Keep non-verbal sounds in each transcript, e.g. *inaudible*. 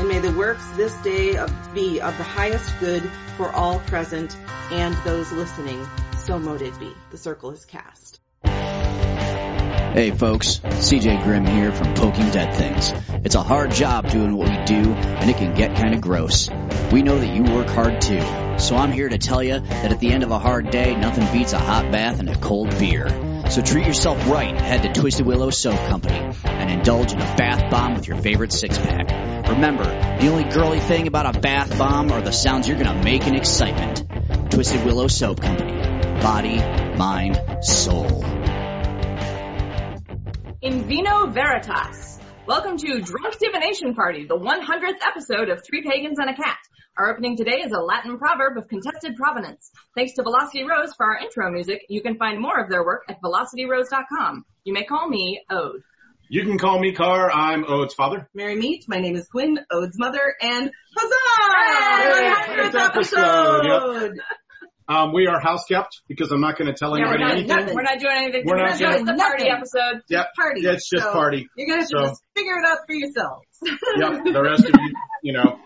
And may the works this day of, be of the highest good for all present and those listening. So mote it be. The circle is cast. Hey folks, CJ Grimm here from Poking Dead Things. It's a hard job doing what we do, and it can get kinda gross. We know that you work hard too, so I'm here to tell you that at the end of a hard day, nothing beats a hot bath and a cold beer. So treat yourself right, head to Twisted Willow Soap Company, and indulge in a bath bomb with your favorite six pack. Remember, the only girly thing about a bath bomb are the sounds you're gonna make in excitement. Twisted Willow Soap Company. Body, mind, soul. In Vino Veritas. Welcome to Drunk Divination Party, the 100th episode of Three Pagans and a Cat. Our opening today is a Latin proverb of contested provenance. Thanks to Velocity Rose for our intro music. You can find more of their work at velocityrose.com. You may call me Ode. You can call me Car. I'm Ode's father. Merry meet. My name is Quinn, Ode's mother, and Hey, huzzah! hundredth episode, Um, we are house kept because I'm not going to tell Yeah, we're anybody not, anything. nothing. we're not doing anything. We're not It's just doing a party episode. Yep. Party. It's just So party. You're gonna to So- just figure it out for yourselves. Yep. *laughs* The rest of you, you know,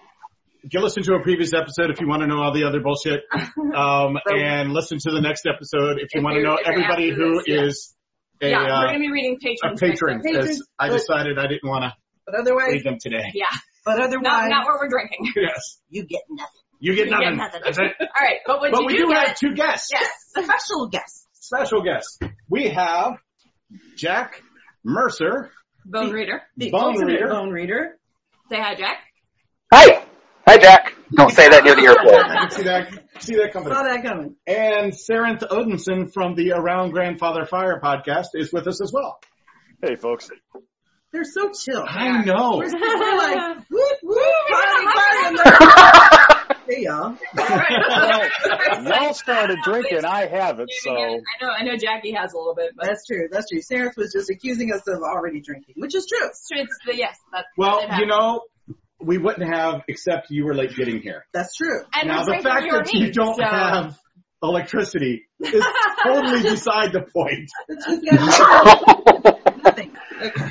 you listen to a previous episode if you want to know all the other bullshit. *laughs* Um, and listen to the next episode if you If want to know everybody after who this, yeah. is a, yeah, we're uh, going to be reading a patron. next Patrons. As I decided I didn't want to But otherwise, read them today. Yeah, but otherwise, not what we're drinking. *laughs* Yes. you get nothing. You get You get nothing. nothing. That's it. All right, but what But you we do do get, have two guests. yes, *laughs* Special guests. Special guests. We have Jack Mercer, bone reader. The Bone reader. bone reader. Say hi, Jack. Hi. Hi, Jack. Don't say that near the airport. *laughs* I can see that, see that coming. Saw that coming. And Sarenth Odinson from the Around Grandfather Fire podcast is with us as well. Hey, folks. They're so chill. I know. We're, we're like, whoop, whoop, party, party. And they're- hey, y'all. *laughs* Y'all started drinking. I haven't, so. I know, I know Jackie has a little bit, but That's true. That's true. Sarah was just accusing us of already drinking, which is true. it's, it's the yes. That, Well, that you know, we wouldn't have except you were late getting here. That's true. and now the fact that you meat, don't so- have electricity is totally *laughs* beside the point. *laughs* It's just got *laughs* nothing. Okay.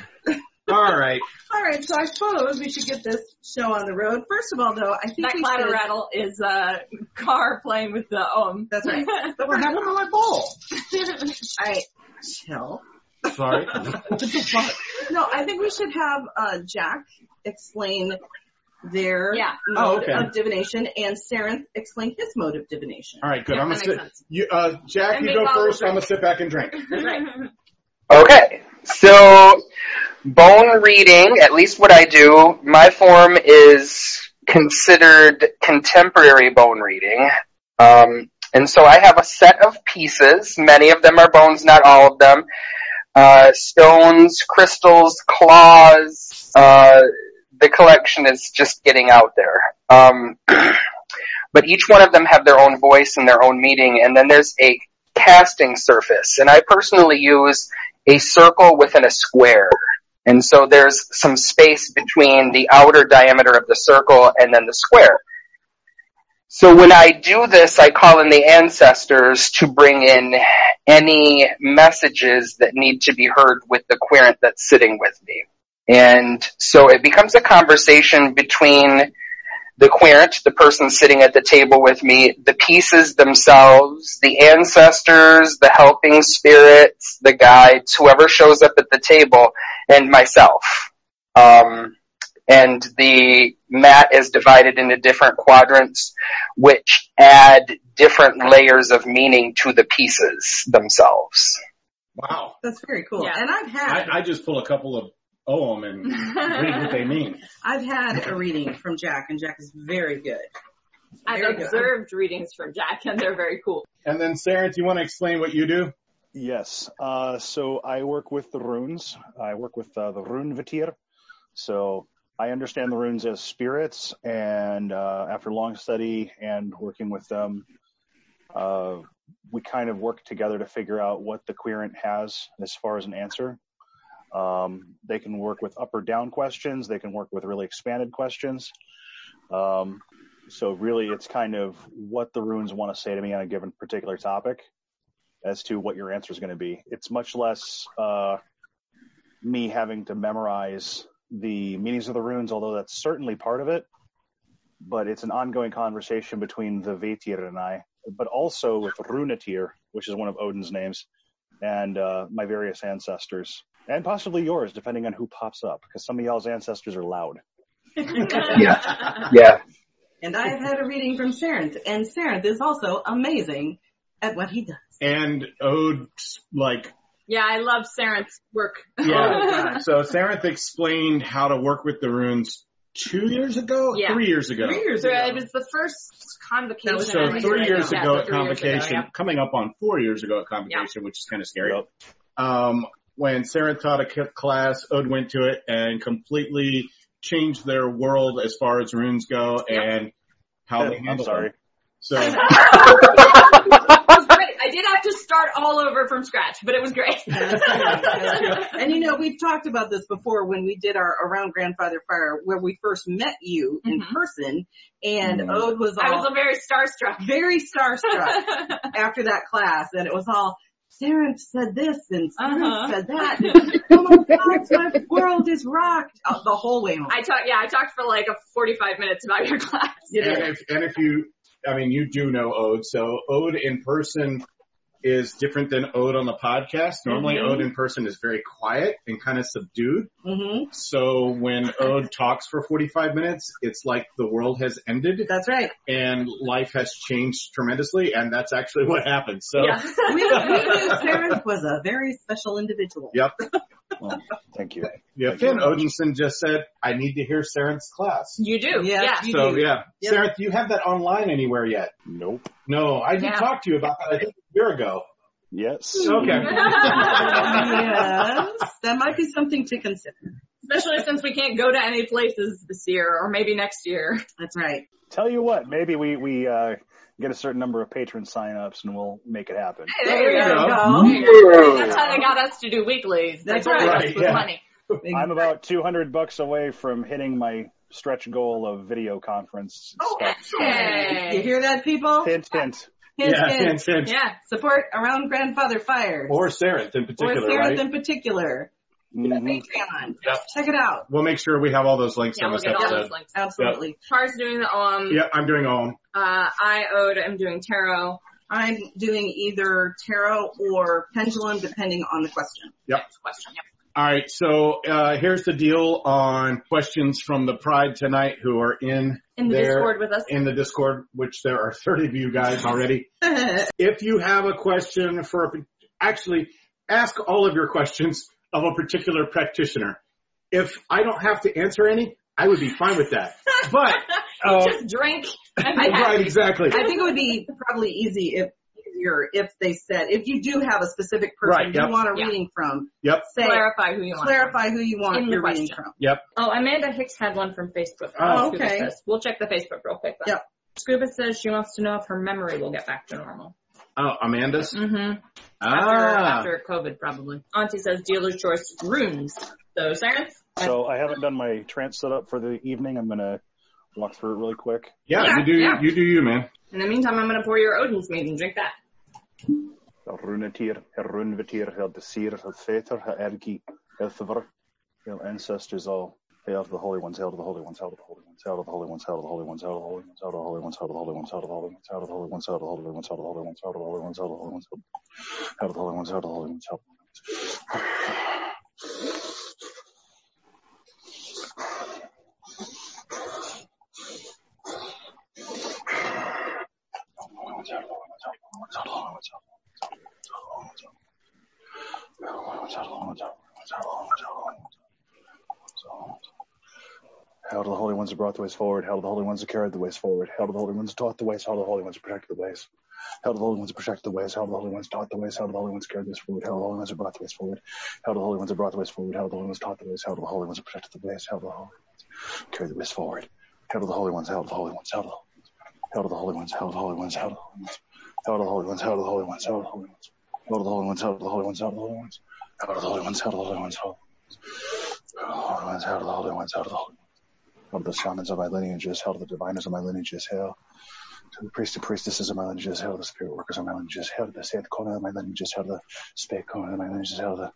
All right. All right, so I suppose we should get this show on the road. First of all, though, I think that clatter should. rattle is uh car playing with the um. That's right. But we're having on my bowl. All right, chill. Sorry. No, I think we should have uh, Jack explain their Yeah. mode Oh, okay. of divination and Sarenth explain his mode of divination. All right, good. Yeah, I'm gonna sit. You, uh, Jack, And you go first. I'm gonna sit back and drink. *laughs* Right. Okay. So, bone reading, at least what I do, my form is considered contemporary bone reading. Um, and so I have a set of pieces. Many of them are bones, not all of them. Uh, stones, crystals, claws, uh, the collection is just getting out there. Um, *clears throat* but each one of them have their own voice and their own meaning, and then there's a casting surface. And I personally use a circle within a square. And so there's some space between the outer diameter of the circle and then the square. So when I do this, I call in the ancestors to bring in any messages that need to be heard with the querent that's sitting with me. And so it becomes a conversation between the querent, the person sitting at the table with me, the pieces themselves, the ancestors, the helping spirits, the guides, whoever shows up at the table, and myself. Um, and the mat is divided into different quadrants, which add different layers of meaning to the pieces themselves. Wow. That's very cool. Yeah. And I've had I, I just pull a couple of ohm and read what they mean. *laughs* I've had a reading from Jack, and Jack is very good. I've Very good. observed readings from Jack, and they're very cool. And then, Sarah, do you want to explain what you do? Yes. Uh, so I work with the runes. I work with uh, the Rune Vitir. So I understand the runes as spirits, and uh, after long study and working with them, uh, we kind of work together to figure out what the querent has as far as an answer. Um, they can work with up or down questions. They can work with really expanded questions. Um, so really, it's kind of what the runes want to say to me on a given particular topic as to what your answer is going to be. It's much less uh, me having to memorize the meanings of the runes, although that's certainly part of it. But it's an ongoing conversation between the Vetir and I, but also with Runatyr, which is one of Odin's names, and uh, my various ancestors, and possibly yours, depending on who pops up, because some of y'all's ancestors are loud. Yeah. *laughs* Yeah. And I have had a reading from Sarenth, and Sarenth is also amazing at what he does. And Ode, like, Yeah, I love Sarenth's work. yeah. *laughs* so Sarenth explained how to work with the runes two years ago? Yeah. Three years ago. Three years ago. it was the first convocation. So three right? years Yeah, ago so at three years ago, convocation, yeah. coming up on four years ago at convocation, which is kind of scary. Yep. Um, when Sarah taught a k- class, Ode went to it and completely changed their world as far as runes go and how they I'm handle sorry. them. So *laughs* It was great. I did have to start all over from scratch, but it was great. *laughs* and you know, we've talked about this before when we did our Around Grandfather Fire, where we first met you in Mhm. person, and Mhm. Ode was I all was very starstruck. very starstruck after that class, and it was all, Sarah said this and Sarah Uh-huh. said that. And, *laughs* oh my God, my world is rocked uh, the whole way home. I talked, yeah, I talked for like a 45 minutes about your *laughs* class. You and if and if you, I mean, you do know Ode. So Ode in person is different than Ode on the podcast. Normally, Mhm. Ode in person is very quiet and kind of subdued. hmm So when Ode talks for 45 minutes, it's like the world has ended That's right. and life has changed tremendously, and that's actually what happened. So. Yeah. *laughs* We, we knew Sarah was a very special individual. Yep. Well, thank you. Yeah, Thank Finn very much. Odinson just said, I need to hear Sarenth's class. You do. Yes, Yeah. you so do. yeah. Yep. Sarenth, do you have that online anywhere yet? Nope. No, I did Yeah. talk to you about that I think a year ago. Yes. Okay. *laughs* yes, that might be something to consider. Especially since we can't go to any places this year or maybe next year. That's right. Tell you what, maybe we we uh, get a certain number of patron signups and we'll make it happen. Hey, there you There you go. go. There you go. That's how they got us to do weeklies. They That's told right. yeah. money. I'm about 200 bucks away from hitting my stretch goal of video conference Oh, stuff. Hey. You hear that, people? Hint, hint. Hint, yeah, hint. hint, hint. Yeah. Support around Grandfather Fire. Or Sarenth in Or particular, Sarah right? in particular. Mhm. Patreon. Yep. Check it out. We'll make sure we have all those links Yeah, on we'll this get all episode. those links. Absolutely. Char's doing the, um, Yeah, I'm doing all. uh, I owed, I'm doing tarot. I'm doing either tarot or pendulum depending on the question. Next question. Yep. All right, so uh, here's the deal on questions from the Pride tonight who are in In the there Discord with us. in the Discord, which there are 30 of you guys already. *laughs* if you have a question for a, actually ask all of your questions of a particular practitioner. If I don't have to answer any, I would be fine with that. *laughs* But uh, Just drink. *laughs* Right, exactly. I think it would be probably easy if easier if they said if you do have a specific person Right, you want a Yeah. reading from, Yep. say Clarify who you want. clarify who you want your reading from. Yep. Oh, Amanda Hicks had one from Facebook. Oh, Scuba okay. says. We'll check the Facebook real quick. though. Yep. Scuba says she wants to know if her memory will get back to normal. Oh, Amanda's. Mm-hmm. After, Ah. after COVID, probably. Auntie says dealer's choice runes. So, Sarah? So I haven't done my trance setup for the evening. I'm gonna walk through it really quick. Yeah, Yeah, you do. yeah. You do you, man. In the meantime, I'm going to pour your Odin's mead and drink that. Runatyr, her runvetir, her desir, her feter, her ergi, her thver, her ancestors all. Hail to the holy ones, hail to the holy ones, hail to the holy ones, hail to the holy ones, hail to the holy ones, hail to the holy ones, hail to the holy ones, hail to the holy ones, hail to the holy ones, hail to the holy ones, hail to the holy ones, hail to the holy ones, hail to the holy ones, hail to the holy ones, hail to the holy ones, hail to the holy ones, hail to the holy Hail to the holy ones who brought the ways forward. Hail to the holy ones who carried the ways forward. Hail to the holy ones who taught the ways. Hail to the holy ones who protected the ways. Hail to the holy ones who protected the ways. Hail to the holy ones who taught the ways. Hail to the holy ones who carried the ways forward. Hail to the holy ones who brought the ways forward. Hail to the holy ones who brought the ways forward. Hail to the holy ones who taught the ways. Hail to the holy ones who protected the ways. Hail to the holy ones. Carry the mist forward. Hail to the holy ones, hail to the holy ones, hail to the Hail to the holy ones, hail to the holy ones, hail to the holy ones. Hail to the holy ones, hail to the holy ones, hail to the holy ones. Hail to the holy ones, hail to the holy ones, hail to the holy ones. Hail to the holy ones, hail to the holy ones, hail to the holy ones. Hail to the holy ones, hail to the holy ones. Hail to the shamans of my lineages, hail to the diviners of my lineages, hail to the priests and priestesses of my lineages, hail to the spirit workers of my lineages, hail to the saint Kona of my lineages, hail to the spade Kona of my lineages, hail to the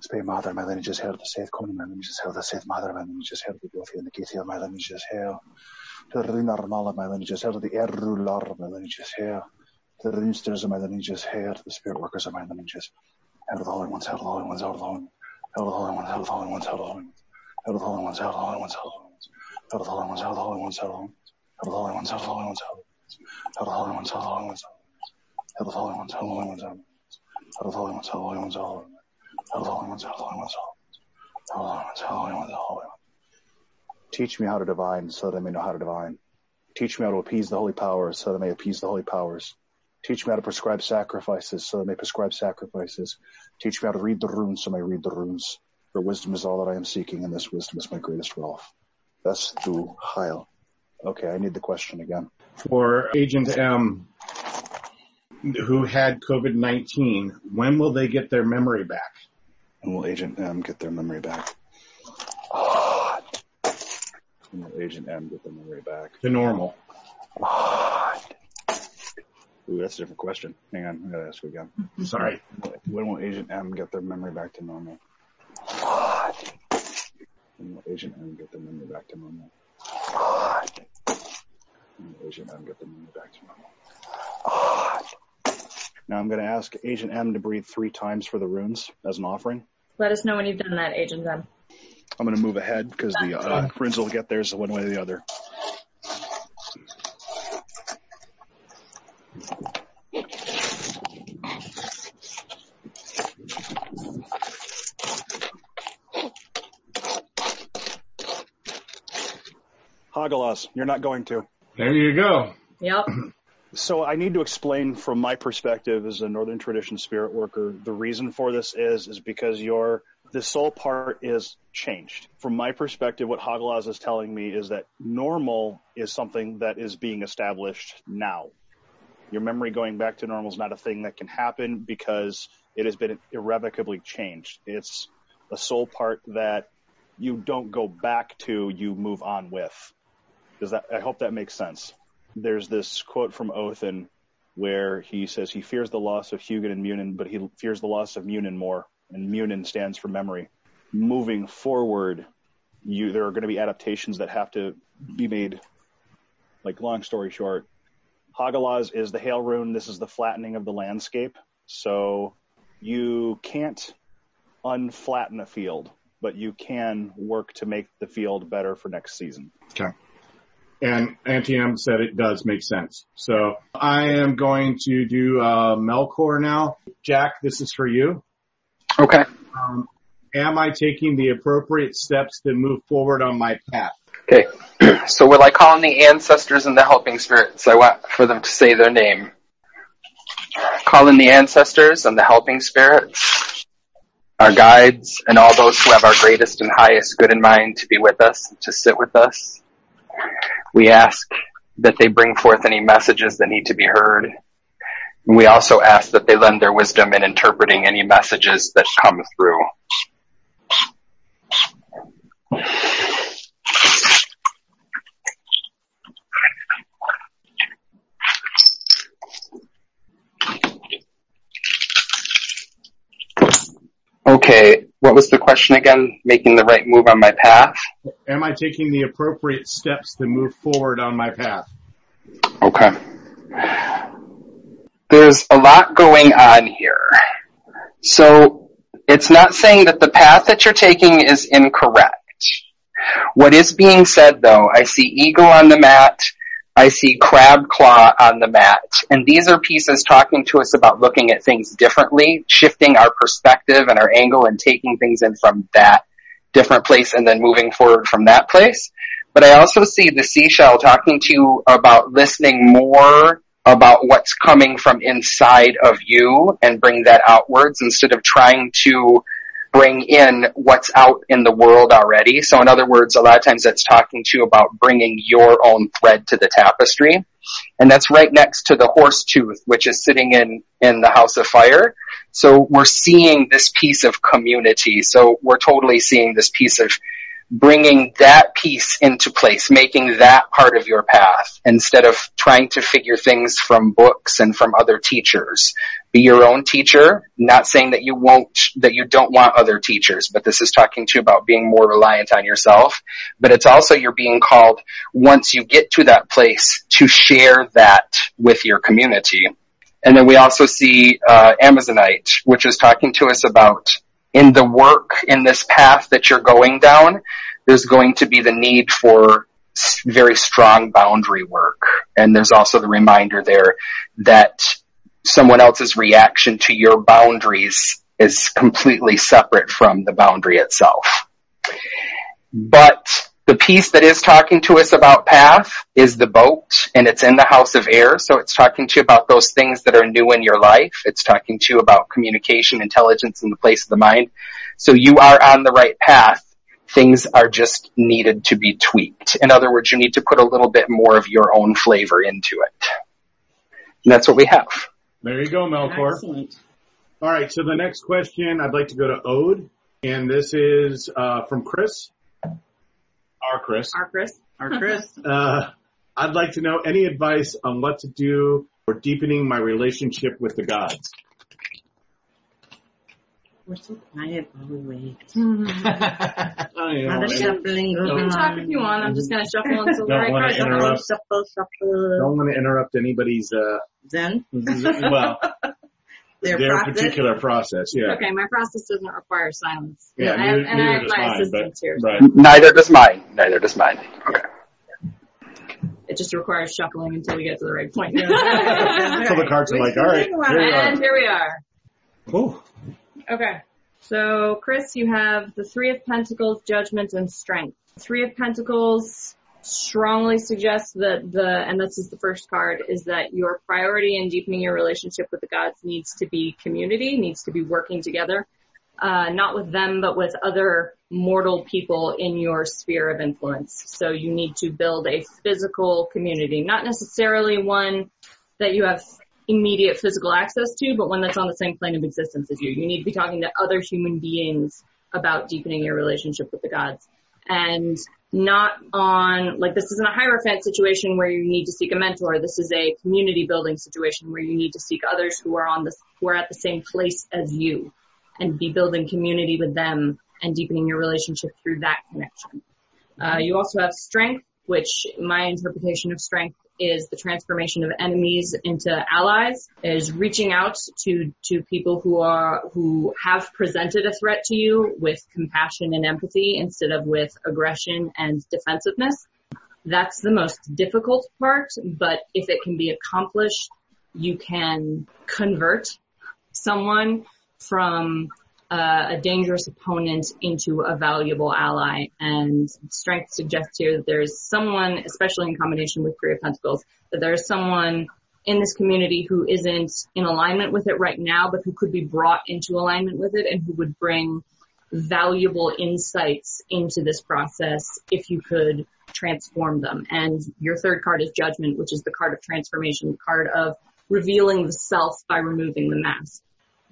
spade mother of my lineages, hail to the saint Kona of my lineages, hail to the saint mother of my lineages, hail to the Gothi and the Githi of my lineages, hail to the Rinarmal of my lineages, hail to the Erular of my lineages, hail to the Runsters of my lineages, hail to the spirit workers of my lineages, hail to the holy ones, to the holy ones, to the holy ones, to the holy ones, hail to the holy ones, hail to the holy ones, hail to the holy ones, out of the holy ones, out of the holy ones, out of the holy ones. Out of the holy ones, out of the holy ones, out of the holy ones. Out of the holy ones, out of the holy ones. Out of the holy ones, out of the holy ones. Out of the holy ones, out of the holy ones. Out of the holy ones, out of the holy ones. Out of the holy ones. Teach me how to divine so that I may know how to divine. Teach me how to appease the holy powers so that I may appease the holy powers. Teach me how to prescribe sacrifices so that I may prescribe sacrifices. Teach me how to read the runes so I may read the runes. For wisdom is all that I am seeking and this wisdom is my greatest wealth. Thus through Heil. Okay, I need the question again. For Agent M, who had COVID-19, when will they get their memory back? When will Agent M get their memory back? *sighs* When will Agent M get their memory back? To normal. *sighs* Ooh, that's a different question. Hang on, I gotta ask you again. Sorry. When will Agent M get their memory back to normal? When will Agent M get their memory back to normal? Agent M get memory back to normal? Now I'm going to ask Agent M to breathe three times for the runes as an offering. Let us know when you've done that, Agent M. I'm going to move ahead because the uh, runes will get theirs one way or the other. Hagalaz, you're not going to. There you go. Yep. *clears throat* So I need to explain from my perspective as a Northern Tradition spirit worker, the reason for this is, is because your, the soul part is changed. From my perspective, what Hagalaz is telling me is that normal is something that is being established now. Your memory going back to normal is not a thing that can happen because it has been irrevocably changed. It's a soul part that you don't go back to, you move on with. Does that, I hope that makes sense. There's this quote from Othin where he says he fears the loss of Hugin and Munin, but he fears the loss of Munin more. And Munin stands for memory. Moving forward, you, there are going to be adaptations that have to be made. Like long story short, Hagalaz is the hail rune. This is the flattening of the landscape. So you can't unflatten a field, but you can work to make the field better for next season. Okay. And Auntie M said it does make sense. So I am going to do uh, Melkor now. Jack, this is for you. Okay. Um, am I taking the appropriate steps to move forward on my path? Okay. *clears throat* So will I call on the ancestors and the helping spirits? I want for them to say their name. Call in the ancestors and the helping spirits, our guides, and all those who have our greatest and highest good in mind to be with us, to sit with us. We ask that they bring forth any messages that need to be heard. We also ask that they lend their wisdom in interpreting any messages that come through. Okay, what was the question again? Making the right move on my path? Am I taking the appropriate steps to move forward on my path? Okay. There's a lot going on here. So it's not saying that the path that you're taking is incorrect. What is being said though, I see eagle on the mat, I see crab claw on the mat, and these are pieces talking to us about looking at things differently, shifting our perspective and our angle and taking things in from that different place and then moving forward from that place. But I also see the seashell talking to you about listening more about what's coming from inside of you and bring that outwards instead of trying to bring in what's out in the world already. So in other words, a lot of times that's talking to you about bringing your own thread to the tapestry. And that's right next to the horse tooth, which is sitting in, in the house of fire. So we're seeing this piece of community. So we're totally seeing this piece of bringing that piece into place, making that part of your path instead of trying to figure things from books and from other teachers. Be your own teacher, not saying that you won't, that you don't want other teachers, but this is talking to you about being more reliant on yourself. But it's also you're being called once you get to that place to share that with your community. And then we also see uh, Amazonite, which is talking to us about in the work, in this path that you're going down, there's going to be the need for very strong boundary work. And there's also the reminder there that someone else's reaction to your boundaries is completely separate from the boundary itself. But the piece that is talking to us about path is the boat and it's in the house of air. So it's talking to you about those things that are new in your life. It's talking to you about communication, intelligence, and the place of the mind. So you are on the right path. Things are just needed to be tweaked. In other words, you need to put a little bit more of your own flavor into it. And that's what we have. There you go, Melkor. Excellent. All right, so the next question, I'd like to go to Ode, and this is uh, from Chris. Our Chris. Our Chris. Our Chris. *laughs* Uh, I'd like to know any advice on what to do for deepening my relationship with the gods. We're so quiet while we wait. shuffling You can talk if you want. I'm just gonna shuffle until *laughs* the Don't right wanna card comes interrupt. Shuffle, shuffle. don't want to interrupt anybody's, uh, Then *laughs* well, *laughs* their, their process. particular process. Yeah. Okay, my process doesn't require silence. Yeah, and, I have- neither- and I neither have does my mine, but- assistants here. Right. Neither does mine. Neither does mine. Okay. It just requires shuffling until we get to the right point. So the cards are like, all right, here we and are. here we are. Oh, Okay. So, Chris, you have the Three of Pentacles, Judgment, and Strength. Three of Pentacles strongly suggests that the, and this is the first card, is that your priority in deepening your relationship with the gods needs to be community, needs to be working together, uh, not with them, but with other mortal people in your sphere of influence. So you need to build a physical community, not necessarily one that you have immediate physical access to, but one that's on the same plane of existence as you. You need to be talking to other human beings about deepening your relationship with the gods. And not on, like this isn't a Hierophant situation where you need to seek a mentor. This is a community building situation where you need to seek others who are on this, who are at the same place as you and be building community with them and deepening your relationship through that connection. Uh, you also have strength, which my interpretation of strength is the transformation of enemies into allies, is reaching out to, to people who are, who have presented a threat to you with compassion and empathy instead of with aggression and defensiveness. That's the most difficult part, but if it can be accomplished, you can convert someone from uh, a dangerous opponent into a valuable ally. And strength suggests here that there's someone, especially in combination with Three of Pentacles, that there's someone in this community who isn't in alignment with it right now, but who could be brought into alignment with it and who would bring valuable insights into this process if you could transform them. And your third card is judgment, which is the card of transformation, the card of revealing the self by removing the mask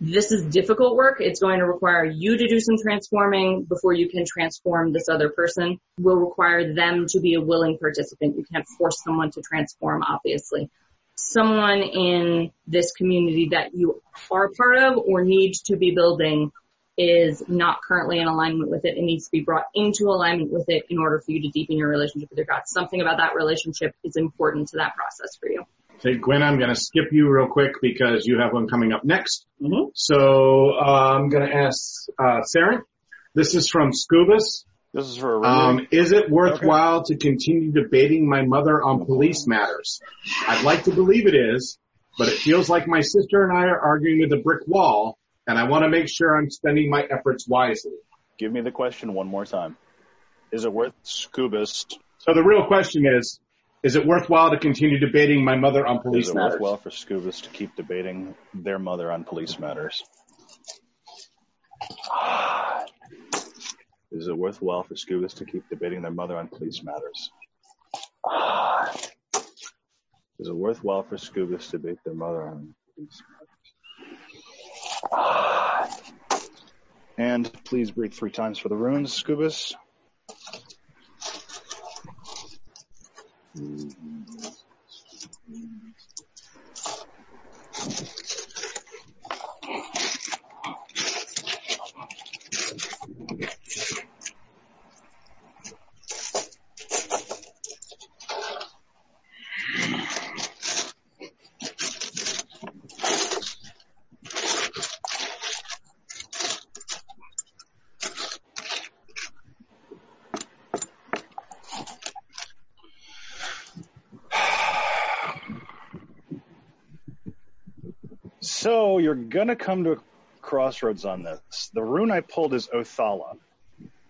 this is difficult work. It's going to require you to do some transforming before you can transform this other person. Will require them to be a willing participant. You can't force someone to transform, obviously. Someone in this community that you are part of or need to be building is not currently in alignment with it. It needs to be brought into alignment with it in order for you to deepen your relationship with your God. Something about that relationship is important to that process for you. Okay, Gwen, I'm going to skip you real quick because you have one coming up next. Mhm. So uh, I'm going to ask uh, Sarah. This is from Scubas. This is for a Um, is it worthwhile to continue debating my mother on police matters? I'd like to believe it is, but it feels like my sister and I are arguing with a brick wall, and I want to make sure I'm spending my efforts wisely. Give me the question one more time. Is it worth scubist? So the real question is, is it worthwhile to continue debating my mother on police matters? Is it matters? worthwhile for scubist to keep debating their mother on police matters? Is it worthwhile for Scubas to keep debating their mother on police matters? Is it worthwhile for Scubas to debate their mother on police matters? And please breathe three times for the runes, Scubas. Thank you. You're gonna come to a crossroads on this. The rune I pulled is Othala,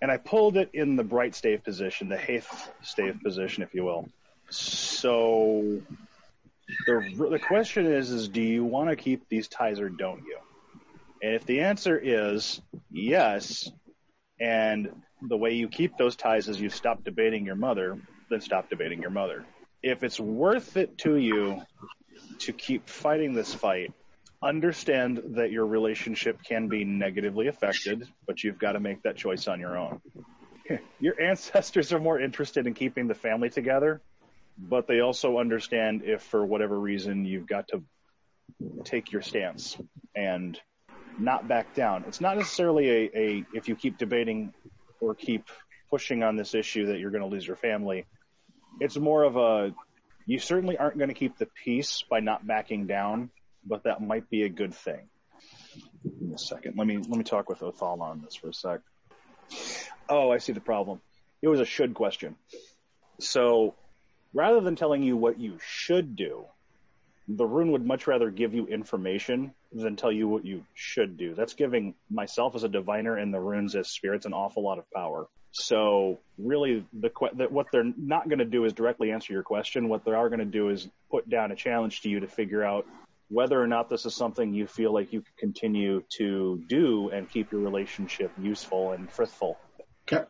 and I pulled it in the bright stave position, the Haith stave position, if you will. So the the question is, is do you want to keep these ties or don't you? And if the answer is yes, and the way you keep those ties is you stop debating your mother, then stop debating your mother. If it's worth it to you to keep fighting this fight, understand that your relationship can be negatively affected, but you've got to make that choice on your own. *laughs* Your ancestors are more interested in keeping the family together, but they also understand if for whatever reason you've got to take your stance and not back down. It's not necessarily a, a if you keep debating or keep pushing on this issue that you're going to lose your family. It's more of a you certainly aren't going to keep the peace by not backing down, but that might be a good thing. Me a second. Let me let me talk with Othala on this for a sec. Oh, I see the problem. It was a should question. So rather than telling you what you should do, the rune would much rather give you information than tell you what you should do. That's giving myself as a diviner and the runes as spirits an awful lot of power. So really, the, the what they're not going to do is directly answer your question. What they are going to do is put down a challenge to you to figure out whether or not this is something you feel like you can continue to do and keep your relationship useful and fruitful. Okay.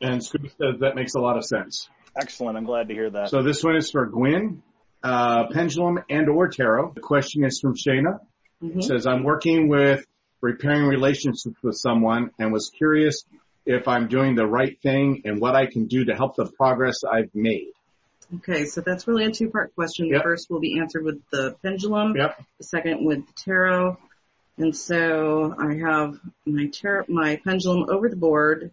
And Scooby says that makes a lot of sense. Excellent. I'm glad to hear that. So this one is for Gwen, uh, Pendulum and or Tarot. The question is from Shayna. Mm-hmm. It says, I'm working with repairing relationships with someone and was curious if I'm doing the right thing and what I can do to help the progress I've made. Okay, so that's really a two-part question. The Yep. first will be answered with the pendulum. Yep. The second with the tarot. And so I have my tarot, my pendulum over the board.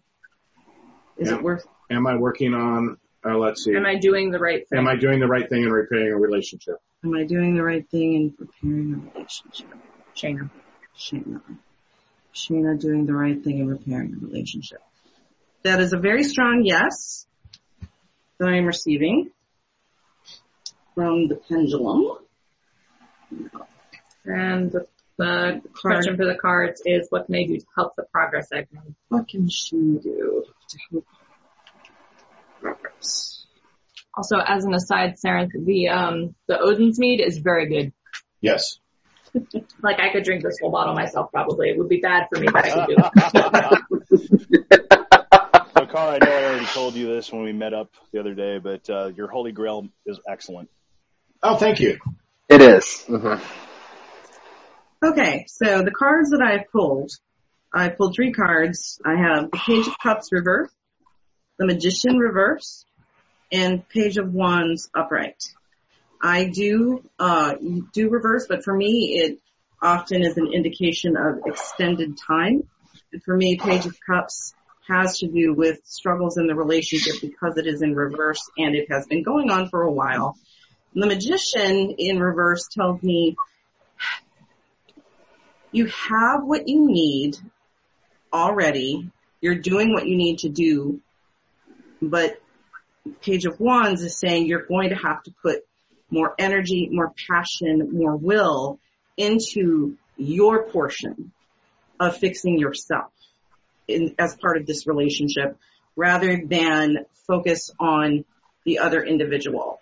Is Yep. it worth? Am I working on, uh, let's see, Am I doing the right thing? am I doing the right thing in repairing a relationship? Am I doing the right thing in repairing a relationship? Shayna. Shayna. Shayna doing the right thing in repairing a relationship. That is a very strong yes that I am receiving from the pendulum. And the, the question for the cards is what can I do to help the progress I've made? What can Shayna do to help progress? Also, as an aside, Sarah, the um the Odin's mead is very good. Yes. *laughs* Like I could drink this whole bottle myself probably. It would be bad for me, but I could do it. *laughs* So, Carl, I know I already told you this when we met up the other day, but uh, your Holy Grail is excellent. Oh, thank you. It is. Mhm. Okay, so the cards that I've pulled, I pulled three cards. I have the Page of Cups reverse, the Magician reverse, and Page of Wands upright. I do, uh, do reverse, but for me, it often is an indication of extended time. And for me, Page of Cups has to do with struggles in the relationship because it is in reverse and it has been going on for a while. The Magician in reverse tells me you have what you need already. You're doing what you need to do, but Page of Wands is saying you're going to have to put more energy, more passion, more will into your portion of fixing yourself in, as part of this relationship rather than focus on the other individual.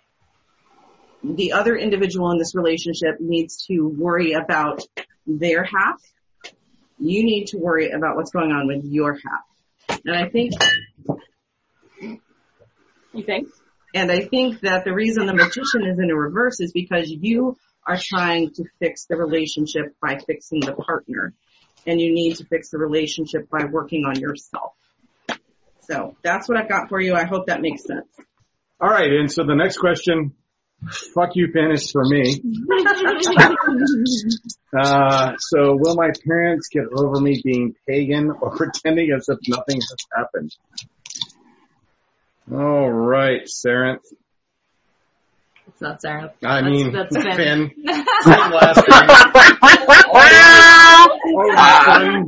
The other individual in this relationship needs to worry about their half. You need to worry about what's going on with your half. And I think, You think? and I think that the reason the magician is in a reverse is because you are trying to fix the relationship by fixing the partner. And you need to fix the relationship by working on yourself. So that's what I've got for you. I hope that makes sense. All right, and so the next question, fuck you, Finn, is for me. *laughs* Uh, so will my parents get over me being pagan or pretending as if nothing has happened? All right, Sarah. It's not Sarah. I That's- mean, that's Finn. Finn. *laughs* Last name. *laughs*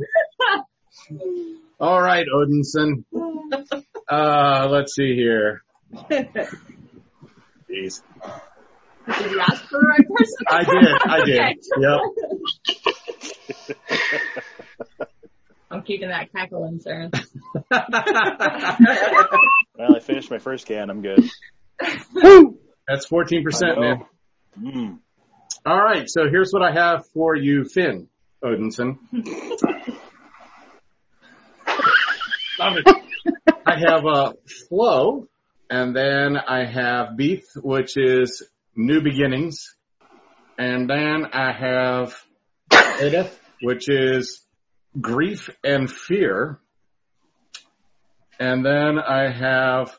Odinson. All right, Odinson. Uh, let's see here. Jeez. Did you ask for the right person? I did, I did. Okay. Yep. *laughs* I'm keeping that cackle in, Sarah. *laughs* Well, I finished my first can. I'm good. That's 14%, man. Mm. All right, so here's what I have for you, Finn Odinson. I have a flow, and then I have beef, which is new beginnings, and then I have Edith, which is grief and fear, and then I have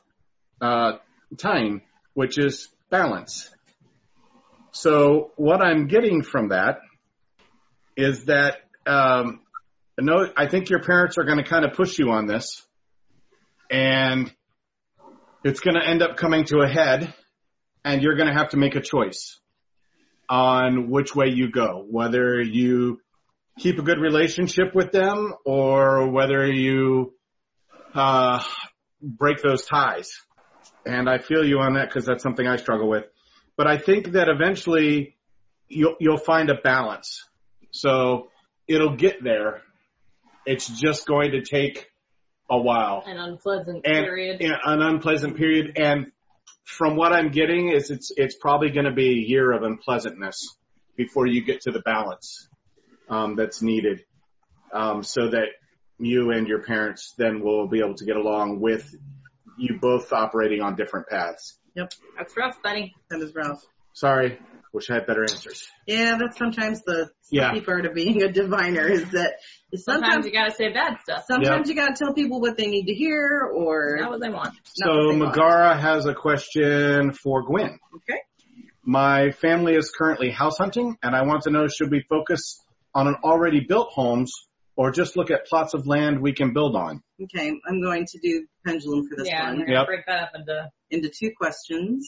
uh, time, which is balance. So what I'm getting from that is that um, no, I think your parents are going to kind of push you on this, and it's going to end up coming to a head, and you're going to have to make a choice on which way you go, whether you keep a good relationship with them or whether you uh, break those ties. And I feel you on that because that's something I struggle with. But I think that eventually you'll, you'll find a balance. So it'll get there. It's just going to take a while An unpleasant and period. yeah, an unpleasant period. And from what I'm getting is it's it's probably going to be a year of unpleasantness before you get to the balance um, that's needed, um, so that you and your parents then will be able to get along with you both operating on different paths. Yep, that's rough, buddy. That is rough. Sorry, wish I had better answers. Yeah, that's sometimes the Yeah. part of being a diviner is that Sometimes sometimes you gotta say bad stuff. sometimes you gotta tell people what they need to hear or Not what they want. So what they want. Megara has a question for Gwen. Okay. My family is currently house hunting and I want to know should we focus on an already built homes or just look at plots of land we can build on? Okay, I'm going to do pendulum for this yeah, one gonna break that up into into two questions.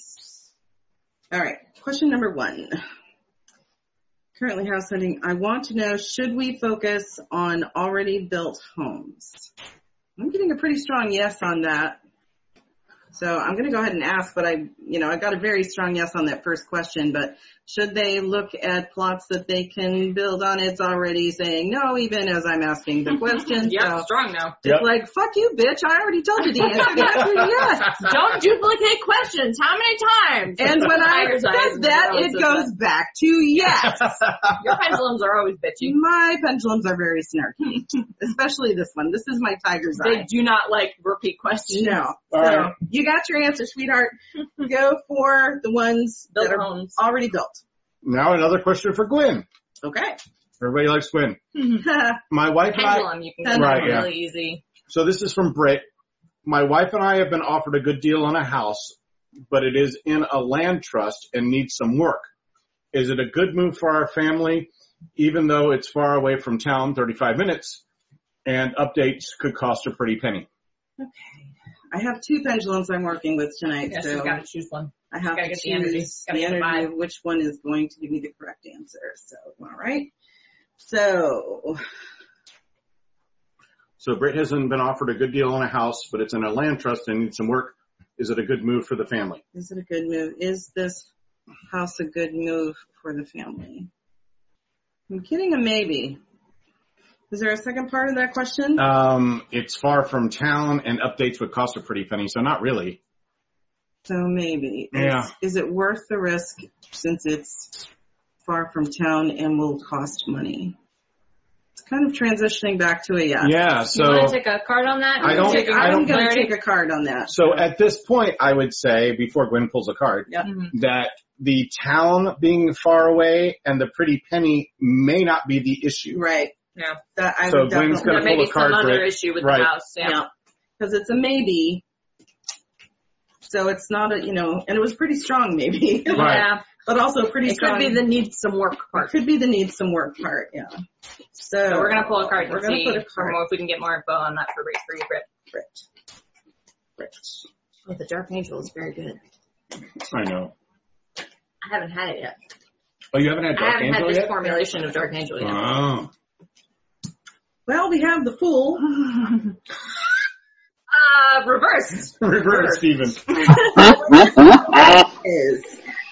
All right, question number one. Currently house hunting. I want to know should we focus on already built homes? I'm getting a pretty strong yes on that. So I'm going to go ahead and ask, but I, you know, I got a very strong yes on that first question, but should they look at plots that they can build on? It's already saying no, even as I'm asking the *laughs* question. yeah, So strong now. it's like, fuck you, bitch. I already told you the answer. Is *laughs* yes. Don't duplicate questions. How many times? And when I Tiger's said that, it says goes back to yes. *laughs* Your pendulums are always bitchy. My pendulums are very snarky, especially this one. This is my tiger's They eye. They do not like repeat questions. No. All so right. you got your answer, sweetheart. *laughs* Go for the ones Built that are homes. already built. Now another question for Gwen. Okay. Everybody likes Gwen. *laughs* My wife and I, Pendulum, you can get Right, that yeah. really easy. so this is from Britt. My wife and I have been offered a good deal on a house, but it is in a land trust and needs some work. Is it a good move for our family, even though it's far away from town, 35 minutes, and updates could cost a pretty penny? I have two pendulums I'm working with tonight, Yes, so you gotta choose one. I have gotta choose the energy. The energy of which one is going to give me the correct answer. So, all right. So, So Britt hasn't been offered a good deal on a house, but it's in a land trust and needs some work. Is it a good move for the family? Is it a good move? Is this house a good move for the family? I'm getting a maybe. Is there a second part of that question? Um, it's far from town and updates would cost a pretty penny, so not really. so maybe. Yeah. Is, it worth the risk since it's far from town and will cost money? It's kind of transitioning back to a yes. Yeah. you So want to take a card on that? I don't- Take a I I'm don't- going to take a card on that. so at this point, I would say before Gwen pulls a card Yeah. Mhm. that the town being far away and the pretty penny may not be the issue. Right. Yeah. That I So would Gwen's definitely. gonna There may pull be a card some for other it. issue with Right. the house. Yeah. Yeah. Because it's a maybe. So it's not a, you know, and it was pretty strong maybe. *laughs* Right. Yeah. but also a pretty It strong. could be the need some work it part. could be the need some work part, yeah. So, So we're gonna pull a card We're and gonna see put a for card. more if we can get more info on that for for you, Britt. Brit. Brit. Oh, the Dark Angel is very good. I know. I haven't had it yet. Oh, you haven't had Dark Angela yet? I Dark haven't Angel had this yet? formulation of Dark Angel yet. Oh. Well, we have the fool. *laughs* Uh, reversed. Reverse, Steven. *laughs* is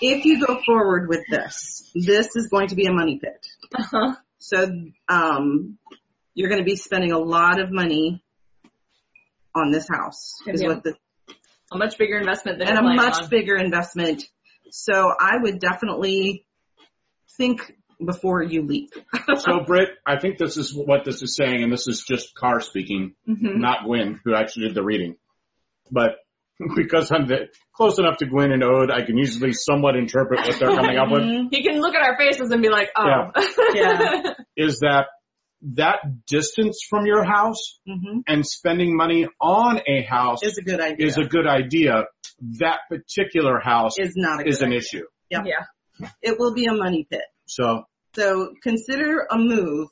if you go forward with this, this is going to be a money pit. Uh-huh. So um, you're going to be spending a lot of money on this house. Is Yeah. what the A much bigger investment than and a much on. bigger investment. So I would definitely think before you leap. *laughs* So, Britt, I think this is what this is saying, and this is just Carr speaking, Mhm. not Gwen, who actually did the reading. But *laughs* because I'm the, close enough to Gwen and Ode, I can usually somewhat interpret what they're coming up with. He can look at our faces and be like, oh. Yeah. *laughs* Is that that distance from your house Mhm. and spending money on a house Is a good idea. is a good idea. That particular house is not a good is an idea. issue. Yeah. yeah. It will be a money pit. So, So consider a move,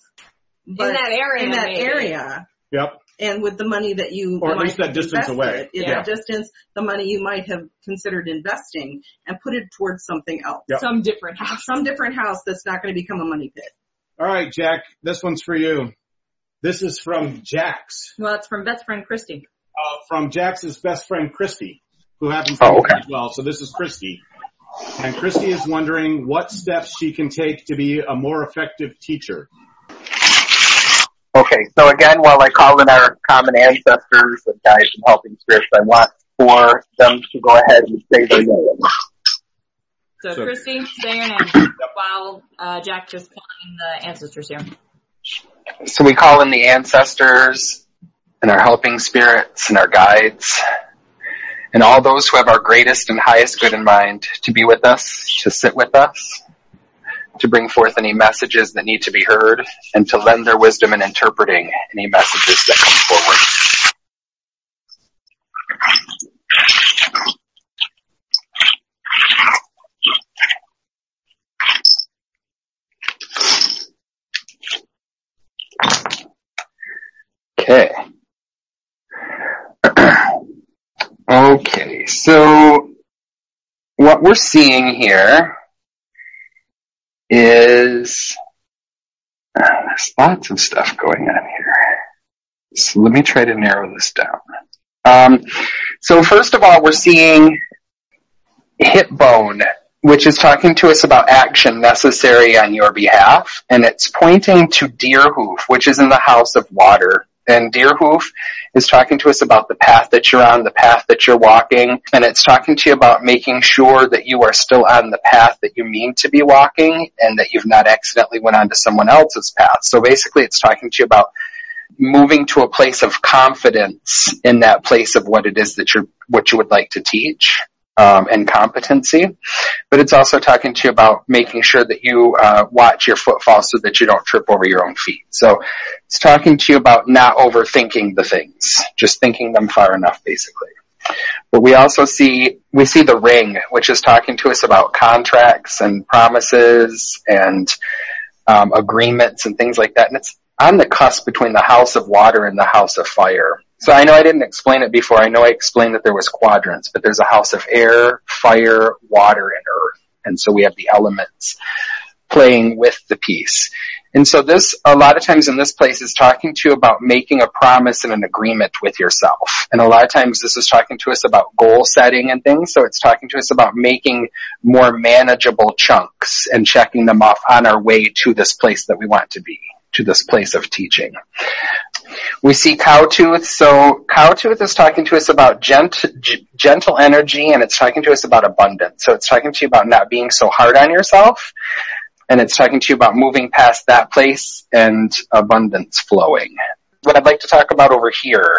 but in that area. in that maybe. area, yep. and with the money that you Or at might least that have distance invested, away. in Yeah. that distance, the money you might have considered investing and put it towards something else. Yep. Some different house. Some different house that's not going to become a money pit. All right, Jack, this one's for you. This is from Jax. Well, it's from Beth's friend Christy. uh, from Jax's best friend Christy, who happens to Oh, be okay. here as well. So this is Christy. And Christy is wondering what steps she can take to be a more effective teacher. Okay, so again, while I call in our common ancestors and guides and helping spirits, I want for them to go ahead and say their name. So, So- Christy, say your name while uh, Jack just calling the ancestors here. So we call in the ancestors and our helping spirits and our guides and all those who have our greatest and highest good in mind to be with us, to sit with us, to bring forth any messages that need to be heard, and to lend their wisdom in interpreting any messages that come forward. Okay. okay, so what we're seeing here is uh, there's lots of stuff going on here. So let me try to narrow this down. Um, so first of all, we're seeing hip bone, which is talking to us about action necessary on your behalf, and it's pointing to deer hoof, which is in the house of water. And Deerhoof is talking to us about the path that you're on, the path that you're walking, and it's talking to you about making sure that you are still on the path that you mean to be walking and that you've not accidentally went onto someone else's path. So basically it's talking to you about moving to a place of confidence in that place of what it is that you're, what you would like to teach. Um, and competency, but it's also talking to you about making sure that you uh, watch your footfall so that you don't trip over your own feet. So it's talking to you about not overthinking the things, just thinking them far enough, basically. But we also see we see the ring, which is talking to us about contracts and promises and um, agreements and things like that, and it's on the cusp between the house of water and the house of fire. So I know I didn't explain it before. I know I explained that there was quadrants, but there's a house of air, fire, water, and earth. And so we have the elements playing with the piece. And so this, a lot of times in this place is talking to you about making a promise and an agreement with yourself. And a lot of times this is talking to us about goal setting and things. So it's talking to us about making more manageable chunks and checking them off on our way to this place that we want to be, to this place of teaching. We see Cowtooth. So Cowtooth is talking to us about gent, g- gentle energy and it's talking to us about abundance. So it's talking to you about not being so hard on yourself. and it's talking to you about moving past that place and abundance flowing. What I'd like to talk about over here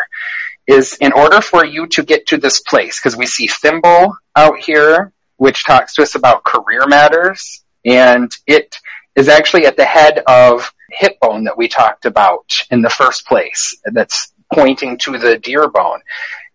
is in order for you to get to this place, because we see Thimble out here, which talks to us about career matters, and it is actually at the head of hip bone that we talked about in the first place. That's pointing to the deer bone.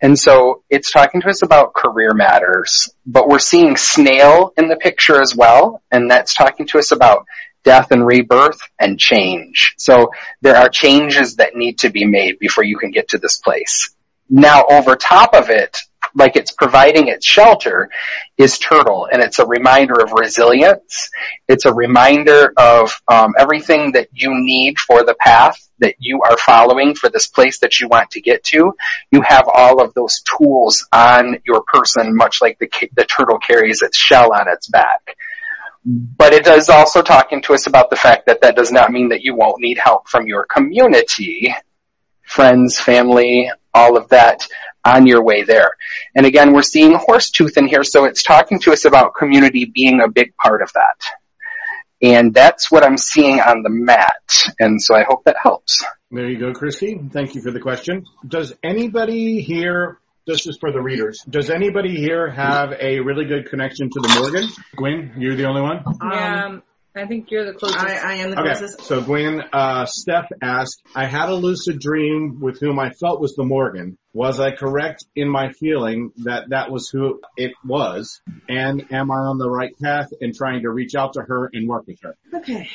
And so it's talking to us about career matters, but we're seeing snail in the picture as well, and that's talking to us about death and rebirth and change. So there are changes that need to be made before you can get to this place. Now over top of it, like it's providing its shelter, is turtle, and it's a reminder of resilience. It's a reminder of um, everything that you need for the path that you are following for this place that you want to get to. You have all of those tools on your person, much like the the turtle carries its shell on its back. But it is also talking to us about the fact that that does not mean that you won't need help from your community, friends, family, all of that on your way there. And again, we're seeing horse tooth in here, so it's talking to us about community being a big part of that. And that's what I'm seeing on the mat. And so I hope that helps. There you go, Christy. Thank you for the question. Does anybody here, this is for the readers, does anybody here have a really good connection to the Morrigan? Gwen, you're the only one? Yeah, um, I think you're the closest. I, I am the Okay, closest. so Gwen, uh, Steph asked, I had a lucid dream with whom I felt was the Morrigan. Was I correct in my feeling that that was who it was? And am I on the right path in trying to reach out to her and work with her? Okay.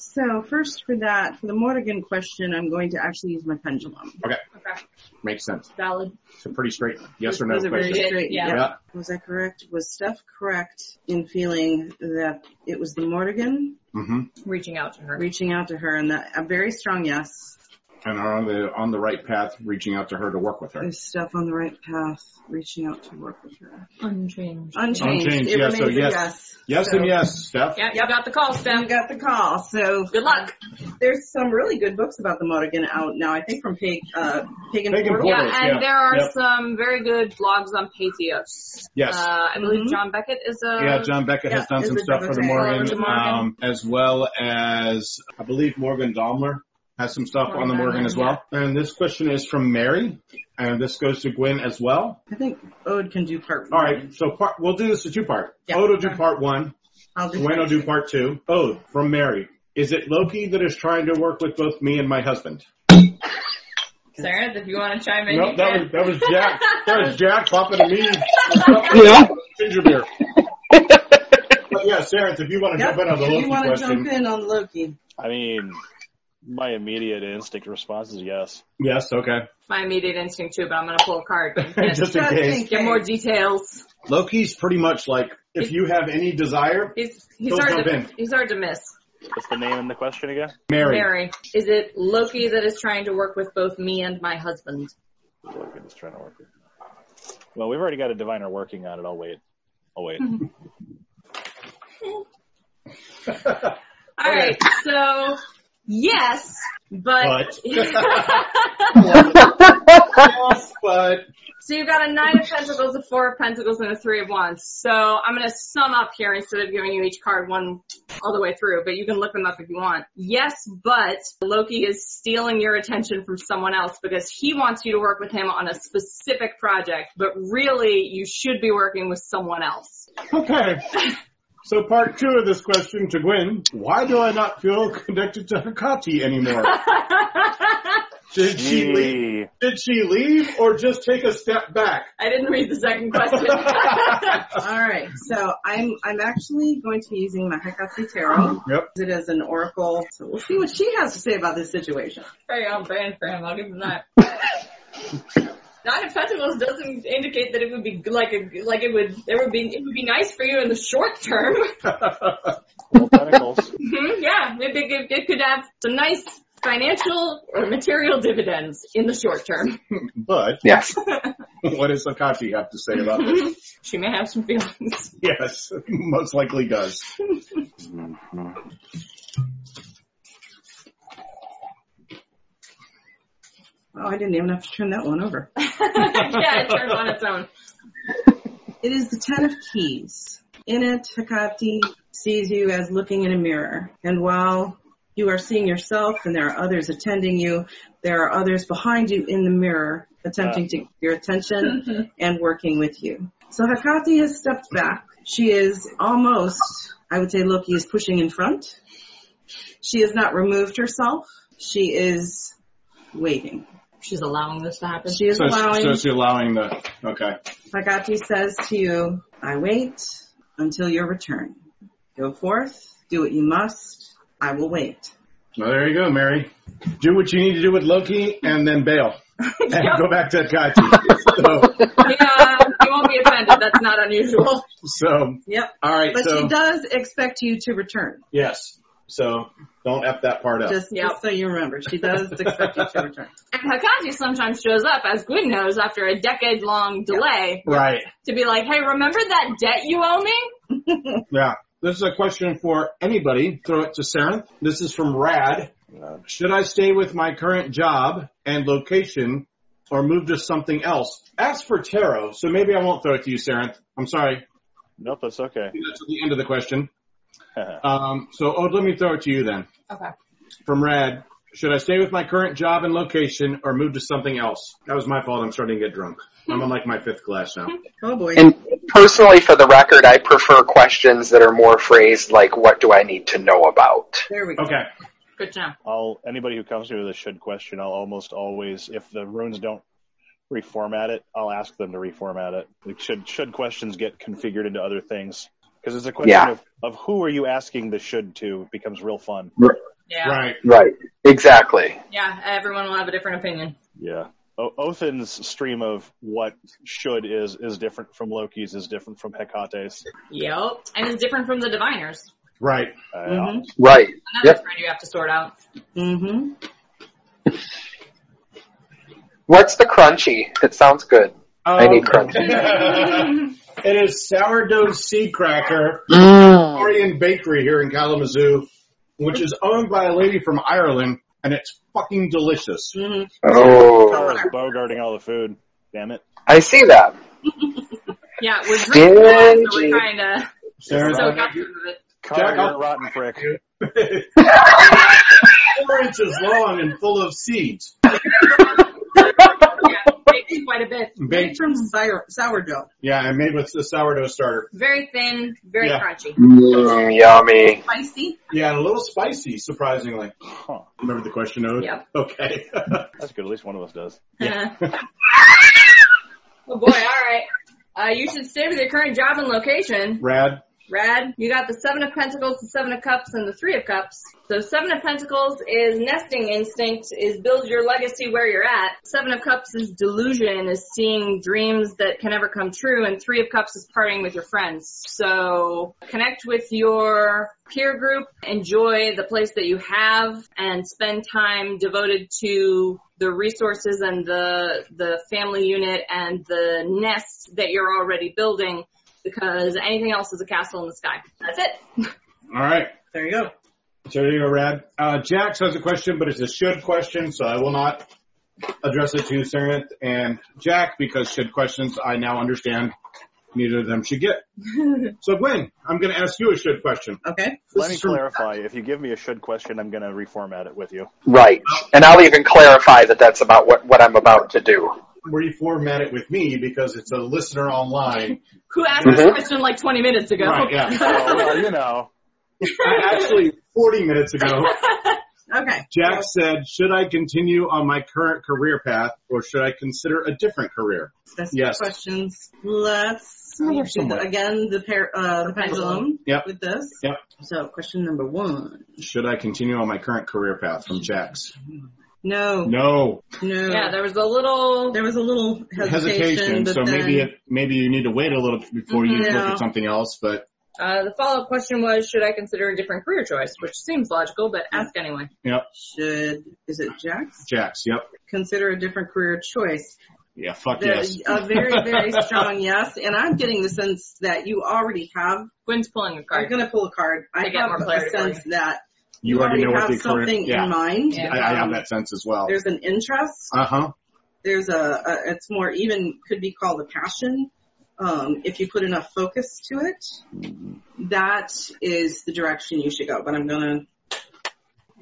So first for that, for the Morrigan question, I'm going to actually use my pendulum. Okay, Okay, makes sense. valid. It's a pretty straight yes or no Those are very question. straight. Yeah. Yeah. Was I correct? Was Steph correct in feeling that it was the Morrigan hmm Reaching out to her. reaching out to her and that a very strong yes. And are on the, on the right path reaching out to her to work with her. Is Steph on the right path reaching out to work with her? Unchanged. Unchanged. Unchanged, It yeah, so yes. yes. Yes So- and yes, Steph. Yeah, you got the call, You Steph. got the call. So Good luck. there's some really good books about the Morrigan out now. I think from Pag, uh, Pagan, Pagan Portal. Yeah, and yeah. there are Yep. some very good blogs on Patheos. Yes. Uh, I believe Mhm. John Beckett is a. Yeah, John Beckett has done some stuff for the Morrigan, the Morrigan. um, as well as I believe Morgan Daimler has some stuff on the Morrigan Morrigan as well. And this question is from Mary, and this goes to Gwen as well. I think Ode can do part All one. right, so part, we'll do this in two part. Yeah. Ode will do part one. I'll do Gwen will do part two. Ode from Mary. Is it Loki that is trying to work with both me and my husband? Sarah, if you want to chime in, Nope, that was that was Jack. *laughs* That was Jack popping to me. Yeah. Ginger beer. but yeah, Sarah, if you want to Yep. jump in on the Loki If Loki you want to jump in on Loki. I mean, my immediate instinct response is yes. yes, okay. My immediate instinct too, but I'm going to pull a card. *laughs* Just in case. in Get more details. Loki's pretty much like if you have any desire, He's he's Don't hard jump to in. he's hard to miss. What's the name in the question again? Mary. Mary, is it Loki that is trying to work with both me and my husband? Logan is trying to work. it. Well, we've already got a diviner working on it. I'll wait. I'll wait. *laughs* *laughs* All right, so yes, but, *laughs* but so you've got a nine of pentacles, a four of pentacles, and a three of wands. So I'm going to sum up here instead of giving you each card one all the way through, but you can look them up if you want. Yes, but Loki is stealing your attention from someone else because he wants you to work with him on a specific project, but really you should be working with someone else. okay. *laughs* So part two of this question to Gwen, why do I not feel *laughs* connected to Hecate anymore? *laughs* Did she leave? Did she leave or just take a step back? I didn't read the second question. *laughs* All right, so I'm I'm actually going to be using my Hecate Tarot. Yep. It is an oracle, so we'll see what she has to say about this situation. Very on brand for him. I'll give him that. Nine of Pentacles doesn't indicate that it would be like a like it would there would be it would be nice for you in the short term. Well, tentacles. *laughs* Mhm, yeah, maybe it, it could have some nice financial or material dividends in the short term. *laughs* but Yes. *laughs* what does Hecate have to say about this? she may have some feelings. yes, most likely does. Oh, I didn't even have to turn that one over. *laughs* yeah, it turns on its own. It is the Ten of Keys. in it, Hecate sees you as looking in a mirror. And while you are seeing yourself and there are others attending you, there are others behind you in the mirror attempting to get your attention mm-hmm. and working with you. So Hecate has stepped back. She is almost, I would say Loki is pushing in front. She has not removed herself. She is waiting. She's allowing this to happen. She is So, allowing. so she's allowing the, okay. Hecate says to you, I wait until your return. Go forth, do what you must, I will wait. Well, there you go, Mary. Do what you need to do with Loki and then bail. *laughs* And go back to Kachi. *laughs* So, yeah, you won't be offended. That's not unusual. so, Yep. alright, But so, she does expect you to return. yes. So, don't F that part up. Just, Yep. just so you remember, she does expect you to return. *laughs* And Hecate sometimes shows up, as Gwen knows, after a decade-long delay, Right. to be like, "Hey, remember that debt you owe me?" *laughs* Yeah. This is a question for anybody. Throw it to Sarah. This is from Rad. Should I stay with my current job and location or move to something else? Ask for tarot, so maybe I won't throw it to you, Sarah. I'm sorry. Nope, that's okay. That's at the end of the question. *laughs* Um, so, oh, let me throw it to you then. Okay. From Rad. Should I stay with my current job and location or move to something else? That was my fault. I'm starting to get drunk. I'm on like my fifth glass now. *laughs* Oh boy. And personally, for the record, I prefer questions that are more phrased like, what do I need to know about? there we go. Okay. Good job. know. I'll anybody who comes to me with a should question, I'll almost always, if the runes don't reformat it, I'll ask them to reformat it. Like should should questions get configured into other things? Because it's a question Yeah. of, of who are you asking the should to It becomes real fun. Yeah. Right. Right. Exactly. Yeah. Everyone will have a different opinion. Yeah. O- Othin's stream of what should is is different from Loki's, is different from Hecate's. Yep. And it's different from the diviners. Right. Uh, Mhm. Right. Another Yep. thread you have to sort out. Mm-hmm. What's the crunchy? It sounds good. I need Um, crunchy. *laughs* *laughs* it is sourdough seed cracker Mm. Victorian Bakery here in Kalamazoo, which is owned by a lady from Ireland, and it's fucking delicious. Mm-hmm. Oh, Tara's bogarting all the food. Damn it. I see that. *laughs* Yeah, we're drinking wine, so we're trying to Sarah, soak up some of it. Carl, Jack, you're a rotten *laughs* prick. four inches long and full of seeds. *laughs* Yeah, baked quite a bit. Made from sour, sourdough. yeah, I made with the sourdough starter. Very thin, very Yeah. crunchy. Mm, yummy. Spicy. Yeah, and a little spicy, surprisingly. Huh. Remember the question, Ode? Yep. Okay. *laughs* That's good. At least one of us does. Yeah. *laughs* oh boy, alright. Uh, you should stay with your current job and location. Rad. Rad, you got the Seven of Pentacles, the Seven of Cups, and the Three of Cups. So Seven of Pentacles is nesting instinct, is build your legacy where you're at. Seven of Cups is delusion, is seeing dreams that can never come true, and Three of Cups is partying with your friends. So connect with your peer group, enjoy the place that you have, and spend time devoted to the resources and the the family unit and the nest that you're already building because anything else is a castle in the sky. That's it. All right. There you go. So there you go, Rad. Uh, Jax has a question, but it's a should question, so I will not address it to Sarenth and Jack because should questions I now understand neither of them should get. *laughs* so Gwen, I'm going to ask you a should question. Okay. This Let me clarify. If you give me a should question, I'm going to reformat it with you. Right. And I'll even clarify that that's about what, what I'm about to do. Reformat it with me because it's a listener online. *laughs* Who asked this Mhm. question like 20 minutes ago? Right, yeah. *laughs* Oh, well, you know. *laughs* Actually, 40 minutes ago, Okay. Jack said, should I continue on my current career path or should I consider a different career? Specific Yes. questions. Let's Oh, the, again the pair, uh, the pendulum Yep. with this. Yep. So question number one. Should I continue on my current career path from Jack's? No. No. No. yeah, there was a little. There was a little hesitation, Hesitation. but So then, maybe it, maybe you need to wait a little before you look at something else, but Uh, the follow-up question was, should I consider a different career choice? Which seems logical, but ask anyway. yep. should is it Jax Jack's. Yep. consider a different career choice? Yeah. Fuck The- yes. A very very *laughs* strong yes, and I'm getting the sense that you already have. Gwen's pulling a card. I'm going to pull a card. I To get have more a clarity for sense that You already know what have the career. something Yeah. in mind. Yeah. I, I have that sense as well. There's an interest. Uh huh. There's a, a it's more even could be called a passion Um, if you put enough focus to it, that is the direction you should go. But I'm gonna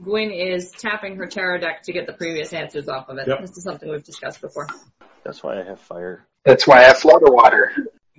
Gwen is tapping her tarot deck to get the previous answers off of it. Yep. This is something we've discussed before. That's why I have fire. That's why I have flood water.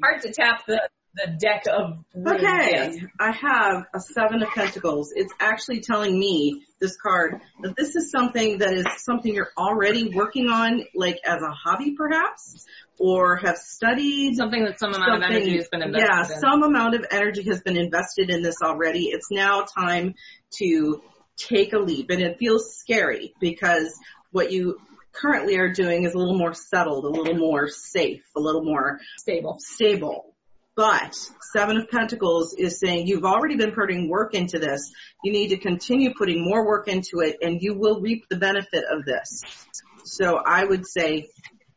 Hard to tap the, the deck of Okay. I have a seven of pentacles. It's actually telling me, this card, that this is something that is something you're already working on, like as a hobby perhaps, or have studied. Something that some amount of energy has been invested Yeah, in. some amount of energy has been invested in this already. It's now time to take a leap and it feels scary because what you currently are doing is a little more settled, a little more safe, a little more Stable. stable. But Seven of Pentacles is saying you've already been putting work into this. You need to continue putting more work into it and you will reap the benefit of this. So I would say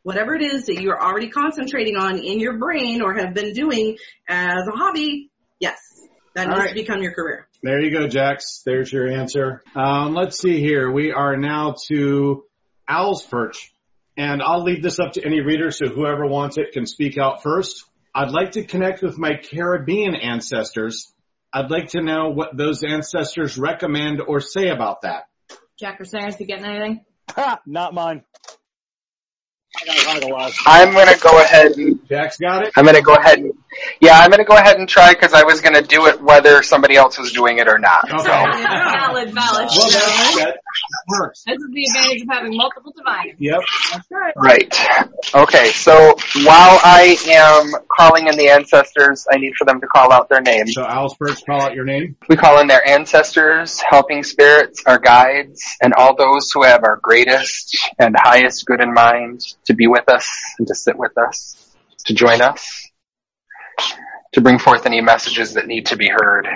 whatever it is that you're already concentrating on in your brain or have been doing as a hobby, yes, that All needs right. to become your career. There you go, Jax. There's your answer. Um, let's see here. We are now to Owl's Perch. And I'll leave this up to any reader, so whoever wants it can speak out first. I'd like to connect with my Caribbean ancestors. I'd like to know what those ancestors recommend or say about that. Jack or Sayers, you getting anything? Ha! Not mine. I got a lot. I'm gonna go ahead and Jack's got it? I'm gonna go ahead and yeah, I'm gonna go ahead and try because I was gonna do it whether somebody else was doing it or not. Okay. valid, valid. Well, that, that, that works. This is the advantage of having multiple diviners. Yep. That's right. Right. Okay, so while I am calling in the ancestors, I need for them to call out their names. So Owl's Perch, call out your name. We call in their ancestors, helping spirits, our guides, and all those who have our greatest and highest good in mind to be with us and to sit with us, to join us, to bring forth any messages that need to be heard,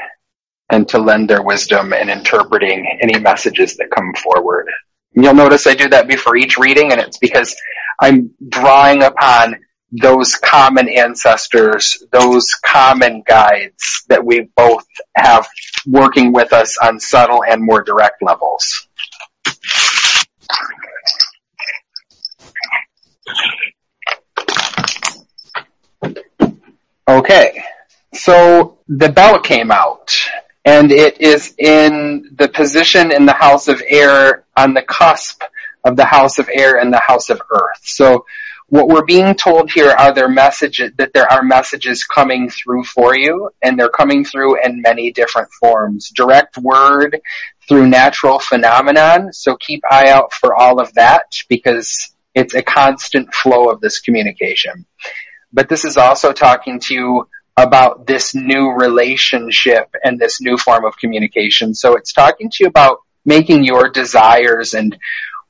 and to lend their wisdom in interpreting any messages that come forward. You'll notice I do that before each reading, and it's because I'm drawing upon those common ancestors, those common guides that we both have working with us on subtle and more direct levels. Okay, so the bell came out and it is in the position in the house of air on the cusp of the house of air and the house of earth. So what we're being told here are there messages that there are messages coming through for you and they're coming through in many different forms. Direct word through natural phenomenon. So keep eye out for all of that because it's a constant flow of this communication. But this is also talking to you about this new relationship and this new form of communication. So it's talking to you about making your desires and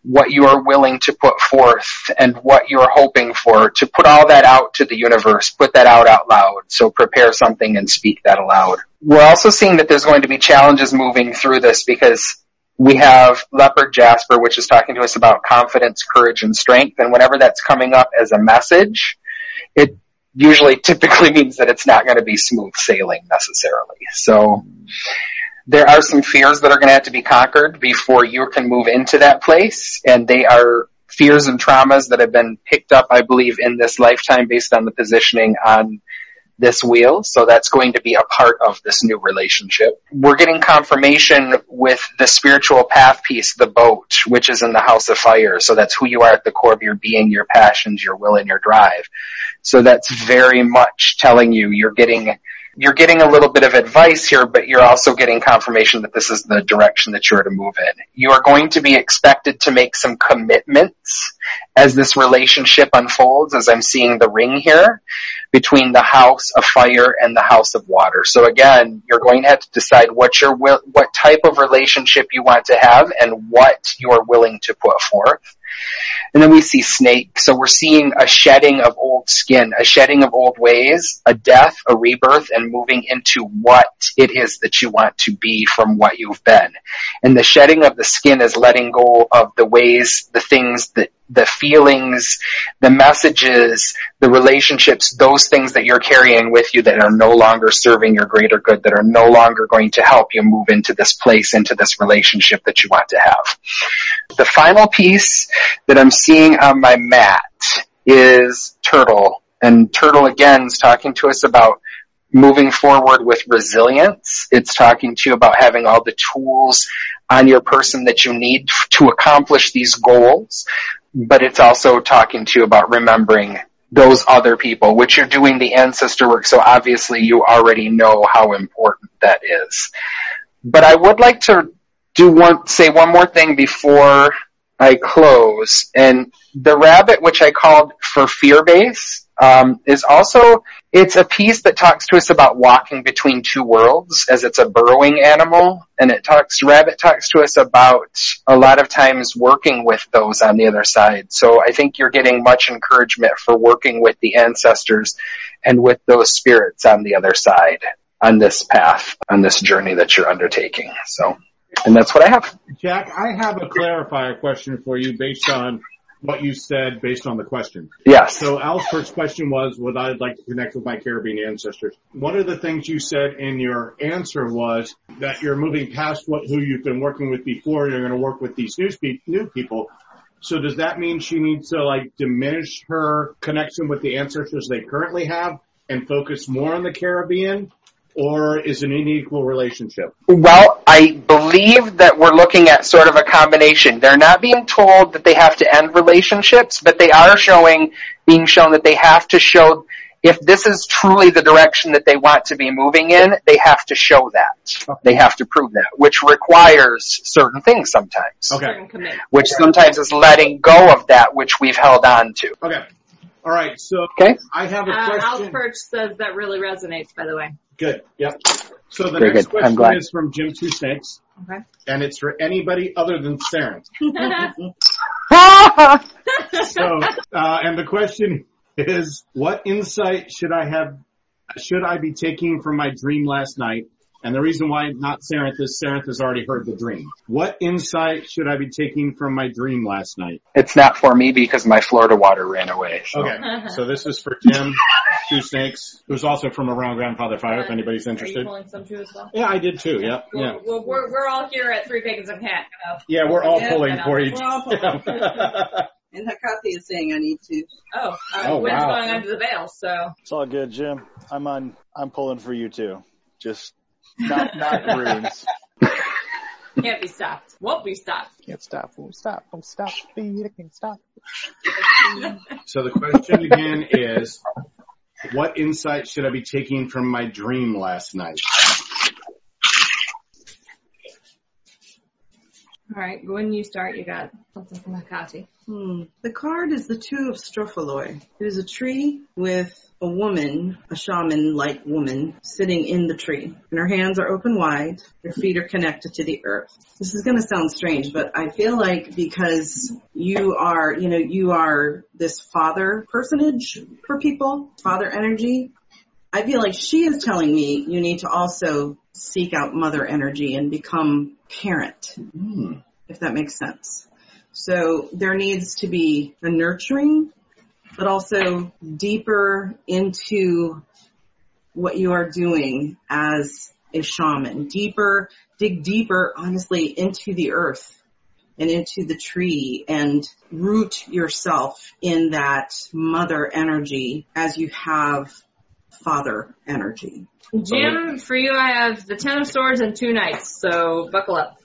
what you are willing to put forth and what you're hoping for to put all that out to the universe, put that out out loud. So prepare something and speak that aloud. We're also seeing that there's going to be challenges moving through this because we have Leopard Jasper, which is talking to us about confidence, courage, and strength. And whenever that's coming up as a message, it usually typically *laughs* means that it's not going to be smooth sailing necessarily. So there are some fears that are going to have to be conquered before you can move into that place. And they are fears and traumas that have been picked up, I believe, in this lifetime based on the positioning on this wheel. So that's going to be a part of this new relationship. We're getting confirmation with the spiritual path piece, the boat, which is in the house of fire. So that's who you are at the core of your being, your passions, your will, and your drive. So that's very much telling you you're getting you're getting a little bit of advice here, but you're also getting confirmation that this is the direction that you're to move in. You are going to be expected to make some commitments as this relationship unfolds, as I'm seeing the ring here between the house of fire and the house of water. So again, you're going to have to decide what your will, what type of relationship you want to have and what you are willing to put forth. And then we see snake. So we're seeing a shedding of old skin, a shedding of old ways, a death, a rebirth, and moving into what it is that you want to be from what you've been. And the shedding of the skin is letting go of the ways, the things that, the feelings, the messages, the relationships, those things that you're carrying with you that are no longer serving your greater good, that are no longer going to help you move into this place, into this relationship that you want to have. The final piece that I'm seeing on my mat is turtle And Turtle again is talking to us about moving forward with resilience. It's talking to you about having all the tools on your person that you need to accomplish these goals. But it's also talking to you about remembering those other people, which you're doing the ancestor work. So obviously you already know how important that is. But I would like to do one, say one more thing before I close. And the rabbit, which I called for fear base, um, is also it's a piece that talks to us about walking between two worlds as it's a burrowing animal and it talks rabbit talks to us about a lot of times working with those on the other side. So i think you're getting much encouragement for working with the ancestors and with those spirits on the other side on this path on this journey that you're undertaking. So and that's what i have. Jack, I have a clarifier question for you based on what you said based on the question. yes So Al's first question was, would I like to connect with my Caribbean ancestors? One of the things you said in your answer was that you're moving past what who you've been working with before. You're going to work with these new, spe- new people. So does that mean she needs to like diminish her connection with the ancestors they currently have and focus more on the Caribbean? Or is it an equal relationship? Well, I believe that we're looking at sort of a combination. They're not being told that they have to end relationships, but they are showing, being shown that they have to show, if this is truly the direction that they want to be moving in, they have to show that. They have to prove that, which requires certain things sometimes. Okay. Certain commit. Which sometimes is letting go of that which we've held on to. Okay. All right. So Okay? I have a Uh, Al question. Perch says that really resonates, by the way. Good. Yep. So the Very next good. I'm question glad. is from Jim Two Snakes, Okay. and it's for anybody other than Saren. *laughs* *laughs* So, uh, and the question is, what insight should I have, should I be taking from my dream last night? And the reason why not Sarenth is Sarenth has already heard the dream. What insight should I be taking from my dream last night? It's not for me because my Florida water ran away. So. Okay. *laughs* So this is for Jim Two Snakes, who's also from around Grandfather Fire, if anybody's Are you interested. pulling some too as well? Yeah, I did too. Yep. Yeah. Well, well, we're, we're all here at Three Pagans of Cat. You know. Yeah, we're all Yeah, pulling for you. We're all pulling. *laughs* And Hecate is saying I need to. Oh, uh, Oh, wind's wow. going under the veil, so. It's all good, Jim. I'm on. I'm pulling for you too. Just not not runes. *laughs* Can't be stopped. Won't be stopped. Can't stop, won't stop, won't stop, beat, I can't stop. *laughs* So the question again is, what insight should I be taking from my dream last night? All right, when you start, you got something from Hecate. Hmm. The card is the two of Strophaloi. It is a tree with a woman, a shaman-like woman, sitting in the tree. And her hands are open wide. Her feet are connected to the earth. This is going to sound strange, but I feel like because you are, you know, you are this father personage for people, father energy, I feel like she is telling me you need to also seek out mother energy and become parent, hmm. if that makes sense. So there needs to be a nurturing, but also deeper into what you are doing as a shaman. Deeper, dig deeper, honestly, into the earth and into the tree and root yourself in that mother energy as you have father energy. Jim, for you, I have the Ten of Swords and two Knights, so buckle up.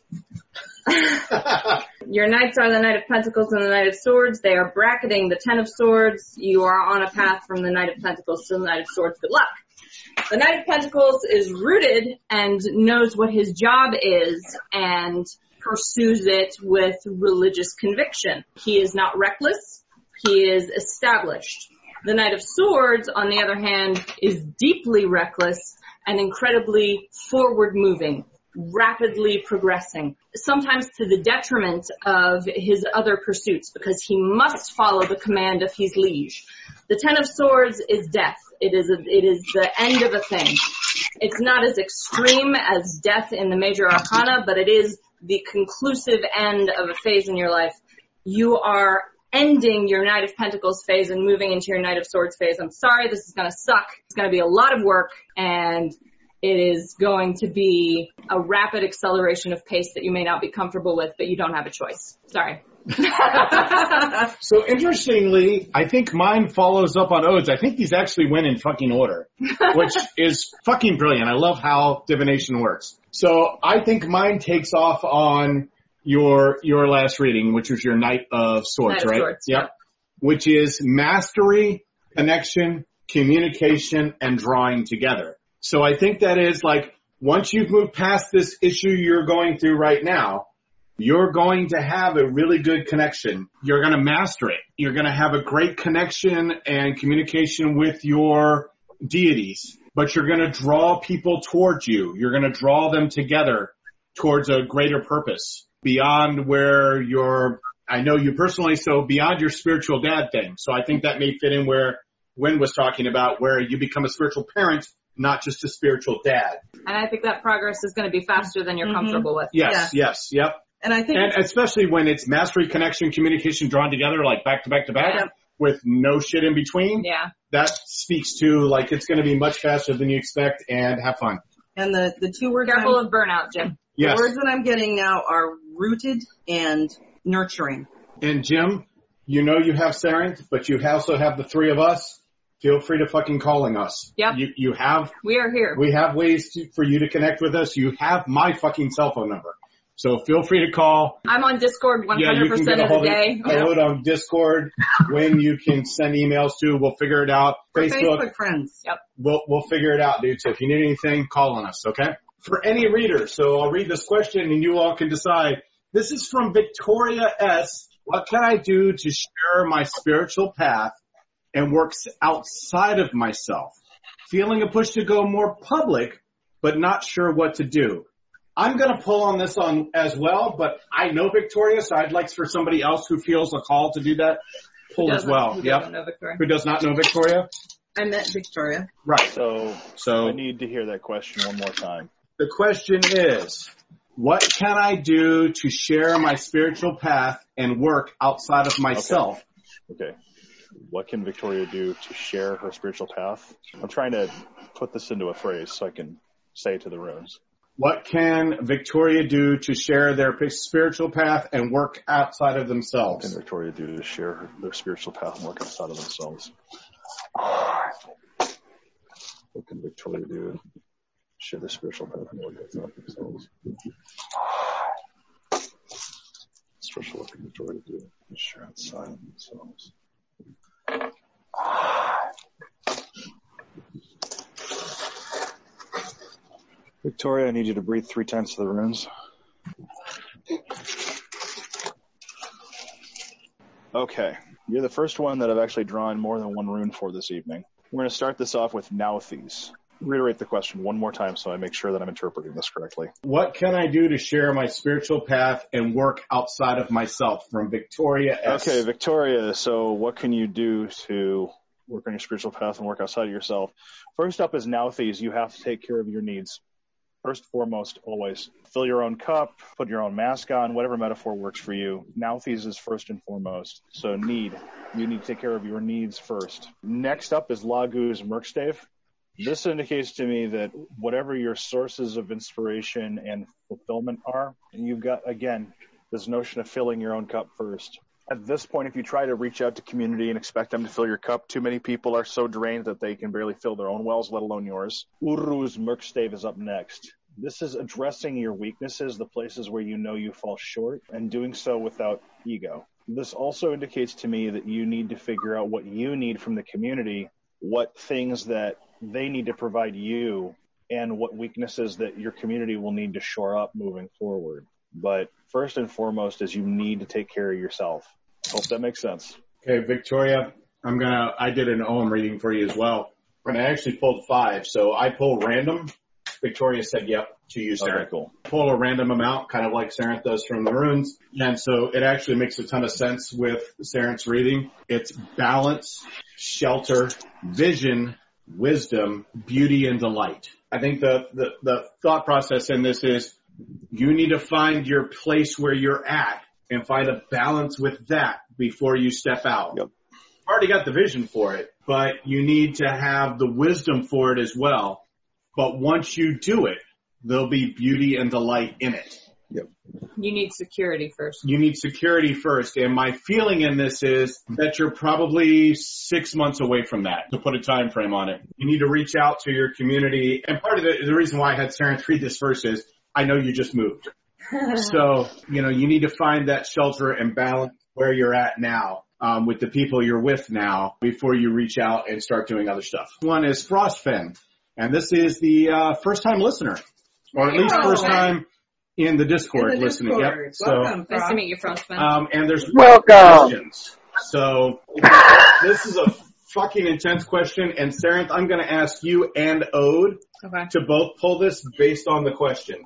*laughs* Your Knights are the Knight of Pentacles and the Knight of Swords. They are bracketing the Ten of Swords. You are on a path from the Knight of Pentacles to the Knight of Swords. Good luck. The Knight of Pentacles is rooted and knows what his job is and pursues it with religious conviction. He is not reckless. He is established. The Knight of Swords, on the other hand, is deeply reckless and incredibly forward moving, rapidly progressing, sometimes to the detriment of his other pursuits because he must follow the command of his liege. The Ten of Swords is death. It is, a, it is the end of a thing. It's not as extreme as death in the major arcana, but it is the conclusive end of a phase in your life. You are ending your Knight of Pentacles phase and moving into your Knight of Swords phase. I'm sorry, this is gonna suck. It's gonna be a lot of work and it is going to be a rapid acceleration of pace that you may not be comfortable with, but you don't have a choice. Sorry. *laughs* So interestingly, I think mine follows up on Ode's. I think these actually went in fucking order, which *laughs* is fucking brilliant. I love how divination works. So I think mine takes off on your your last reading, which was your Knight of Swords, Knight of right? Swords, Yep. Which is mastery, connection, communication, and drawing together. So I think that is like once you've moved past this issue you're going through right now, you're going to have a really good connection. You're going to master it. You're going to have a great connection and communication with your deities, but you're going to draw people towards you. You're going to draw them together towards a greater purpose beyond where you're, I know you personally, so beyond your spiritual dad thing. So I think that may fit in where Wynn was talking about where you become a spiritual parent, not just a spiritual dad. And I think that progress is going to be faster than you're Mhm. comfortable with. Yes, yes, yep. And I think And especially when it's mastery, connection, communication drawn together like back to back to back Yep. with no shit in between, Yeah. that speaks to like it's going to be much faster than you expect and have fun. and the the two words Careful I'm, of burnout, Jim. Yes. the words that I'm getting now are rooted and nurturing. And Jim, you know you have Sarenth, but you also have the three of us. Feel free to fucking calling us. Yep. You, you have, We are here. we have ways to, for you to connect with us. You have my fucking cell phone number. So feel free to call. I'm on Discord 100% Yeah, you can get a of the hold day. of hold on Discord when you can send emails to. We'll figure it out. Facebook, Facebook friends. Yep. We'll we'll figure it out, dude. So if you need anything, call on us, okay? For any reader, so I'll read this question and you all can decide. This is from Victoria S. What can I do to share my spiritual path and works outside of myself? Feeling a push to go more public, but not sure what to do. I'm gonna pull on this on as well, but I know Victoria, so I'd like for somebody else who feels a call to do that pull as well. who Yep. doesn't know Victoria? Who does not know Victoria? I met Victoria. Right. So So I need to hear that question one more time. The question is, what can I do to share my spiritual path and work outside of myself? Okay. What can Victoria do to share her spiritual path? I'm trying to put this into a phrase so I can say it to the rooms. What can Victoria do to share their spiritual path and work outside of themselves? What can? Victoria do to share her, their spiritual path and work outside of themselves? What can Victoria do to share their spiritual path and work outside of themselves? Spiritual what can Victoria do to share outside of themselves? Victoria, I need you to breathe three tenths of the runes. Okay, you're the first one that I've actually drawn more than one rune for this evening. We're going to start this off with Nauthiz. Reiterate the question one more time so I make sure that I'm interpreting this correctly. What can I do to share my spiritual path and work outside of myself? From Victoria S. Okay, Victoria, so what can you do to work on your spiritual path and work outside of yourself? First up is Nauthiz. You have to take care of your needs. First foremost, always fill your own cup, put your own mask on, whatever metaphor works for you. Nauthiz is first and foremost. So need. You need to take care of your needs first. Next up is Laguz Merkstave. This indicates to me that whatever your sources of inspiration and fulfillment are, you've got, again, this notion of filling your own cup first. At this point, if you try to reach out to community and expect them to fill your cup, too many people are so drained that they can barely fill their own wells, let alone yours. Uruz Merkstave is up next. This is addressing your weaknesses, the places where you know you fall short, and doing so without ego. This also indicates to me that you need to figure out what you need from the community, what things that they need to provide you, and what weaknesses that your community will need to shore up moving forward. But first and foremost is you need to take care of yourself. Hope that makes sense. Okay, Victoria, I'm gonna, I did an OM reading for you as well. And I actually pulled five. So I pulled random. Victoria said, yep, to you, Sarah. Okay, cool. pull a random amount, kind of like Sarenth does from the runes. And so it actually makes a ton of sense with Sarenth's reading. It's balance, shelter, vision, wisdom, beauty, and delight. I think the, the, the thought process in this is you need to find your place where you're at and find a balance with that before you step out. Yep. You've already got the vision for it, but you need to have the wisdom for it as well. But once you do it, there'll be beauty and delight in it. Yep. You need security first. you need security first. And my feeling in this is that you're probably six months away from that to put a time frame on it. You need to reach out to your community. And part of it, the reason why I had Sarah read this verse is I know you just moved. *laughs* so, you know, you need to find that shelter and balance where you're at now. Um, with the people you're with now before you reach out and start doing other stuff. One is Frostfen, and this is the uh, first time listener, or at least Wow. first time in the Discord In the listening. Discord. Yep. So, Welcome, Nice to meet you, Frostman. um, and there's Welcome. questions. So this is a fucking intense question, and Sarenth, I'm going to ask you and Ode okay. to both pull this based on the question.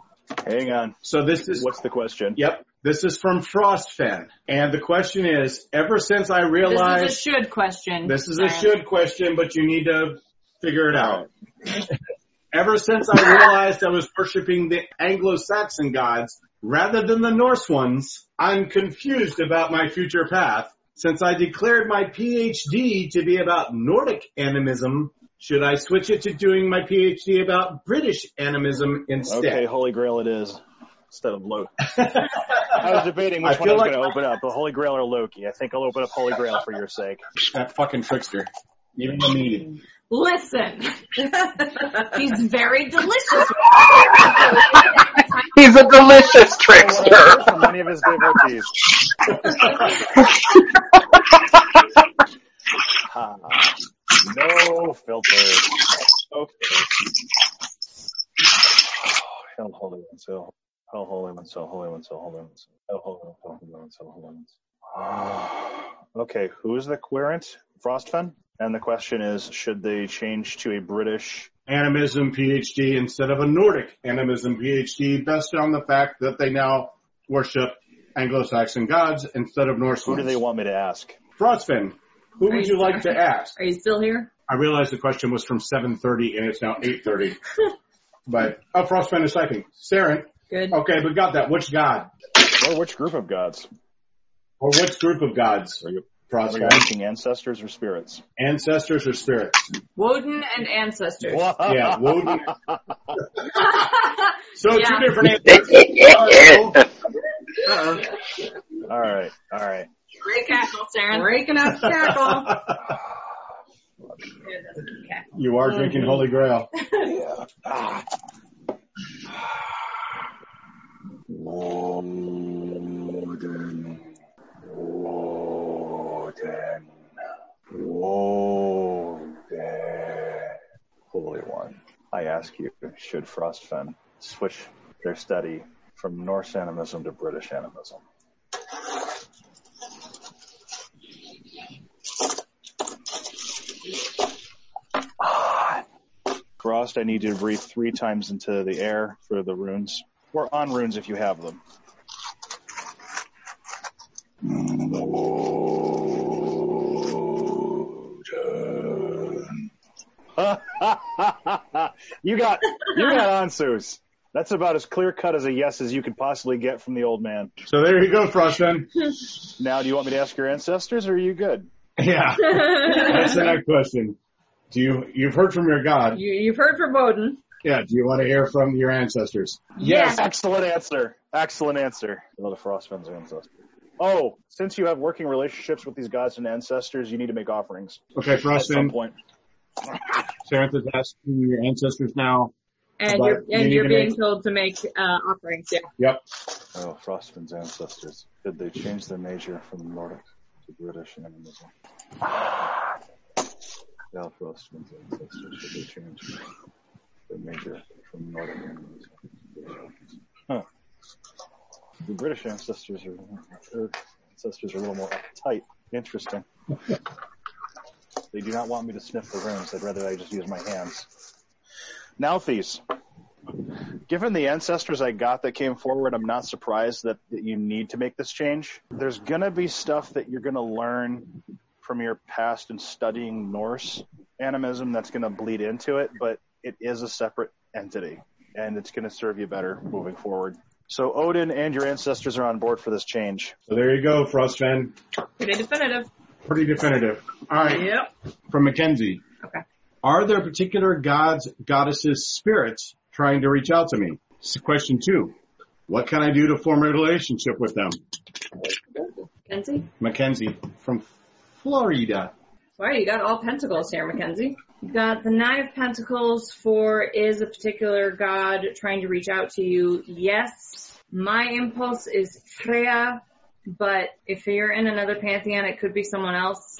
Hang on. So this is What's the question? yep. This is from Frostfen, and the question is: Ever since I realized This realized is a should question. this is a should question, but you need to figure it out. *laughs* Ever since I realized I was worshiping the Anglo-Saxon gods rather than the Norse ones, I'm confused about my future path. Since I declared my PhD to be about Nordic animism, should I switch it to doing my PhD about British animism instead? Okay, Holy Grail it is. Instead of Loki. *laughs* I was debating I which one I was like- going to open up, the Holy Grail or Loki. I think I'll open up Holy Grail for your sake. that fucking trickster. Even the meeting. Listen, *laughs* he's very delicious. *laughs* He's a delicious trickster. From many of his devotees. Ah, no filter. Filter. Hell, holy one, so. Hell, holy one, so, holy one, so, holy one, so. Hell, holy one, so, holy one, so, holy one, so. Ah. Okay, who is the querent? Frostfen? And the question is, should they change to a British Animism PhD instead of a Nordic animism PhD based on the fact that they now worship Anglo-Saxon gods instead of Norse Who do they want me to ask? Frostfin, who Are would you you like to ask? Are you still here? I realized the question was from 7.30 and it's now 8.30. *laughs* but, oh, Frostfin is typing. Saren, Good. okay, we got that. Which god? Or which group of gods? Or which group of gods? Are you, are you Frostfin. asking ancestors or spirits? Ancestors or spirits? Woden and ancestors. Yeah, Woden. *laughs* So Yeah. two different answers. *laughs* Uh-oh. All right, all right. Great cackle, Saren. Breaking up cackle. you are drinking Holy Grail. Woden, Woden, Woden. Holy One, I ask you, should Frostfen switch their study from Norse animism to British animism? Frost, I need you to breathe three times into the air for the runes. Or on runes if you have them. *laughs* you got you got answers. That's about as clear cut as a yes as you could possibly get from the old man. So there you go, Frostfin. Now, do you want me to ask your ancestors, or are you good? Yeah. *laughs* That's the next question. Do you, you've heard from your God. You, you've heard from Woden. Yeah. Do you want to hear from your ancestors? Yes, excellent answer. Excellent answer. Well, the Frostfin's ancestor. Oh, since you have working relationships with these gods and ancestors, you need to make offerings Okay, at some Frostfin. point. Sarenth is asking your ancestors now. And you're, and need you're to being make- told to make uh, offerings. Yeah. Yep. Oh, Frostfin's ancestors. Did they change their major from Nordic to British animism? *sighs* Yeah, Frostfin's ancestors. Change their major from animism? Huh. The British ancestors are, their ancestors are a little more uptight. Interesting. They do not want me to sniff the rooms. They'd rather I just use my hands. Nauthiz. Given the ancestors I got that came forward, I'm not surprised that, that you need to make this change. There's gonna be stuff that you're gonna learn from your past and studying Norse animism that's gonna bleed into it, but it is a separate entity and it's gonna serve you better moving forward. So Odin and your ancestors are on board for this change. So there you go, Frostfin. Pretty definitive. Pretty definitive. All right. Yep. From Mackenzie. Okay. Are there particular gods, goddesses, spirits trying to reach out to me? S- Question two. What can I do to form a relationship with them? Kenzie? Mackenzie from Florida. Wow, you got all pentacles here, Mackenzie. You got the Nine of Pentacles for is a particular god trying to reach out to you. Yes, my impulse is Freya, but if you're in another pantheon, it could be someone else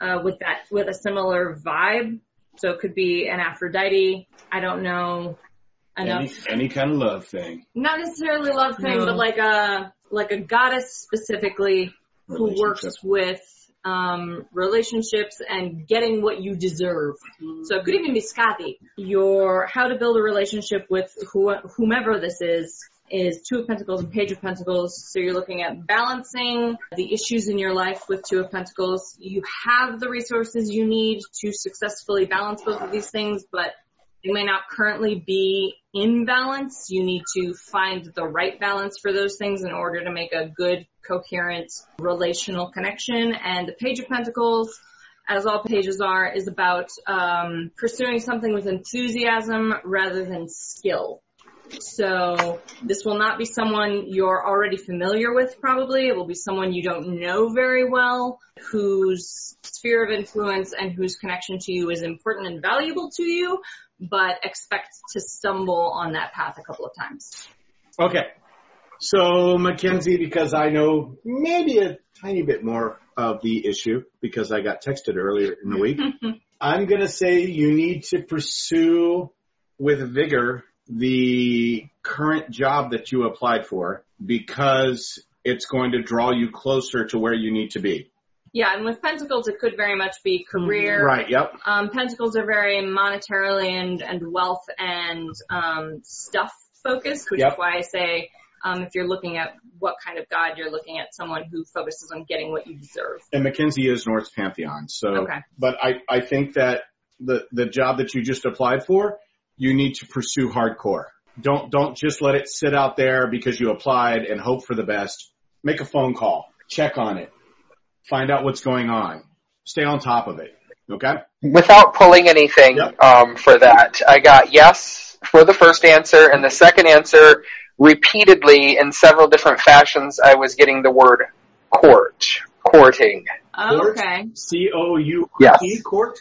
uh, with that with a similar vibe. So it could be an Aphrodite. I don't know enough. Any, any kind of love thing. Not necessarily love thing, No. but like a like a goddess specifically who works with um, relationships and getting what you deserve. So it could even be Skadi. Your how to build a relationship with who, whomever this is is Two of Pentacles and Page of Pentacles. So you're looking at balancing the issues in your life with Two of Pentacles. You have the resources you need to successfully balance both of these things, but they may not currently be in balance. You need to find the right balance for those things in order to make a good, coherent relational connection. And the Page of Pentacles, as all pages are, is about um, pursuing something with enthusiasm rather than skill. So this will not be someone you're already familiar with probably. It will be someone you don't know very well, whose sphere of influence and whose connection to you is important and valuable to you, but expect to stumble on that path a couple of times. Okay. So Mackenzie, because I know maybe a tiny bit more of the issue because I got texted earlier in the week, *laughs* I'm going to say you need to pursue with vigor the current job that you applied for because it's going to draw you closer to where you need to be. Yeah, and with Pentacles, it could very much be career. Right. Yep. Um, Pentacles are very monetarily and, and wealth and um, stuff focused, which Yep. is why I say um, if you're looking at what kind of god, you're looking at someone who focuses on getting what you deserve. And Mackenzie is North Pantheon. So, Okay. but I, I think that the, the job that you just applied for, you need to pursue hardcore. Don't, don't just let it sit out there because you applied and hope for the best. Make a phone call. Check on it. Find out what's going on. Stay on top of it. Okay? Without pulling anything Yep. um, for that, I got yes for the first answer, and the second answer, repeatedly in several different fashions, I was getting the word court, courting. Court? Okay. C-O-U-R-T, Yes. court?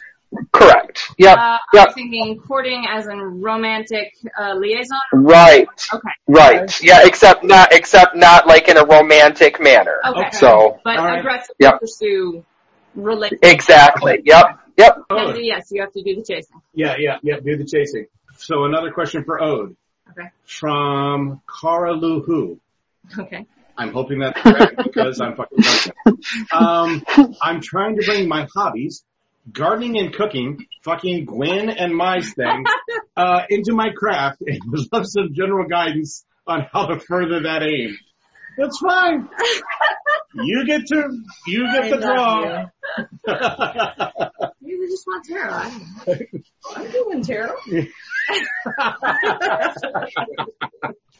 Correct. Yep. Uh, Yep. I'm thinking courting as in romantic uh, liaison. Right. Okay. Right. Yeah. Except not. Except not like in a romantic manner. Okay. So But All right. aggressively Yep. pursue relation. exactly. Yep. Yep. Ode. Yes, you have to do the chasing. Yeah, yeah, yeah, do the chasing. So another question for Ode. Okay. From Cara Luhu. Okay. I'm hoping that's correct because I'm fucking *laughs* pregnant. Um, I'm trying to bring my hobbies, gardening and cooking, fucking Gwen and my thing, *laughs* uh, into my craft and would love some general guidance on how to further that aim. That's fine. *laughs* You get to, you get the draw. *laughs* You just want tarot. I don't know. *laughs* I'm doing tarot. *laughs*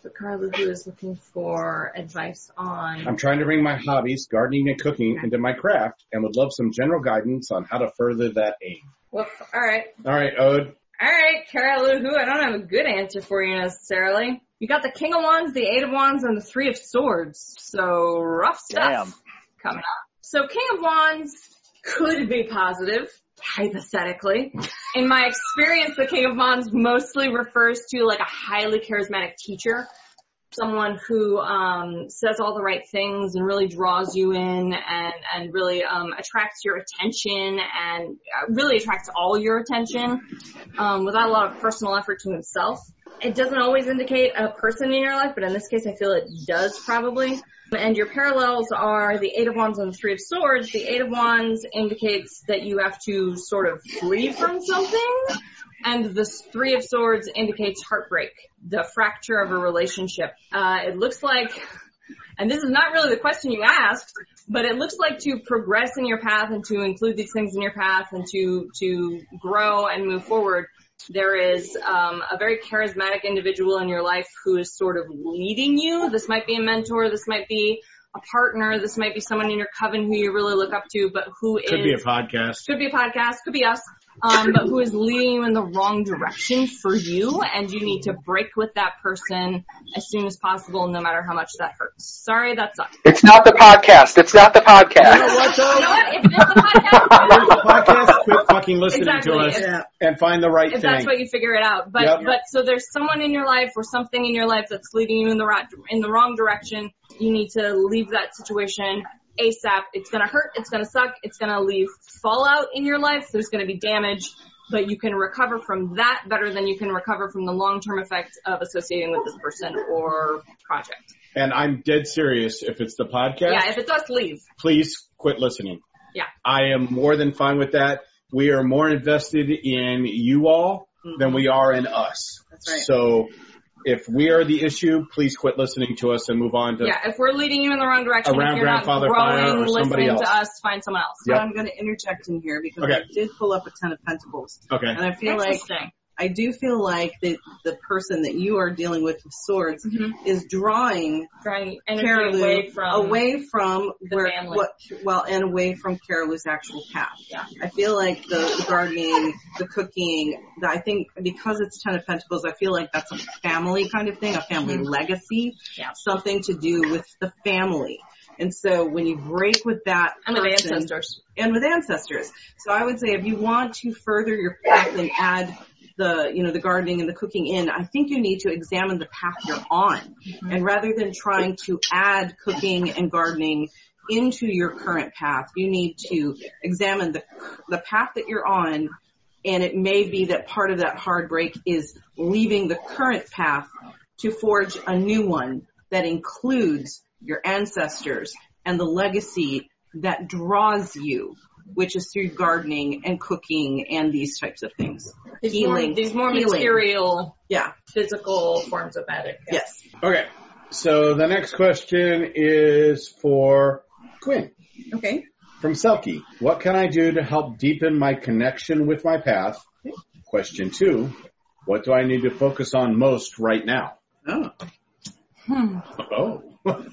So Carla, who is looking for advice on I'm trying to bring my hobbies, gardening and cooking, into my craft and would love some general guidance on how to further that aim. Well, all right. All right, Ode. All right, Carol who I don't have a good answer for you necessarily. You got the King of Wands, the Eight of Wands, and the Three of Swords. So rough stuff Damn. coming up. So King of Wands could be positive, hypothetically. In my experience, the King of Wands mostly refers to like a highly charismatic teacher. Someone who um, says all the right things and really draws you in and, and really um, attracts your attention and uh, really attracts all your attention um, without a lot of personal effort to himself. It doesn't always indicate a person in your life, but in this case, I feel it does probably. And your parallels are the Eight of Wands and the Three of Swords. The Eight of Wands indicates that you have to sort of flee from something, and the Three of Swords indicates heartbreak, the fracture of a relationship. Uh, it looks like, and this is not really the question you asked, but it looks like to progress in your path and to include these things in your path and to to grow and move forward, there is um, a very charismatic individual in your life who is sort of leading you. This might be a mentor. This might be a partner. This might be someone in your coven who you really look up to, but who is Could be a podcast. could be a podcast, could be us, um, but who is leading you in the wrong direction for you, and you need to break with that person as soon as possible, no matter how much that hurts. Sorry, that sucks. It's not the podcast. It's not the You know podcast. what You know what? If it's a podcast, *laughs* There's a podcast. Quit fucking listening Exactly. to us Yeah. and find the right if thing. that's what you figure it out. But Yep. but so there's someone in your life or something in your life that's leading you in the right in the wrong direction. You need to leave that situation ASAP. It's gonna hurt. It's gonna suck. It's gonna leave fallout in your life. There's gonna be damage. But you can recover from that better than you can recover from the long-term effects of associating with this person or project. and I'm dead serious. If it's the podcast, Yeah, if it's us, leave. please quit listening. Yeah. I am more than fine with that. We are more invested in you all mm-hmm. than we are in us. That's right. So if we are the issue, please quit listening to us and move on to Yeah, if we're leading you in the wrong direction, Around if you're not Grandfather Fire growing, or somebody listening else. to us, find someone else. So Yep. I'm going to interject in here because Okay. I did pull up a Ten of Pentacles, Okay. and I feel like Interesting. I do feel like that the person that you are dealing with with swords Mhm. is drawing Drawing energy away from away from where family. what well and away from Carolou's actual path. Yeah. I feel like the, the gardening, the cooking, the, I think because it's Ten of Pentacles, I feel like that's a family kind of thing, a family Mhm. legacy, Yeah. something to do with the family. And so when you break with that and with person- ancestors. and with ancestors. So I would say if you want to further your path and add the, you know, the gardening and the cooking in, I think you need to examine the path you're on. Mm-hmm. And rather than trying to add cooking and gardening into your current path, you need to examine the, the path that you're on. And it may be that part of that hard break is leaving the current path to forge a new one that includes your ancestors and the legacy that draws you, which is through gardening and cooking and these types of things. These Healing. more, these more Healing. material, Yeah. physical forms of magic. Yeah. Yes. Okay. So the next question is for Gwen Okay. from Selkie. What can I do to help deepen my connection with my path? Question two. What do I need to focus on most right now? Oh. Hmm. Oh. *laughs*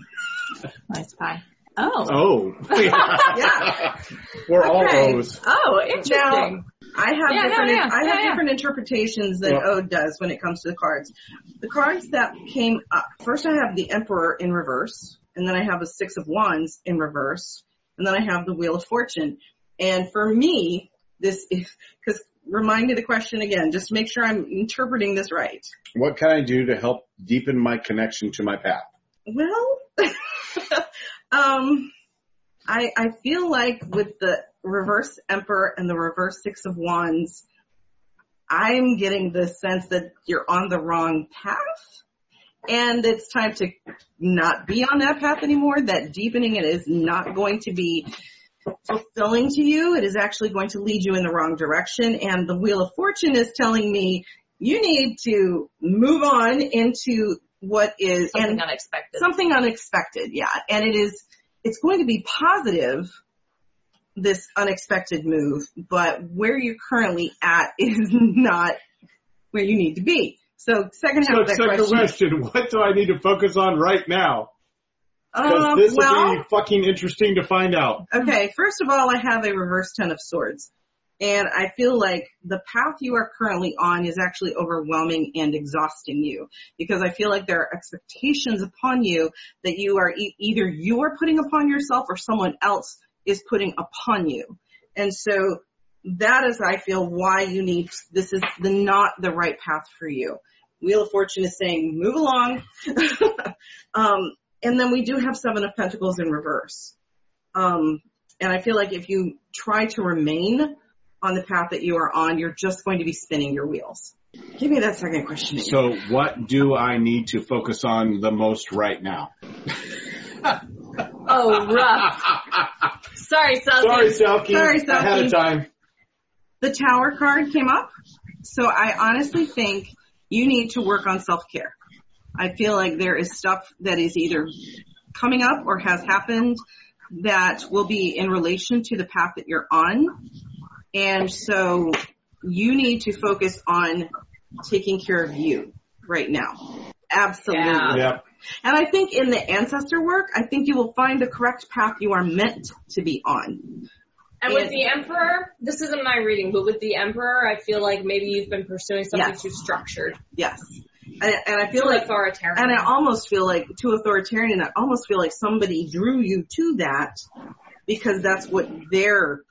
Nice pie. Oh. Oh. *laughs* Yeah. *laughs* We're all Okay. O's. Oh, interesting. Now, I have Yeah, no, different yeah, I have yeah, yeah. different interpretations than Yeah. Ode does when it comes to the cards. The cards that came up first I have the Emperor in reverse, and then I have a Six of Wands in reverse, and then I have the Wheel of Fortune. And for me, this is because remind me the question again, just to make sure I'm interpreting this right. What can I do to help deepen my connection to my path? Well, *laughs* um, I I feel like with the reverse Emperor and the reverse Six of Wands, I'm getting the sense that you're on the wrong path, and it's time to not be on that path anymore. That deepening it is not going to be fulfilling to you. It is actually going to lead you in the wrong direction. And the Wheel of Fortune is telling me you need to move on into what is Something unexpected. something unexpected, yeah. And it is, it's going to be positive, this unexpected move, but where you're currently at *laughs* is not where you need to be. So second half So of that second question. question. *laughs* What do I need to focus on right now? Because Um, this will be fucking interesting to find out. okay, first of all, I have a reverse ten of swords. And I feel like the path you are currently on is actually overwhelming and exhausting you because I feel like there are expectations upon you that you are e- either you are putting upon yourself or someone else is putting upon you. And so that is, I feel, why you need, this is the not the right path for you. Wheel of Fortune is saying, move along. *laughs* um, and then we do have Seven of Pentacles in reverse. Um, and I feel like if you try to remain on the path that you are on, you're just going to be spinning your wheels. Give me that second question again. So what do I need to focus on the most right now? *laughs* Oh, rough. *laughs* Sorry, Selkie. Sorry, Selkie. Sorry, Selkie. Ahead of time. the tower card came up. So I honestly think you need to work on self-care. I feel like there is stuff that is either coming up or has happened that will be in relation to the path that you're on. And so you need to focus on taking care of you right now. Absolutely. Yeah. Yep. And I think in the ancestor work, I think you will find the correct path you are meant to be on. And with the Emperor, this isn't my reading, but with the Emperor, I feel like maybe you've been pursuing something Yes. too structured, Yes. And, and I too feel like, authoritarian. and I almost feel like, too authoritarian, I almost feel like somebody drew you to that because that's what their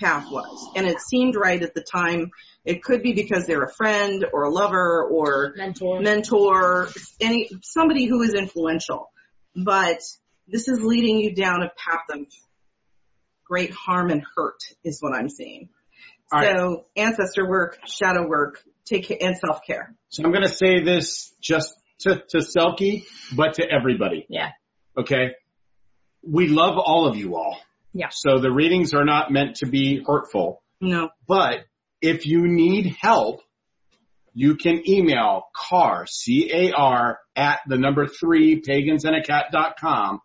path was. And it seemed right at the time. It could be because they're a friend or a lover or mentor. mentor, any somebody who is influential. But this is leading you down a path of great harm and hurt is what I'm seeing. All right. so ancestor work, shadow work, take ca- and self care. So I'm going to say this just to, to Selkie, but to everybody. Yeah. Okay. We love all of you all. Yeah. So the readings are not meant to be hurtful, No, but if you need help, you can email car, C-A-R at the number three pagansandAcat.com.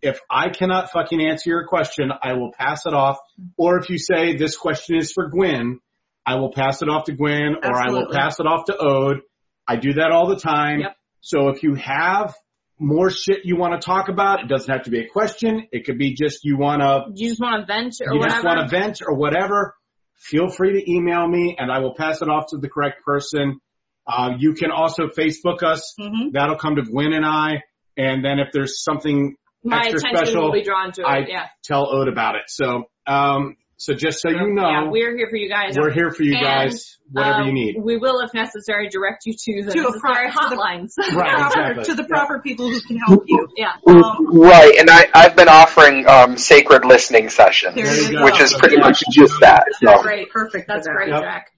If I cannot fucking answer your question, I will pass it off. Or if you say this question is for Gwen, I will pass it off to Gwen or I will pass it off to Ode. I do that all the time. Yep. So if you have more shit you want to talk about, it doesn't have to be a question. It could be just you want to You just want to vent or you whatever. just want to vent or whatever, feel free to email me and I will pass it off to the correct person. Uh, you can also Facebook us. Mhm. That'll come to Gwen and I. And then if there's something My extra attention special, will be drawn to it. I yeah. tell Ode about it. So, um, so just so you know, yeah, we're here for you guys. we're here for you And, guys, whatever uh, you need. We will, if necessary, direct you to the To a necessary pro- to the- hotlines. Right, proper, exactly. to the proper people who can help you. *laughs* yeah. Um, Right, and I, I've been offering um, sacred listening sessions, There you go. which is pretty much just that. That's So. great. perfect. That's that. great, Yep. Jack.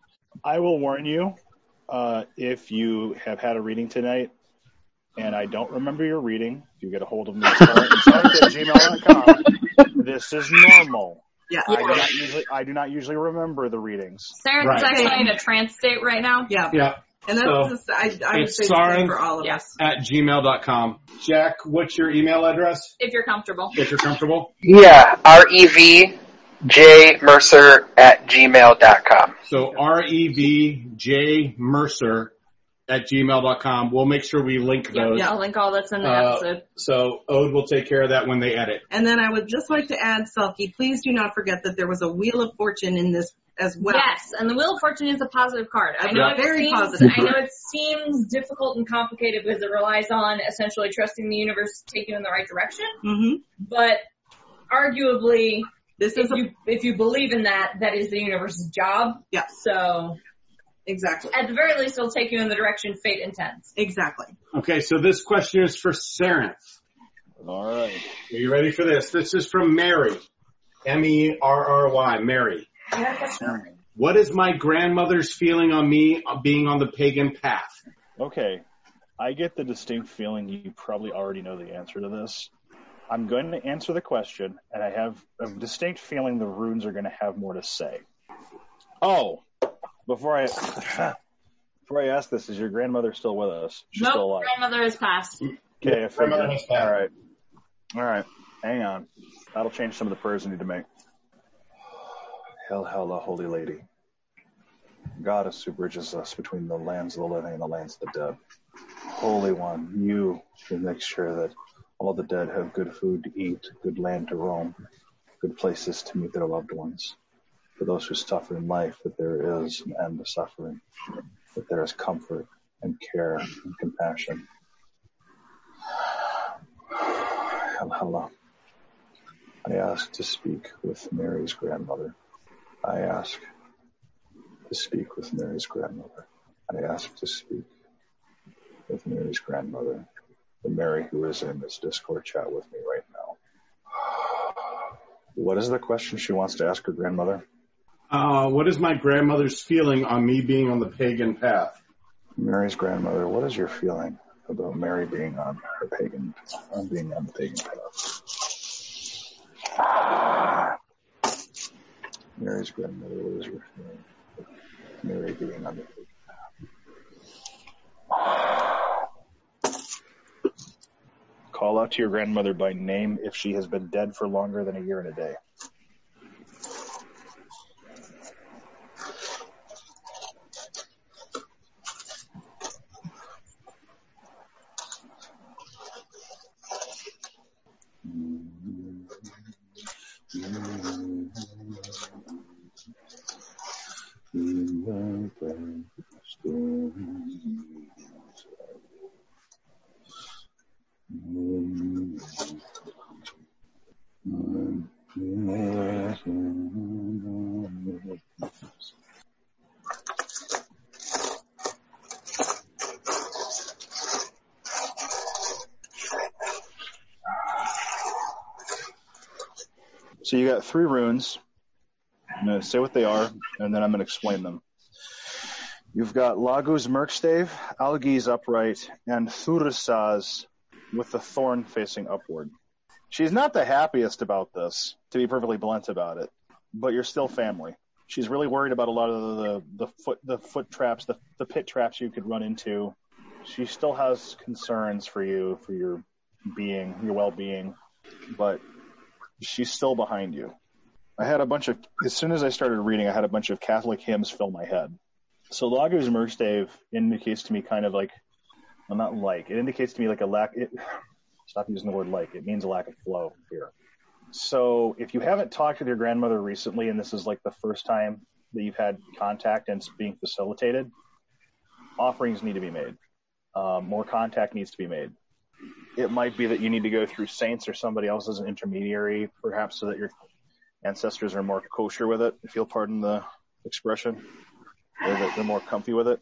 I will warn you, uh, if you have had a reading tonight and I don't remember your reading, if you get a hold of me *laughs* at gmail.com, this is normal. Yeah. I do not usually, I do not usually remember the readings. Sarah's Right. actually in a trance state right now. Yeah. Yeah. And that's So, just, I, I would say the for all of Yeah. us. At gmail.com. Jack, what's your email address If you're comfortable. if you're comfortable? Yeah, R E V J Mercer at gmail.com. So R-E-V-J Mercer at gmail.com. We'll make sure we link those. Yeah, those. I'll link all that's in the Uh, episode. So Ode will take care of that when they edit. And then I would just like to add, Selkie, please do not forget that there was a Wheel of Fortune in this as well. Yes, and the Wheel of Fortune is a positive card. I know Yeah. it Very seems, positive. I know it seems difficult and complicated because it relies on essentially trusting the universe to take you in the right direction. Mm-hmm. But arguably, This if is a, you if you believe in that, that is the universe's job. yeah, So exactly. at the very least, it'll take you in the direction fate intends. Exactly. Okay, so this question is for Sarenth. All right. Are you ready for this? This is from Mary. M-E-R-R-Y, Mary. What is my grandmother's feeling on me being on the pagan path? Okay. I get the distinct feeling you probably already know the answer to this. I'm going to answer the question, and I have a distinct feeling the runes are going to have more to say. Oh, before I *sighs* before I ask this, is your grandmother still with us? She's still alive. grandmother has passed. Okay, I Grandmother figured. has passed. All right, all right. Hang on. That'll change some of the prayers I need to make. Hail, Hela, Holy Lady. Goddess who bridges us between the lands of the living and the lands of the dead. Holy One, you who make sure that all the dead have good food to eat, good land to roam, good places to meet their loved ones. For those who suffer in life, that there is an end to suffering, that there is comfort and care and compassion. I ask to speak with Mary's grandmother. I ask to speak with Mary's grandmother. I ask to speak with Mary's grandmother, the Mary who is in this Discord chat with me right now. What is the question she wants to ask her grandmother? Uh, what is my grandmother's feeling on me being on the pagan path? Mary's grandmother, what is your feeling about Mary being on her pagan, on being on the pagan path? Mary's grandmother, what is your feeling? about Mary being on the pagan path. Call out to your grandmother by name if she has been dead for longer than a year and a day. So you got three runes. I'm going to say what they are, and then I'm going to explain them. You've got Laguz Merkstave, Algiz upright, and Thurisaz with the thorn facing upward. She's not the happiest about this, to be perfectly blunt about it, but you're still family. She's really worried about a lot of the, the foot the foot traps, the, the pit traps you could run into. She still has concerns for you, for your being, your well being, but she's still behind you. I had a bunch of, as soon as I started reading, I had a bunch of Catholic hymns fill my head. So Laguz Merkstave indicates to me kind of like, well, not like, it indicates to me like a lack, it, *sighs* stop using the word like, it means a lack of flow here. So if you haven't talked with your grandmother recently, and this is like the first time that you've had contact and it's being facilitated, offerings need to be made. Um, more contact needs to be made. It might be that you need to go through saints or somebody else as an intermediary, perhaps so that your ancestors are more kosher with it, if you'll pardon the expression, that they're more comfy with it.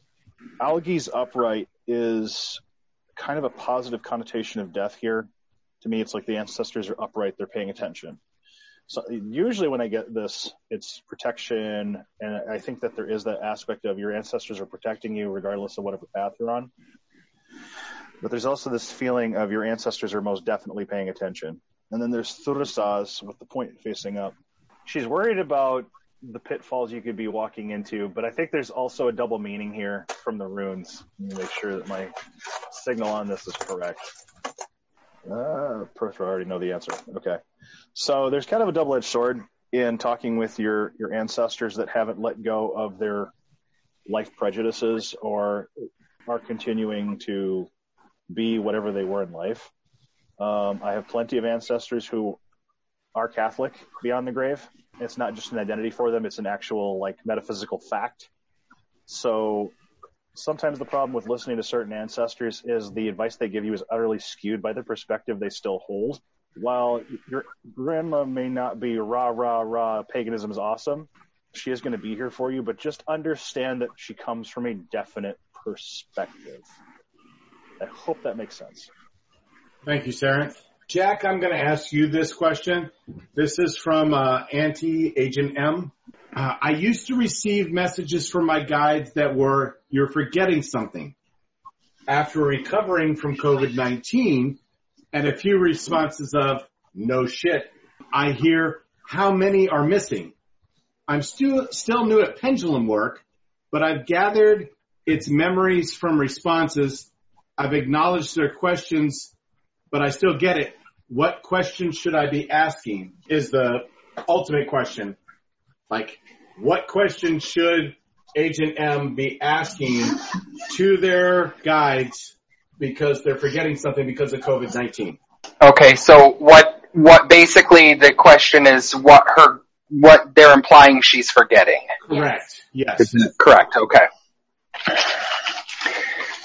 Algiz upright is kind of a positive connotation of death here. To me, it's like the ancestors are upright, they're paying attention. So usually when I get this, it's protection, and I think that there is that aspect of your ancestors are protecting you regardless of whatever path you're on. But there's also this feeling of your ancestors are most definitely paying attention. And then there's Thurisaz with the point facing up. She's worried about the pitfalls you could be walking into, but I think there's also a double meaning here from the runes. Let me make sure that my signal on this is correct. Uh, Perth, I already know the answer. Okay. So there's kind of a double-edged sword in talking with your, your ancestors that haven't let go of their life prejudices or are continuing to be whatever they were in life. Um, I have plenty of ancestors who are Catholic beyond the grave. It's not just an identity for them; it's an actual like metaphysical fact. So sometimes the problem with listening to certain ancestors is the advice they give you is utterly skewed by the perspective they still hold. While your grandma may not be rah rah rah paganism is awesome, she is going to be here for you, but just understand that she comes from a definite perspective. I hope that makes sense. Thank you, Sarah. Jack, I'm going to ask you this question. This is from uh, Auntie Agent M. Uh, I used to receive messages from my guides that were, you're forgetting something. After recovering from COVID-19 and a few responses of, no shit, I hear how many are missing. I'm still, still new at pendulum work, but I've gathered its memories from responses. I've acknowledged their questions, but I still get it. What question should I be asking is the ultimate question. Like, what question should Agent M be asking to their guides because they're forgetting something because of COVID-19? Okay, so what what basically the question is what her what they're implying she's forgetting. Correct. Yes. Correct. Okay.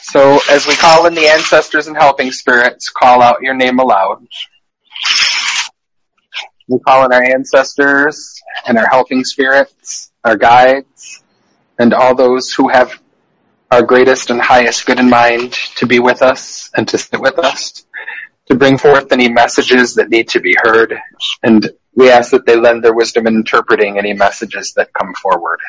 So as we call in the ancestors and helping spirits, call out your name aloud. We call on our ancestors and our helping spirits, our guides, and all those who have our greatest and highest good in mind to be with us and to sit with us, to bring forth any messages that need to be heard, and we ask that they lend their wisdom in interpreting any messages that come forward.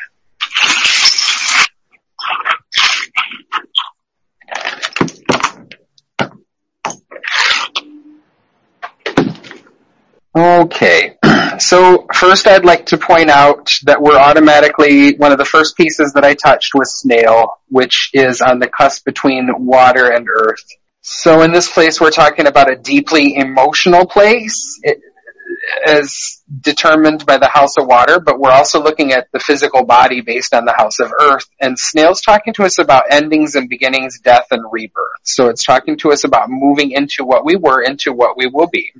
Okay, *clears throat* so first I'd like to point out that we're automatically, one of the first pieces that I touched was snail, which is on the cusp between water and earth. So in this place we're talking about a deeply emotional place, it, as determined by the house of water, but we're also looking at the physical body based on the house of earth. And Snail's talking to us about endings and beginnings, death and rebirth. So it's talking to us about moving into what we were, into what we will be.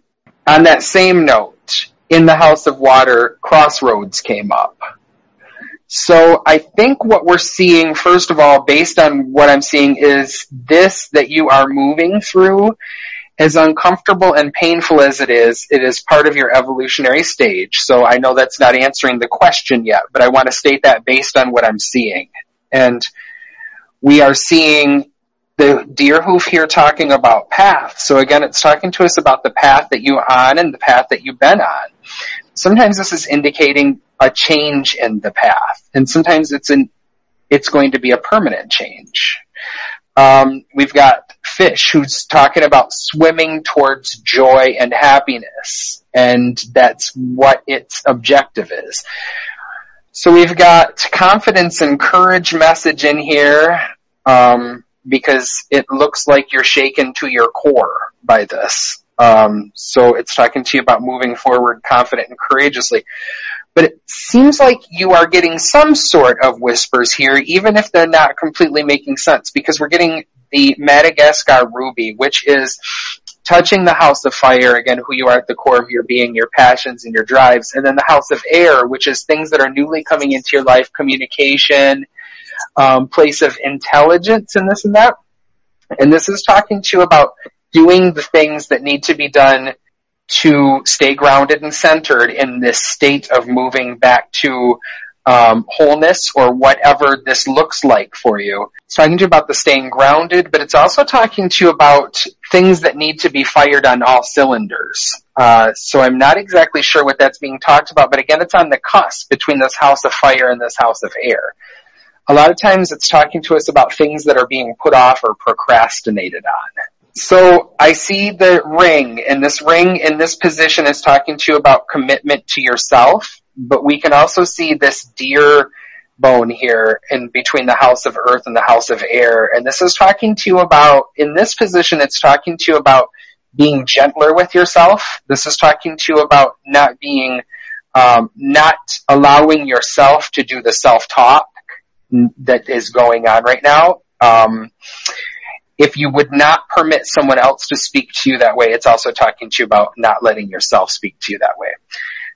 On that same note, in the house of water, crossroads came up. So I think what we're seeing, first of all, based on what I'm seeing, is this that you are moving through as uncomfortable and painful as it is, it is part of your evolutionary stage. So I know that's not answering the question yet, but I want to state that based on what I'm seeing. And we are seeing the deer hoof here talking about path. So again, it's talking to us about the path that you're on and the path that you've been on. Sometimes this is indicating a change in the path, and sometimes it's an it's going to be a permanent change. Um, we've got fish who's talking about swimming towards joy and happiness, and that's what its objective is. So we've got confidence and courage message in here, um, because it looks like you're shaken to your core by this. Um, so it's talking to you about moving forward confident and courageously. But it seems like you are getting some sort of whispers here, even if they're not completely making sense, because we're getting the Madagascar ruby, which is touching the house of fire, again, who you are at the core of your being, your passions and your drives, and then the house of air, which is things that are newly coming into your life, communication, um, place of intelligence and this and that. And this is talking to you about doing the things that need to be done to stay grounded and centered in this state of moving back to um, wholeness or whatever this looks like for you. It's talking to you about the staying grounded, but it's also talking to you about things that need to be fired on all cylinders. Uh, so I'm not exactly sure what that's being talked about, but again, it's on the cusp between this house of fire and this house of air. A lot of times it's talking to us about things that are being put off or procrastinated on. So I see the ring, and this ring in this position is talking to you about commitment to yourself, but we can also see this deer bone here in between the house of earth and the house of air. And this is talking to you about, in this position, it's talking to you about being gentler with yourself. This is talking to you about not being, um, not allowing yourself to do the self-talk that is going on right now. Um, if you would not permit someone else to speak to you that way, it's also talking to you about not letting yourself speak to you that way.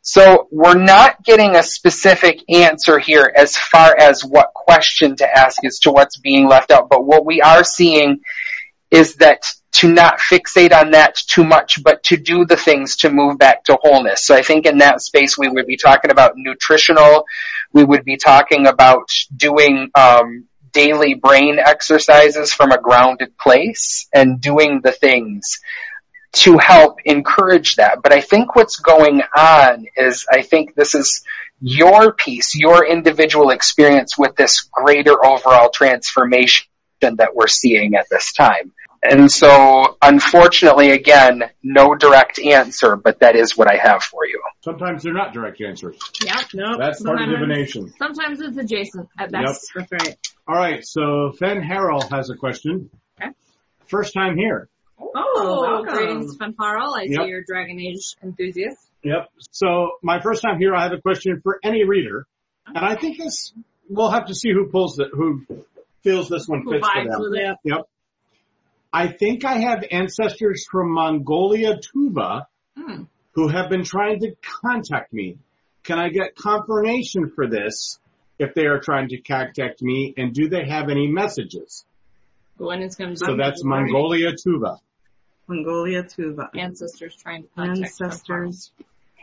So we're not getting a specific answer here as far as what question to ask as to what's being left out, but what we are seeing is that to not fixate on that too much, but to do the things to move back to wholeness. So I think in that space we would be talking about nutritional, we would be talking about doing um, daily brain exercises from a grounded place and doing the things to help encourage that. But I think what's going on is I think this is your piece, your individual experience with this greater overall transformation that we're seeing at this time. And so, unfortunately, again, no direct answer, but that is what I have for you. Sometimes they're not direct answers. Yep. Nope. That's part of Sometimes- divination. Sometimes it's adjacent at best. That's right. All right, so Fen'Harel has a question. Okay. First time here. Oh, oh welcome. greetings, Fanfarl. I Yep. see you're Dragon Age enthusiast. Yep. So my first time here, I have a question for any reader, and I think this we'll have to see who pulls it, who feels this one Who fits for them. Yep. I think I have ancestors from Mongolia, Tuva, Hmm. who have been trying to contact me. Can I get confirmation for this if they are trying to contact me, and do they have any messages? When it's going to So that's Mongolia, Tuva. Mongolia Tuva. ancestors trying to contact Ancestors.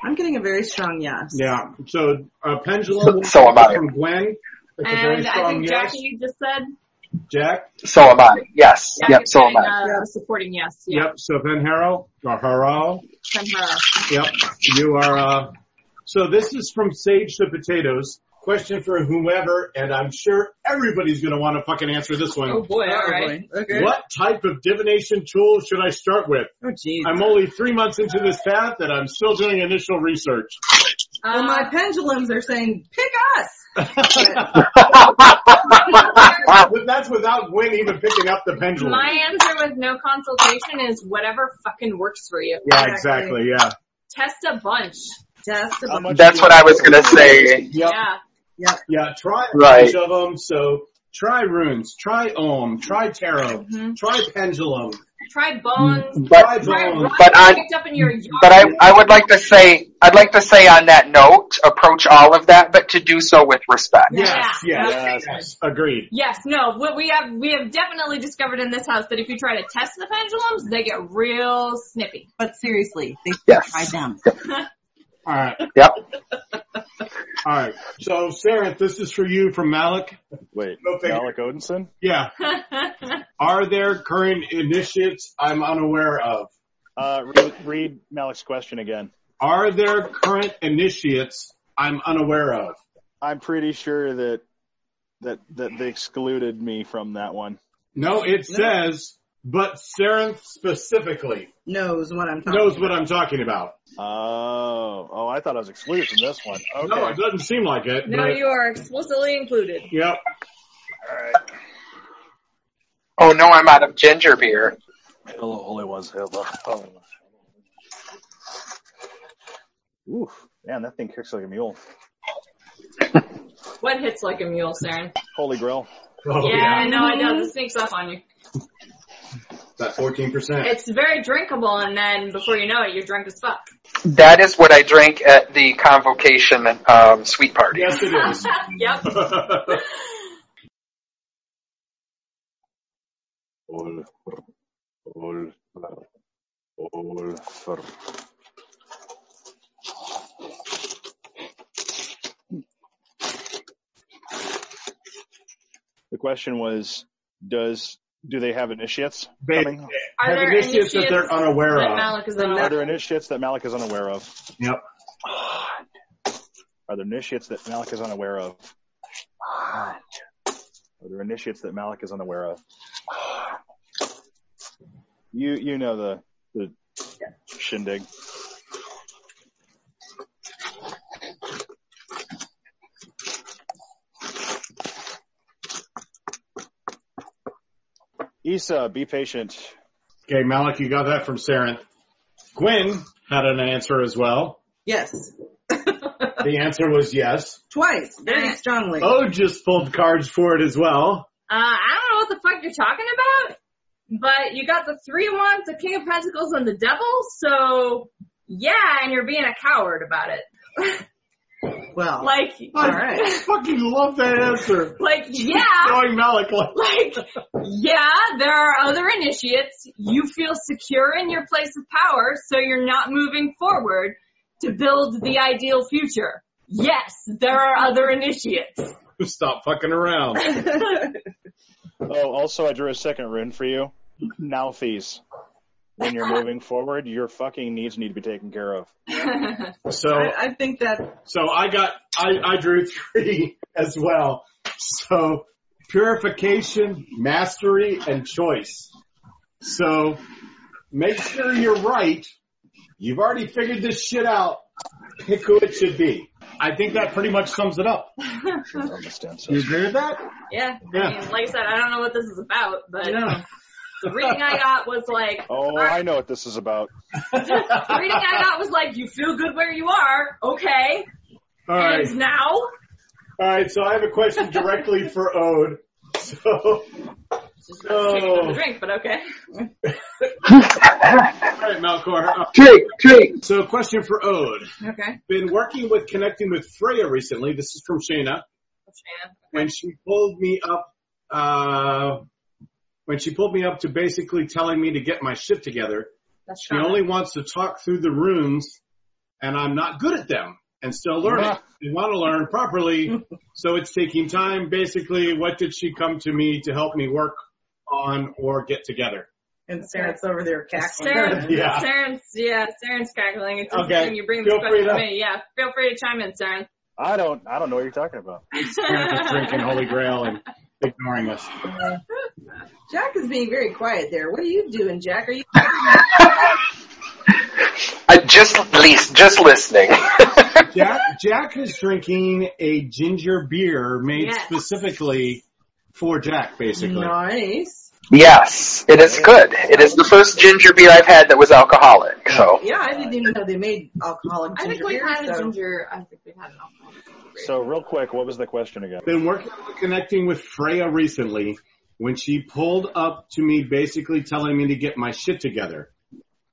I'm getting a very strong yes. Yeah. So uh, pendulum So am from Gwen. It's a very And I think yes. Jackie, you just said. Jack. So am I. Yes. Jackie's Yep. So am I. Uh, supporting yes. Yeah. Yep. So Van Harrow or Harrow. Fanfarl. Yep. You are. Uh, so this is from Sage to Potatoes. Question for whomever, and I'm sure everybody's going to want to fucking answer this one. Oh boy, all right. Probably. Okay. What type of divination tool should I start with? Oh, jeez. I'm only three months into this path, and I'm still doing initial research. Well, Uh, my pendulums are saying, pick us. But that's without Gwen even picking up the pendulum. my answer with no consultation is whatever fucking works for you. yeah, exactly. Yeah. Test a bunch. Test a much That's what I was gonna say. Yep. Yeah. Yeah, try a Right. bunch of them. So try runes, try Ogham, try tarot, Mhm. try pendulum, Try bones. Mm, but mm, Try bones. But on- up in your mm, yard. but I I would like to say I'd like to say on that note, approach all of that, but to do so with respect. Yes, yes, Yes. yes, agreed. Yes, no, what we have we have definitely discovered in this house that if you try to test the pendulums, they get real snippy. But seriously, they should Yes. try them. *laughs* All right, Yep. all right. So, Sarah, this is for you from Malik. Wait, Go figure. Alec Odinson? Yeah. *laughs* Are there current initiates I'm unaware of? Uh, read, read Malik's question again. Are there current initiates I'm unaware of? I'm pretty sure that that that they excluded me from that one. No, it says, but Sarenth specifically Knows what I'm talking knows about. what I'm talking about. Oh, oh, I thought I was excluded from this one. Okay. No, it doesn't seem like it. no, but, you are explicitly included. Yep. Oh no, I'm out of ginger beer. Hello, Holy Ones. Hello. Oh. Oof, man, that thing kicks like a mule. What hits like a mule, Saren? Holy Grail. Oh, yeah, I know, I know. This sneaks up on you. That 14%. It's very drinkable, and then before you know it, you're drunk as fuck. That is what I drank at the convocation um, sweet party. yes, it is. *laughs* yep. *laughs* The question was, does do they have initiates They coming? Are have there initiates that they're unaware that of. Malik is Are there initiates that Malik is unaware of? Yep. Are there initiates that Malik is unaware of? Are there initiates that Malik is unaware of? You you know the the shindig. Issa, be patient. Okay, Malik, you got that from Saren. Gwen had an answer as well. Yes. *laughs* The answer was yes. Twice. Very strongly. Oh, just pulled cards for it as well. Uh, I don't know what the fuck you're talking about, but you got the three of wands, the king of pentacles, and the devil, so yeah, and you're being a coward about it. *laughs* Well, like, all right. I fucking love that answer. like, yeah, Knowing Malik like, like, yeah, there are other initiates. You feel secure in your place of power, so you're not moving forward to build the ideal future. Yes, there are other initiates. stop fucking around. *laughs* Oh, also I drew a second rune for you. Nauthiz. When you're moving forward, your fucking needs need to be taken care of. *laughs* So, I, I think that so I got, I, I drew three *laughs* as well. So, purification, mastery, and choice. So, make sure you're right. You've already figured this shit out. Pick who it should be. I think that pretty much sums it up. *laughs* You agree with that? Yeah, Yeah. I mean, like I said, I don't know what this is about, but no. The reading I got was like, *laughs* Oh, I know what this is about. the *laughs* reading I got was like, you feel good where you are, okay, All right. and now, All right. So I have a question directly *laughs* for Ode. So, just about to take another drink, but okay. all right, Malcor. Uh, Drink, drink. So, question for Ode. Okay. Been working with connecting with Freya recently. This is from Shayna. Shanna. When she pulled me up, uh, when she pulled me up to basically telling me to get my shit together, That's she Shauna. only wants to talk through the runes, and I'm not good at them and still learning. I *laughs* want to learn properly, so it's taking time. Basically, what did she come to me to help me work on or get together? And Sarah's over there cackling. Saren, *laughs* Yeah. Saren's, yeah, Saren's cackling. It's interesting Okay. you bring Feel this free question to to- me. Yeah, feel free to chime in, Saren. I don't I don't know what you're talking about. *laughs* Sarah just drinking Holy Grail and ignoring us. Jack is being very quiet there. What are you doing, Jack? Are you? *laughs* I just least just listening. *laughs* Jack, Jack is drinking a ginger beer made Yes. specifically for Jack, basically. Nice. yes, it is good. It is the first ginger beer I've had that was alcoholic. So Yeah, I didn't even know they made alcoholic Ginger I think we've beer. had a ginger, I think we've had an alcohol. So real quick, what was the question again? Been working on connecting with Freya recently. When she pulled up to me basically telling me to get my shit together.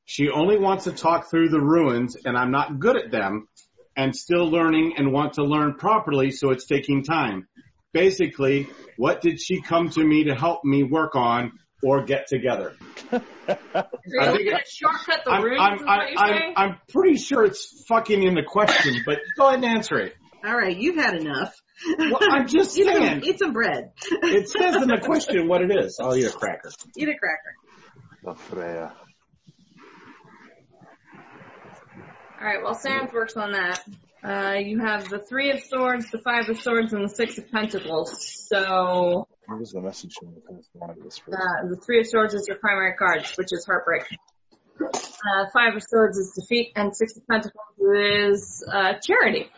She only wants to talk through the ruins and I'm not good at them and still learning and want to learn properly so it's taking time. Basically, what did she come to me to help me work on or get together? So you're looking to shortcut the I'm, runes, I'm, I'm, I'm. I'm pretty sure it's fucking in the question, but go ahead and answer it. All right, you've had enough. Well, I'm *laughs* just eat some, eat some bread. It says in the question what it is. *laughs* I'll eat a cracker. Eat a cracker. The Freya. All right, well, Sarenth works on that. Uh, you have the three of swords, the five of swords, and the six of pentacles. So What was the message from the first this? uh, the three of swords is your primary card, which is heartbreak. Uh, five of swords is defeat, and six of pentacles is uh, charity.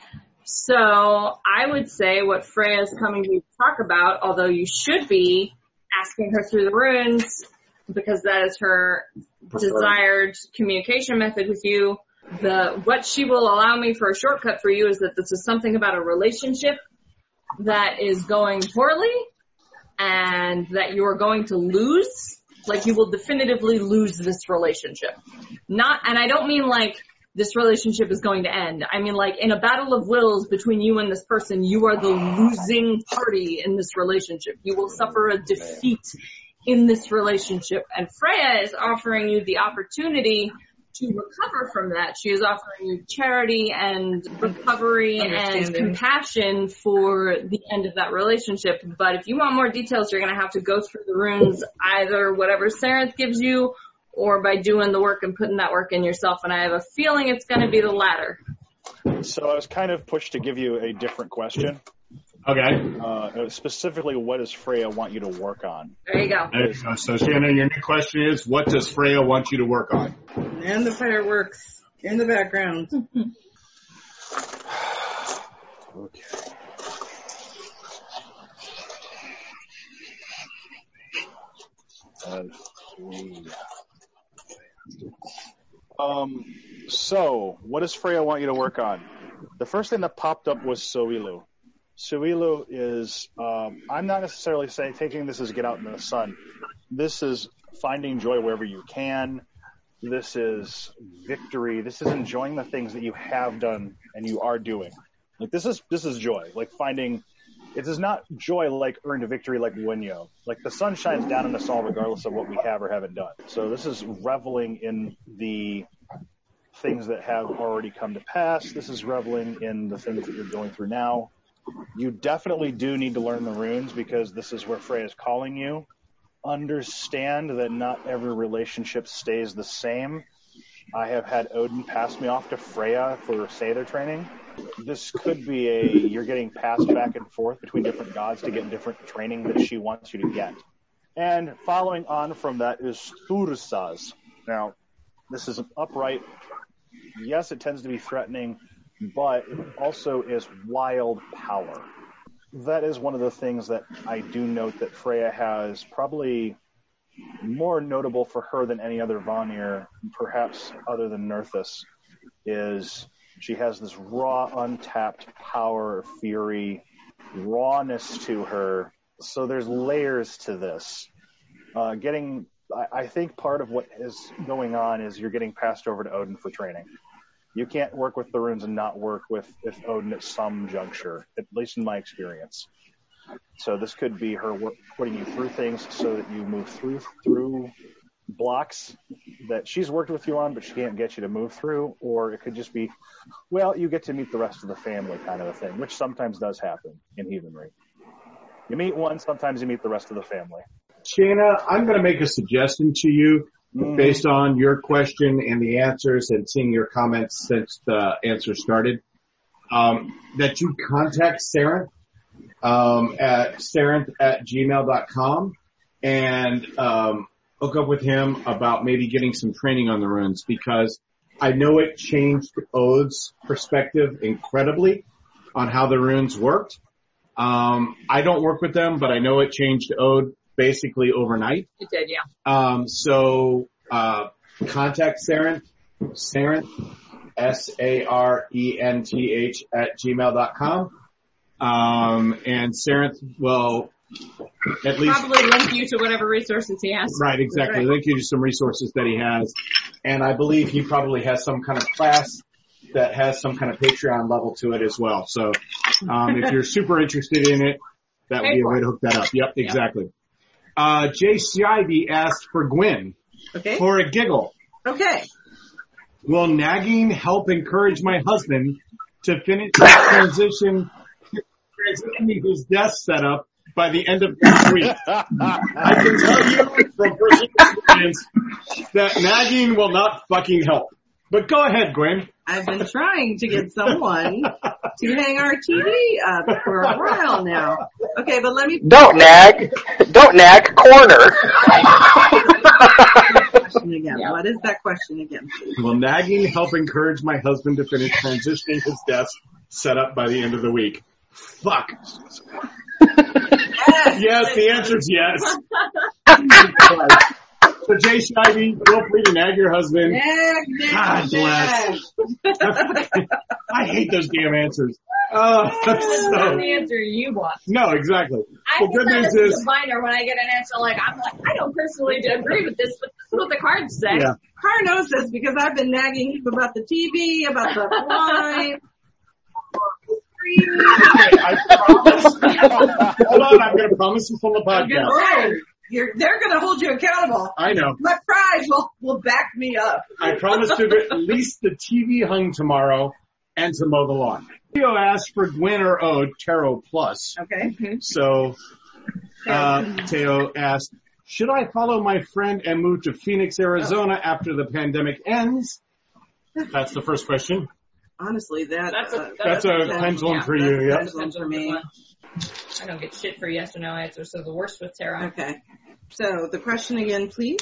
So I would say what Freya is coming to talk about, although you should be asking her through the runes because that is her desired communication method with you. The what she will allow me for a shortcut for you is that this is something about a relationship that is going poorly and that you are going to lose. Like you will definitively lose this relationship. Not, and I don't mean like this relationship is going to end. I mean like in a battle of wills between you and this person, you are the losing party in this relationship. You will suffer a defeat in this relationship. And Freya is offering you the opportunity to recover from that. She is offering you charity and recovery and compassion for the end of that relationship. But if you want more details, you're going to have to go through the runes, either whatever Sarenth gives you or by doing the work and putting that work in yourself. And I have a feeling it's going to be the latter. So I was kind of pushed to give you a different question. Okay. Uh, specifically, what does Freya want you to work on? There you go. There you go. So Shannon, your new question is, what does Freya want you to work on? And the fireworks in the background. *laughs* Okay. Uh, three. Um, so, what does Freya want you to work on? The first thing that popped up was Sowilo. Sowilo is, um, I'm not necessarily saying taking this as get out in the sun. This is finding joy wherever you can. This is victory. This is enjoying the things that you have done and you are doing. Like this is this is joy. Like finding it is not joy like earned a victory like Wunjo. Like the sun shines down on us all regardless of what we have or haven't done. So this is reveling in the things that have already come to pass. This is reveling in the things that you're going through now. You definitely do need to learn the runes because this is where Freya is calling you. Understand that not every relationship stays the same. I have had Odin pass me off to Freya for seidr training. This could be a you're getting passed back and forth between different gods to get different training that she wants you to get. And following on from that is Thurisaz. Now, this is an upright. Yes, it tends to be threatening, but it also is wild power. That is one of the things that I do note that Freya has probably more notable for her than any other Vanir, perhaps other than Nerthus, is she has this raw, untapped power, fury, rawness to her. So there's layers to this. Uh, getting, I, I think part of what is going on is you're getting passed over to Odin for training. You can't work with the runes and not work with, with Odin at some juncture, at least in my experience. So this could be her work, putting you through things so that you move through through blocks that she's worked with you on, but she can't get you to move through. Or it could just be, well, you get to meet the rest of the family kind of a thing, which sometimes does happen in heathenry. You meet one, sometimes you meet the rest of the family. Shanna, I'm going to make a suggestion to you Mm. based on your question and the answers and seeing your comments since the answer started. Um, that you contact Sarenth um, at sarenth at gmail.com and um, hook up with him about maybe getting some training on the runes because I know it changed Ode's perspective incredibly on how the runes worked. Um, I don't work with them, but I know it changed Ode basically overnight. It did, yeah. Um, so uh, contact Sarenth, Sarenth, S-A-R-E-N-T-H at gmail.com. Um, and Sarenth will at least Probably link you to whatever resources he has. Right, exactly. Right. Link you to some resources that he has. And I believe he probably has some kind of class that has some kind of Patreon level to it as well. So, um, if you're super interested in it, that would be a way to hook that up. Yep, exactly. Uh, Jay Scheibe asked for Gwen Okay. for a giggle. Okay. Will nagging help encourage my husband to finish transition, transitioning his desk setup by the end of this week? I can tell you from personal experience that nagging will not fucking help. But go ahead, Gwen. I've been trying to get someone to hang our TV up for a while now. Okay, but let me Don't nag. Don't nag. Corner. question again. What is that question again? Will nagging help encourage my husband to finish transitioning his desk set up by the end of the week? Fuck. Yes, the answer is yes. *laughs* so Jay Scheibe, feel free to nag your husband. Nag, nag, God bless. *laughs* I hate those damn answers. Oh, *laughs* That's so, not the answer you want. no, exactly. I think good news is binder when I get an answer like I'm like I don't personally agree with this, but this is what the cards say. yeah. Car knows this because I've been nagging him about the TV, about the line. I promise. *laughs* Hold on, I'm going to promise this on the podcast. You're, they're going to hold you accountable. I know. My pride will, will back me up. I promise to at least the TV hung tomorrow and to mow the lawn. Theo asked for Gwen or Ode Tarot Plus. Okay. So, uh, Teo asked, should I follow my friend and move to Phoenix, Arizona after the pandemic ends? That's the first question. Honestly, that That's a- uh, That's a pendulum for you, yep. pendulum for me. I don't get shit for yes or no answers, so the worst with Tara. Okay. So the question again, please.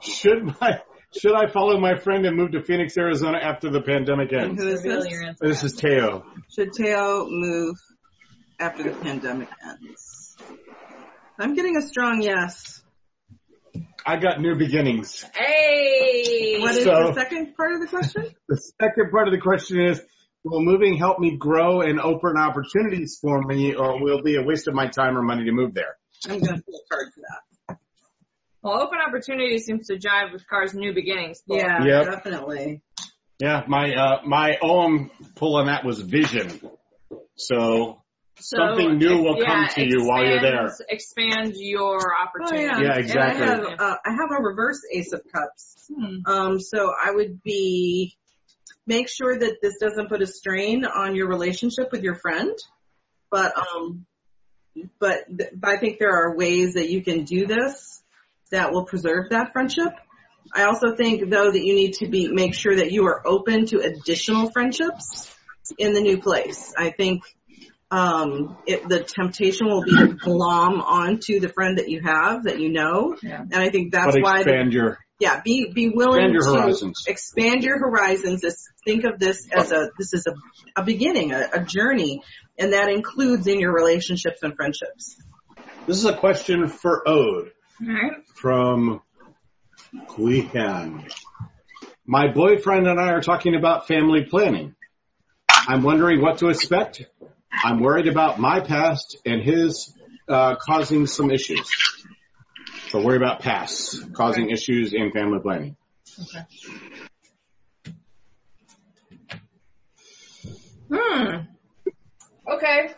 Should I, should I follow my friend and move to Phoenix, Arizona after the pandemic ends? And ends? who is this? your. This is Teo. Should Teo move after the pandemic ends? I'm getting a strong yes. I got new beginnings. Hey! What is So- the second part of the question? *laughs* The second part of the question is, will moving help me grow and open opportunities for me or will it be a waste of my time or money to move there? I'm going to pull a card for that. Well, open opportunity seems to jive with Car's new beginnings. pull. Yeah, Yep. definitely. Yeah, my, uh, my Ogham pull on that was vision. So, So, Something new will yeah, come to you while you're there. expand- Expand your Oh, yeah. Yeah, exactly. And I have, uh, I have a reverse Ace of Cups. Hmm. Um, so I would be, make sure that this doesn't put a strain on your relationship with your friend. But, um, but, th- but I think there are ways that you can do this that will preserve that friendship. I also think though that you need to be, make sure that you are open to additional friendships in the new place. I think, um, it, the temptation will be to glom onto the friend that you have, that you know. Yeah. And I think that's but why the, expand your, yeah, be be willing Expand your to horizons. expand your horizons. This, think of this as a this is a, a beginning, a, a journey, and that includes in your relationships and friendships. this is a question for Ode Alright. from Guihan. My boyfriend and I are talking about family planning. I'm wondering what to expect. I'm worried about my past and his uh, causing some issues. So worry about past causing issues and family planning. Okay. Hmm. Okay.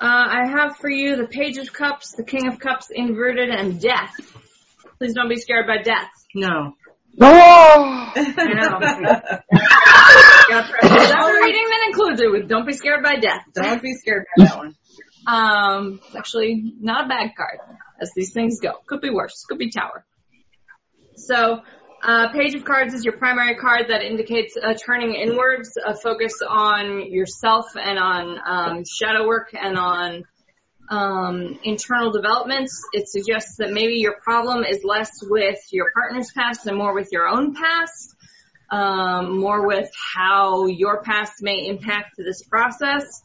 Uh, I have for you the Page of Cups, the King of Cups inverted, and Death. Please don't be scared by death. No. No. *laughs* *laughs* I know. Gotta preface every reading that includes it with "Don't be scared by death." Don't be scared by that one. Um, it's actually not a bad card, as these things go. Could be worse. Could be Tower. So, uh, Page of Cards is your primary card that indicates uh, turning inwards, a focus on yourself and on um, shadow work and on um, internal developments. It suggests that maybe your problem is less with your partner's past and more with your own past, um, more with how your past may impact this process.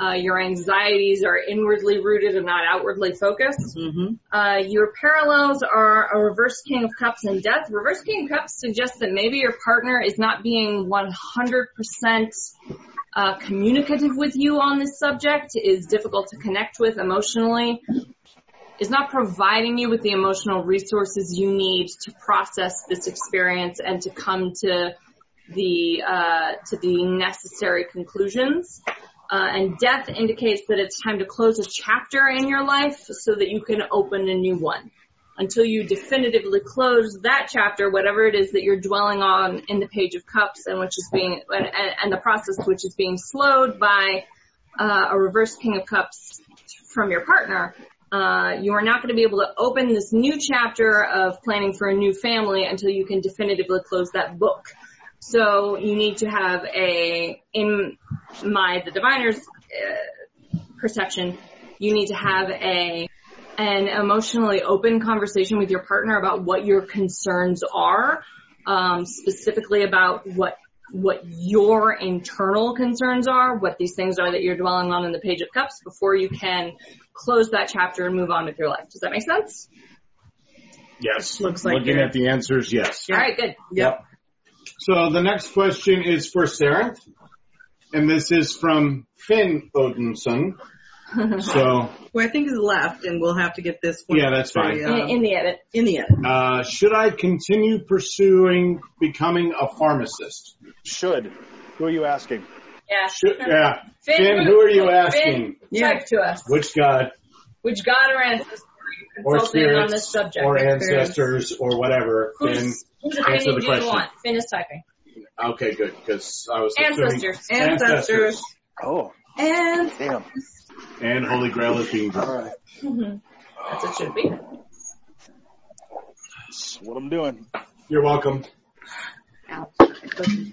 Uh, your anxieties are inwardly rooted and not outwardly focused. hmm Uh, your parallels are a reverse king of cups and death. Reverse king of cups suggests that maybe your partner is not being 100% uh, communicative with you on this subject, is difficult to connect with emotionally, is not providing you with the emotional resources you need to process this experience and to come to the uh, to the necessary conclusions. Uh, and death indicates that it's time to close a chapter in your life so that you can open a new one. Until you definitively close that chapter, whatever it is that you're dwelling on in the Page of Cups, and which is being and, and the process which is being slowed by uh, a reverse King of Cups from your partner, uh, you are not going to be able to open this new chapter of planning for a new family until you can definitively close that book. So you need to have a, in my, the diviner's uh, perception, you need to have a, an emotionally open conversation with your partner about what your concerns are, um, specifically about what what your internal concerns are, what these things are that you're dwelling on in the Page of Cups before you can close that chapter and move on with your life. Does that make sense? Yes. Looks like Looking you're- at the answers, yes. All right, good. Yep. So the next question is for Sarah, and this is from Finn Odinson. *laughs* So, Who I think is left, and we'll have to get this one. Yeah, that's fine. uh, In, in the edit. in the end. uh, should I continue pursuing becoming a pharmacist? Should. Who are you asking? Yeah. Should, yeah. Finn, Finn, who are you Finn, asking? Yeah. To us. Which god Which God or ancestors or consulting on this subject? or ancestors or whatever? Finn, Whose, whose answer opinion the do you question. want? Finn is typing. okay, good, because I was assuming Ancestors. Ancestors. Oh, And damn. and Holy Grail is being All drawn. right. That's what it should be. That's what I'm doing. You're welcome.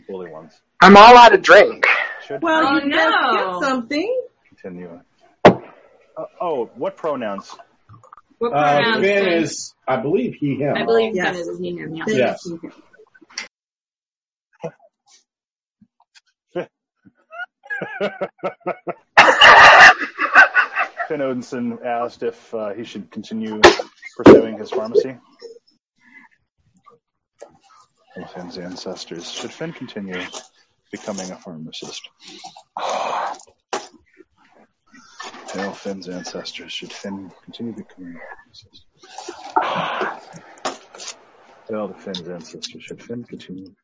Holy ones. I'm all out of drink. Should well, Oh, you no. get something. continue. Uh, oh, what pronouns? What Uh, pronouns? Finn Finn? is, I believe he, him. I believe Yes. Finn is he, him, yeah. Yes. Finn Odinson asked if uh, he should continue pursuing his pharmacy. Well, Finn's ancestors. Should Finn continue becoming a pharmacist? Tell Finn's ancestors. Should Finn continue becoming a pharmacist? Tell the Finn's ancestors. Should Finn continue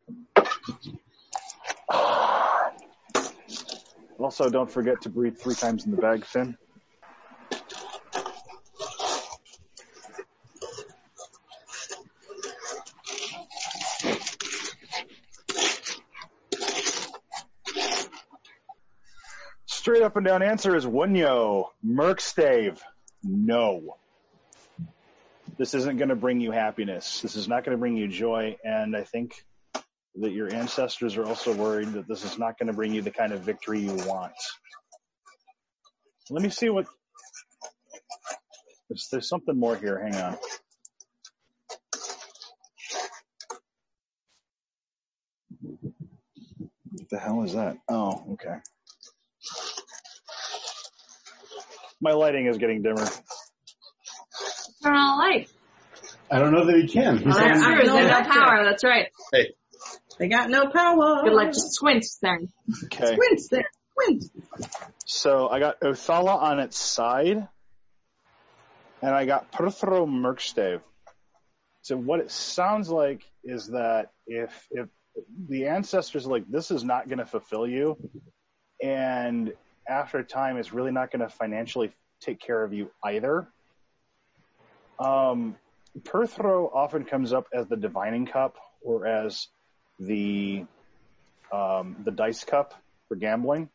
Also, don't forget to breathe three times in the bag, Finn. Straight up and down answer is Wunjo. Merkstave. No. This isn't going to bring you happiness. This is not going to bring you joy. And I think that your ancestors are also worried that this is not going to bring you the kind of victory you want. Let me see what. There's, there's something more here. Hang on. What the hell is that? Oh, okay. My lighting is getting dimmer. Turn on the light. I don't know that he can. He's I- That's on, true. know They that got power. That's right. They got no power. Good luck. Just squint there. Okay. Squint there. Squint. So I got Othala on its side, and I got Perthro Merkstave. So what it sounds like is that if if the ancestors are like this is not going to fulfill you, and after time it's really not going to financially take care of you either. Um, Perthro often comes up as the divining cup or as the um, the dice cup for gambling.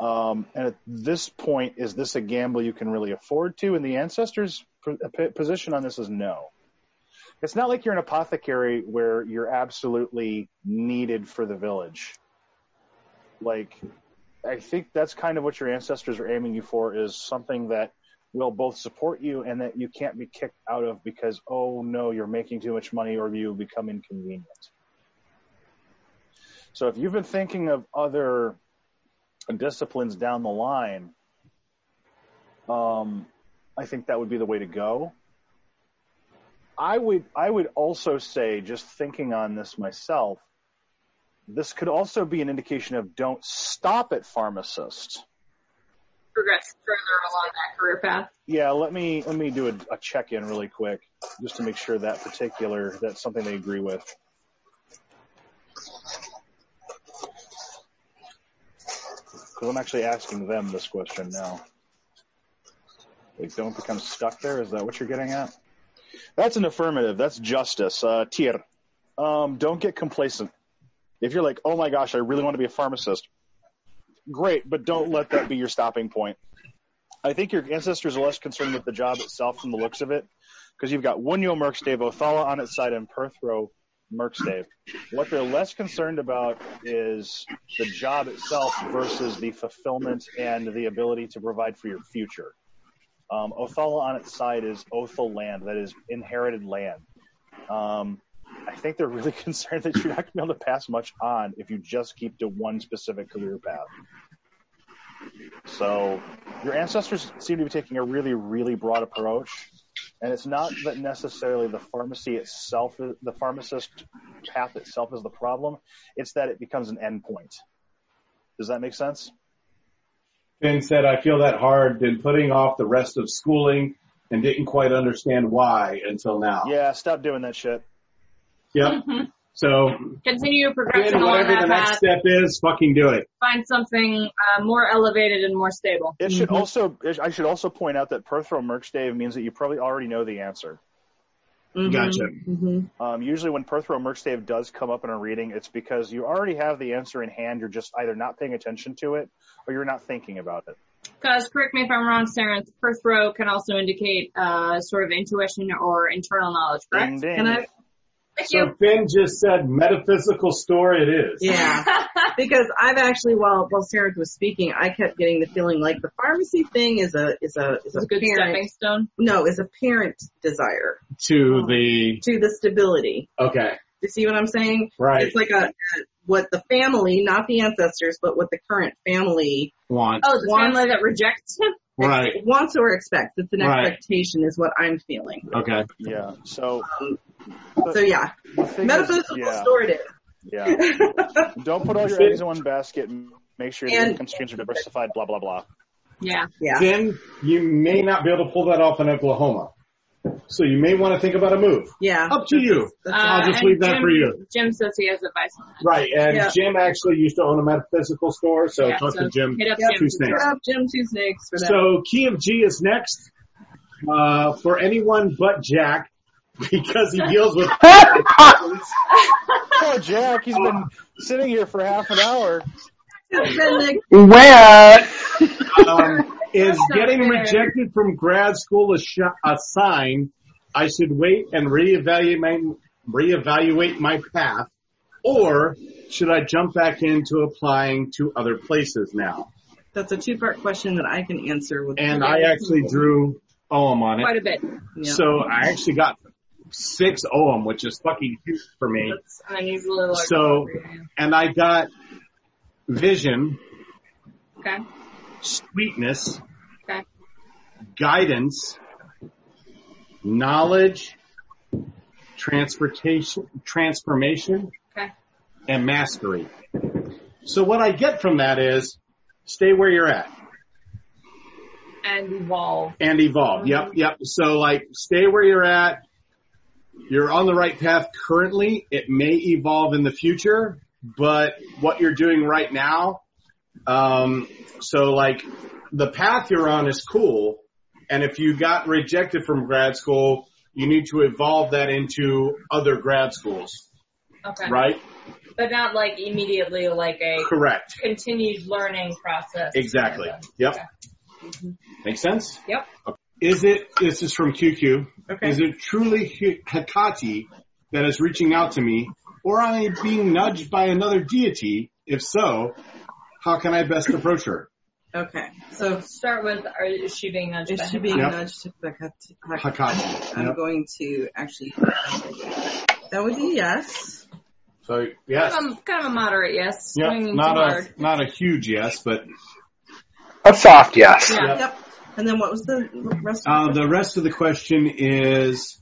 Um, and at this point, is this a gamble you can really afford to? And the ancestors' p- position on this is no. It's not like you're an apothecary where you're absolutely needed for the village. Like, I think that's kind of what your ancestors are aiming you for is something that will both support you and that you can't be kicked out of because, oh no, you're making too much money or you become inconvenient. So if you've been thinking of other disciplines down the line, um, I think that would be the way to go. I would I would also say, just thinking on this myself, this could also be an indication of don't stop at pharmacist. Progress further along that career path. Yeah, let me let me do a, a check in really quick just to make sure that particular that's something they agree with. Because I'm actually asking them this question now. Like, don't become stuck there. Is that what you're getting at? That's an affirmative. That's justice. Uh, tier. Um, don't get complacent. If you're like, oh my gosh, I really want to be a pharmacist, great, but don't let that be your stopping point. I think your ancestors are less concerned with the job itself from the looks of it, because you've got Wunjo Merkstave, Othala on its side, and Perthro Merkstave. What they're less concerned about is the job itself versus the fulfillment and the ability to provide for your future. Um, Othala on its side is Othal land, that is inherited land. Um, I think they're really *laughs* concerned that you're not going to be able to pass much on if you just keep to one specific career path. So your ancestors seem to be taking a really, really broad approach. And it's not that necessarily the pharmacy itself, the pharmacist path itself is the problem. It's that it becomes an endpoint. Does that make sense? Finn said, I feel that hard, been putting off the rest of schooling and didn't quite understand why until now. Yeah, stop doing that shit. Yep. *laughs* So, Continue progressing Finn, along whatever that the next step is, fucking do it. Find something uh, more elevated and more stable. It should also, I should also point out that Perthro Merkstave means that you probably already know the answer. Gotcha. Mm-hmm. Um, usually when Perthro Merkstave does come up in a reading, it's because you already have the answer in hand. You're just either not paying attention to it or you're not thinking about it. Because, correct me if I'm wrong, Sarah, Perthro can also indicate uh, sort of intuition or internal knowledge, correct? Ding, ding. Can I? Thank So. Finn just said metaphysical store it is. Yeah. *laughs* because I've actually, while while Sarah was speaking, I kept getting the feeling like the pharmacy thing is a is a is a a good parent stepping stone. no is a parent desire To oh. the, to the stability. okay, You see what I'm saying? right, It's like a, a what the family, not the ancestors, but what the current family wants. Oh, the Wants- family that rejects him? right, wants or expects. It's an Right. expectation, is what I'm feeling. okay. Yeah. So, um, So yeah, the thing is- metaphysical yeah, store it yeah. *laughs* Don't put all your eggs in one basket. and Make sure your And- income streams are diversified. Blah blah blah. Yeah. yeah. Then you may not be able to pull that off in Oklahoma. So you may want to think about a move. Yeah. Up to you. That's- I'll Uh, just leave that Jim, for you. Jim says he has advice on that. Right, and Yeah. Jim actually used to own a metaphysical store, so Yeah, talk so to Jim. hit up Yep. Jim. Two snakes. sure. Up Jim Two Snakes for that. So Key of G is next, uh, for anyone but Jack, because he deals with *laughs* Poor Jack. He's been sitting here for half an hour. It's been like- Wet. um, is getting rejected from grad school a, sh- a sign I should wait and reevaluate my, reevaluate my path, or should I jump back into applying to other places now? that's a two part question that I can answer with. And I actually drew Ogham on it. Quite a bit. Yeah. So I actually got six oh Ogham, which is fucking huge for me. That's unusually large. So- And I got vision, Okay. sweetness, Okay. guidance, knowledge, transportation, transformation, Okay. and mastery. So what I get from that is stay where you're at And evolve. and evolve. Yep, mm-hmm. yep. So like stay where you're at. You're on the right path currently. It may evolve in the future, but what you're doing right now, um, so like the path you're on is cool. And if you got rejected from grad school, you need to evolve that into other grad schools, Okay. right? But not like immediately like a Correct. continued learning process. Exactly. Yep. Makes sense? Yep. Is it, this is from QQ, Okay. is it truly Hi- Hecate that is reaching out to me, or am I being nudged by another deity? If so, how can I best approach her? Okay. So So start with, are, is she being nudged? is she being Yep. nudged to Hecate? Hecate. I'm Yep. going to actually. That would be yes. So, yes. Kind of, a- kind of a moderate yes. Yep. Not a, hard. not a huge yes, but, A soft yes. Yeah. Yep. Yep. And then what was the rest? uh, of the rest of the question is,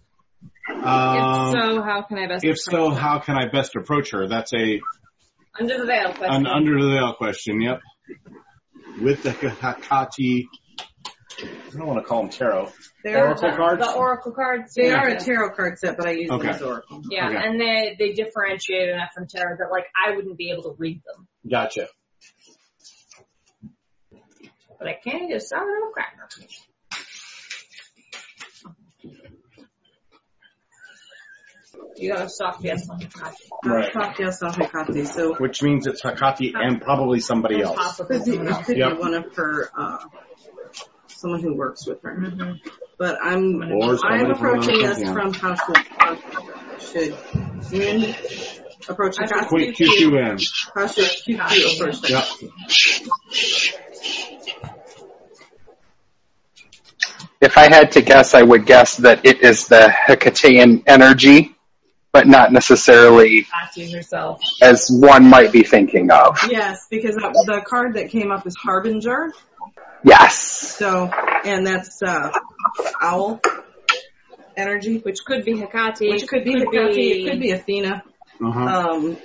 um, if so, how can I best if so, approach her? how can I best approach her? That's a, Under the veil question. An under the veil question, yep. With the Hecate, I don't want to call them tarot. They are, Oracle cards? The oracle cards. they yeah. are a tarot card set, but I use Okay. them as oracle. Yeah, Okay. and they they differentiate enough from tarot that like I wouldn't be able to read them, Gotcha. But I can't eat a sourdough cracker. You got a soft yes on Hecate. Right. Top yes on So Which means it's Hecate and probably somebody else. Possibly could be, someone it else. could Yep. be one of her, uh, someone who works with her. Mhm. But I'm Or I'm from approaching another this company. from how should should Min approach I Hecate? Quick QQN. How should QQ approach that? Yep. If I had to guess, I would guess that it is the Hecatean energy, but not necessarily Hecate herself. as one might be thinking of. Yes, because the the card that came up is Harbinger. Yes. So, and that's uh, owl energy, which Which could be Hecate. which could be Hecate, it could be Athena. Uh-huh. Um,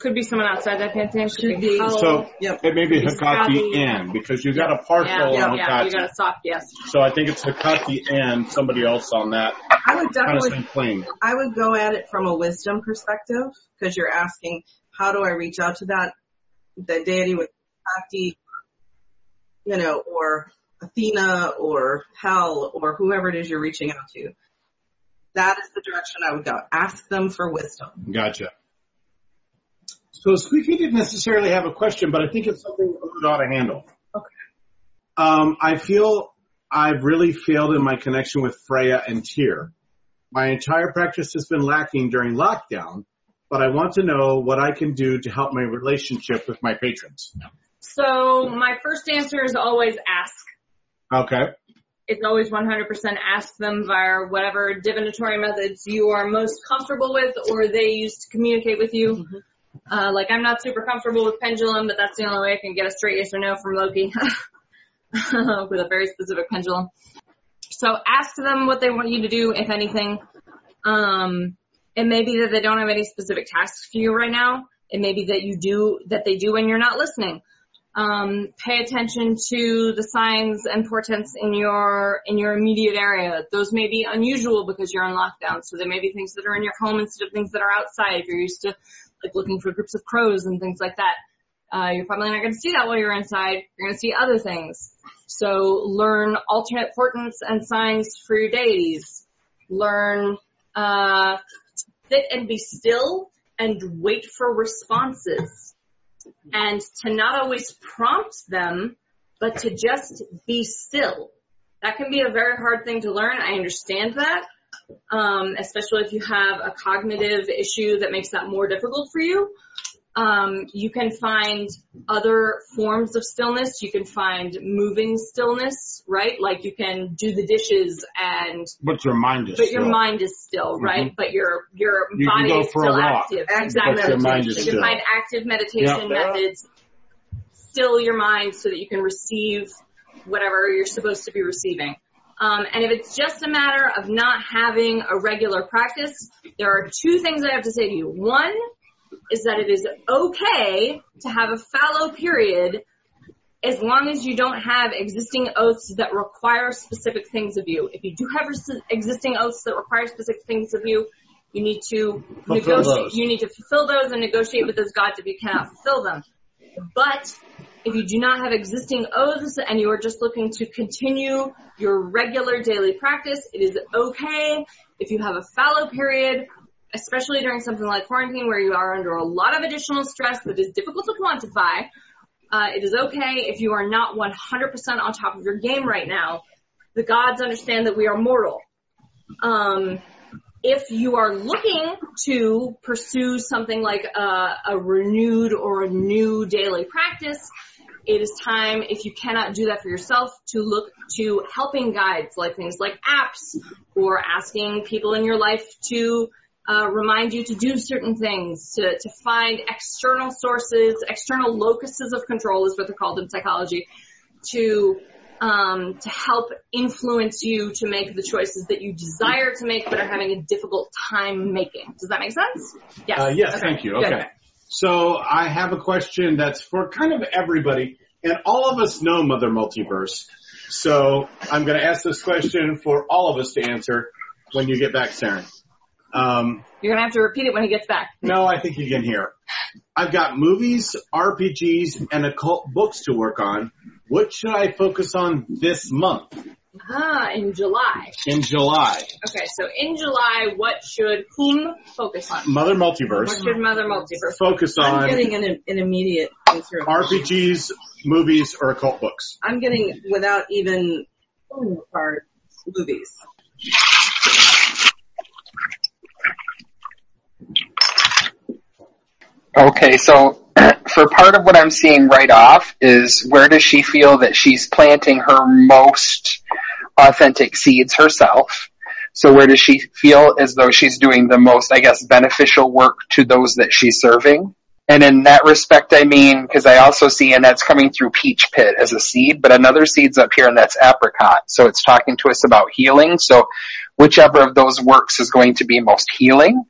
could be someone outside that pantheon. Could, Could be be. Howell. So Yep. it may be It's Hecate Hecate. and because you got a partial yeah, on yeah, you got a soft yes. So I think it's Hecate and somebody else on that I would kind of definitely same plane. I would go at it from a wisdom perspective because you're asking, how do I reach out to that, that deity with Shakti, you know, or Athena or Hel or whoever it is you're reaching out to. That is the direction I would go. Ask them for wisdom. Gotcha. So Squeaky didn't necessarily have a question, but I think it's something we ought to handle. Okay. Um, I feel I've really failed in my connection with Freya and Tyr. My entire practice has been lacking during lockdown, but I want to know what I can do to help my relationship with my patrons. So my first answer is always ask. Okay. It's always 100% ask them via whatever divinatory methods you are most comfortable with or they use to communicate with you. Uh, like I'm not super comfortable with pendulum, but that's the only way I can get a straight yes or no from Loki *laughs* with a very specific pendulum. So ask them what they want you to do, if anything. Um, it may be that they don't have any specific tasks for you right now. It may be that you do, that they do when you're not listening. Um, pay attention to the signs and portents in your, in your immediate area. Those may be unusual because you're in lockdown. So there may be things that are in your home instead of things that are outside. If you're used to like looking for groups of crows and things like that. Uh, you're probably not going to see that while you're inside. You're going to see other things. So learn alternate portents and signs for your deities. Learn, uh, sit and be still and wait for responses. And to not always prompt them, but to just be still. That can be a very hard thing to learn. I understand that. Um, especially if you have a cognitive issue that makes that more difficult for you. Um, you can find other forms of stillness. You can find moving stillness, right? Like you can do the dishes and, But your mind is but your still. mind is still, right? But your, your You can body go is for a still walk, active. Exactly. your mind is you still. can find active meditation Yep. methods, still your mind so that you can receive whatever you're supposed to be receiving. Um, and if it's just a matter of not having a regular practice, there are two things I have to say to you. One is that it is okay to have a fallow period as long as you don't have existing oaths that require specific things of you. If you do have res- existing oaths that require specific things of you, you need to Fulfill negotiate. those. You need to fulfill those and negotiate with those gods if you cannot fulfill them. But if you do not have existing oaths and you are just looking to continue your regular daily practice, it is okay if you have a fallow period, especially during something like quarantine where you are under a lot of additional stress that is difficult to quantify. Uh, it is okay if you are not 100% on top of your game right now. The gods understand that we are mortal. Um, if you are looking to pursue something like a, a renewed or a new daily practice, it is time, if you cannot do that for yourself, to look to helping guides like things like apps or asking people in your life to uh, remind you to do certain things, to, to find external sources, external locuses of control is what they're called in psychology, to um, to help influence you to make the choices that you desire to make but are having a difficult time making. Does that make sense? Yes. Uh, yes, Okay. thank you. Good. So I have a question that's for kind of everybody, and all of us know Mother Multiverse. So I'm going to ask this question for all of us to answer when you get back, Saren. Um, You're gonna have to repeat it when he gets back. no, I think you can hear. I've got movies, RPGs, and occult books to work on. What should I focus on this month Ah, in July. in July? Okay, so in July, what should whom focus on? Mother Multiverse. What should Mother Multiverse? Focus on? I'm getting an, an immediate answer. RPGs, movies, or occult books. I'm getting without even pulling apart movies. Okay, so *clears throat* for part of what I'm seeing right off is where does she feel that she's planting her most authentic seeds herself? So where does she feel as though she's doing the most, I guess, beneficial work to those that she's serving? And in that respect, I mean, because I also see, and that's coming through peach pit as a seed, but another seed's up here and that's apricot. So it's talking to us about healing. So whichever of those works is going to be most healing.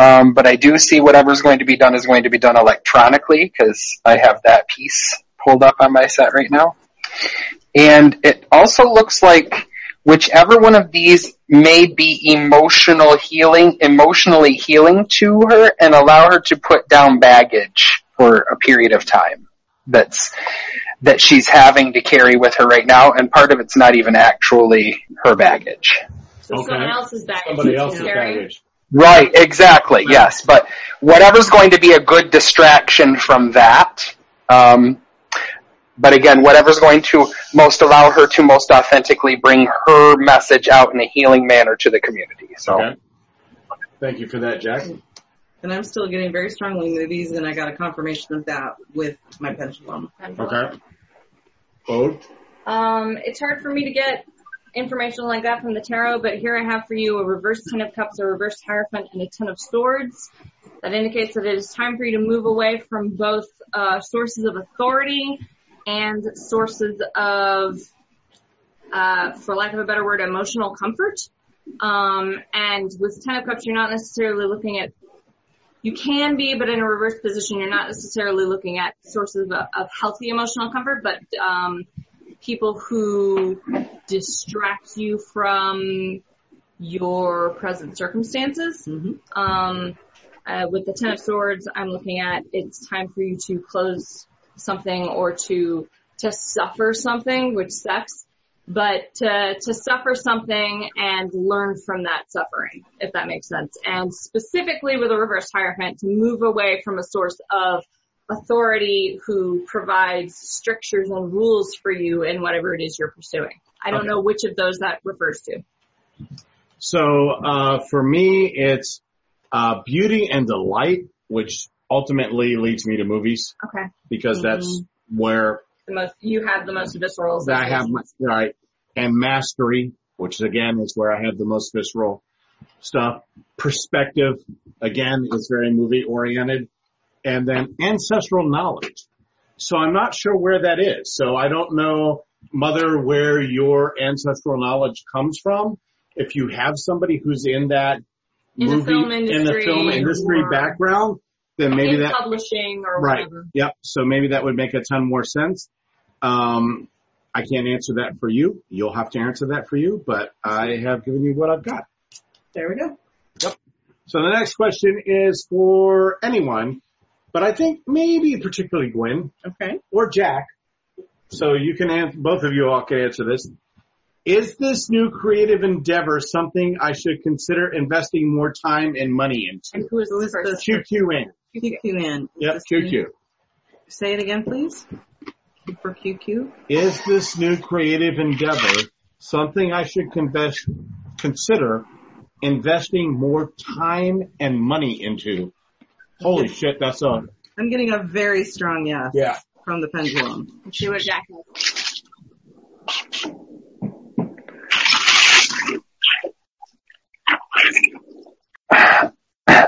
Um, but I do see whatever's going to be done is going to be done electronically because I have that piece pulled up on my set right now. And it also looks like whichever one of these may be emotional healing, emotionally healing to her and allow her to put down baggage for a period of time that's, that she's having to carry with her right now. And part of it's not even actually her baggage. So Okay. someone else's baggage. Somebody else's carrying. baggage. Right, exactly, yes. But whatever's going to be a good distraction from that, um, but again, whatever's going to most allow her to most authentically bring her message out in a healing manner to the community. So, Okay. Thank you for that, Jack. And I'm still getting very strongly movies, and I got a confirmation of that with my pendulum. Okay. Ode? Um, it's hard for me to get information like that from the tarot, but here I have for you a reverse ten of cups, a reverse hierophant, and a ten of swords. That indicates that it is time for you to move away from both uh, sources of authority and sources of, uh, for lack of a better word, emotional comfort. Um, and with ten of cups, you're not necessarily looking at you can be, but in a reverse position, you're not necessarily looking at sources of, of healthy emotional comfort, but um, people who distract you from your present circumstances. Mm-hmm. Um, uh, with the Ten of Swords, I'm looking at it's time for you to close something or to to suffer something, which sucks, but to to suffer something and learn from that suffering, if that makes sense. And specifically with a reverse hierophant, to move away from a source of authority who provides strictures and rules for you in whatever it is you're pursuing. I don't Okay. know which of those that refers to. So uh, for me, it's uh, beauty and delight, which ultimately leads me to movies Okay. because that's where The most you have the most visceral. I have my, right, and mastery, which again is where I have the most visceral stuff. Perspective, again, is very movie oriented, and then ancestral knowledge. So I'm not sure where that is. So I don't know, mother, where your ancestral knowledge comes from. If you have somebody who's in that In the movie film in the industry film industry or- background, then maybe in that publishing or Right. whatever. Yep. So maybe that would make a ton more sense. Um, I can't answer that for you. You'll have to answer that for you, but I have given you what I've got. There we go. Yep. So the next question is for anyone, but I think maybe particularly Gwen Okay. or Jack. So you can answer, both of you all can answer this. Is this new creative endeavor something I should consider investing more time and money into? And who is Who is the first? this? QQN. QQN. Yep, Is this new- Say it again, please. For QQ. Is this new creative endeavor something I should invest, consider investing more time and money into? Holy shit, that's a, I'm getting a very strong yes yeah. from the pendulum. Let's see what Jack has.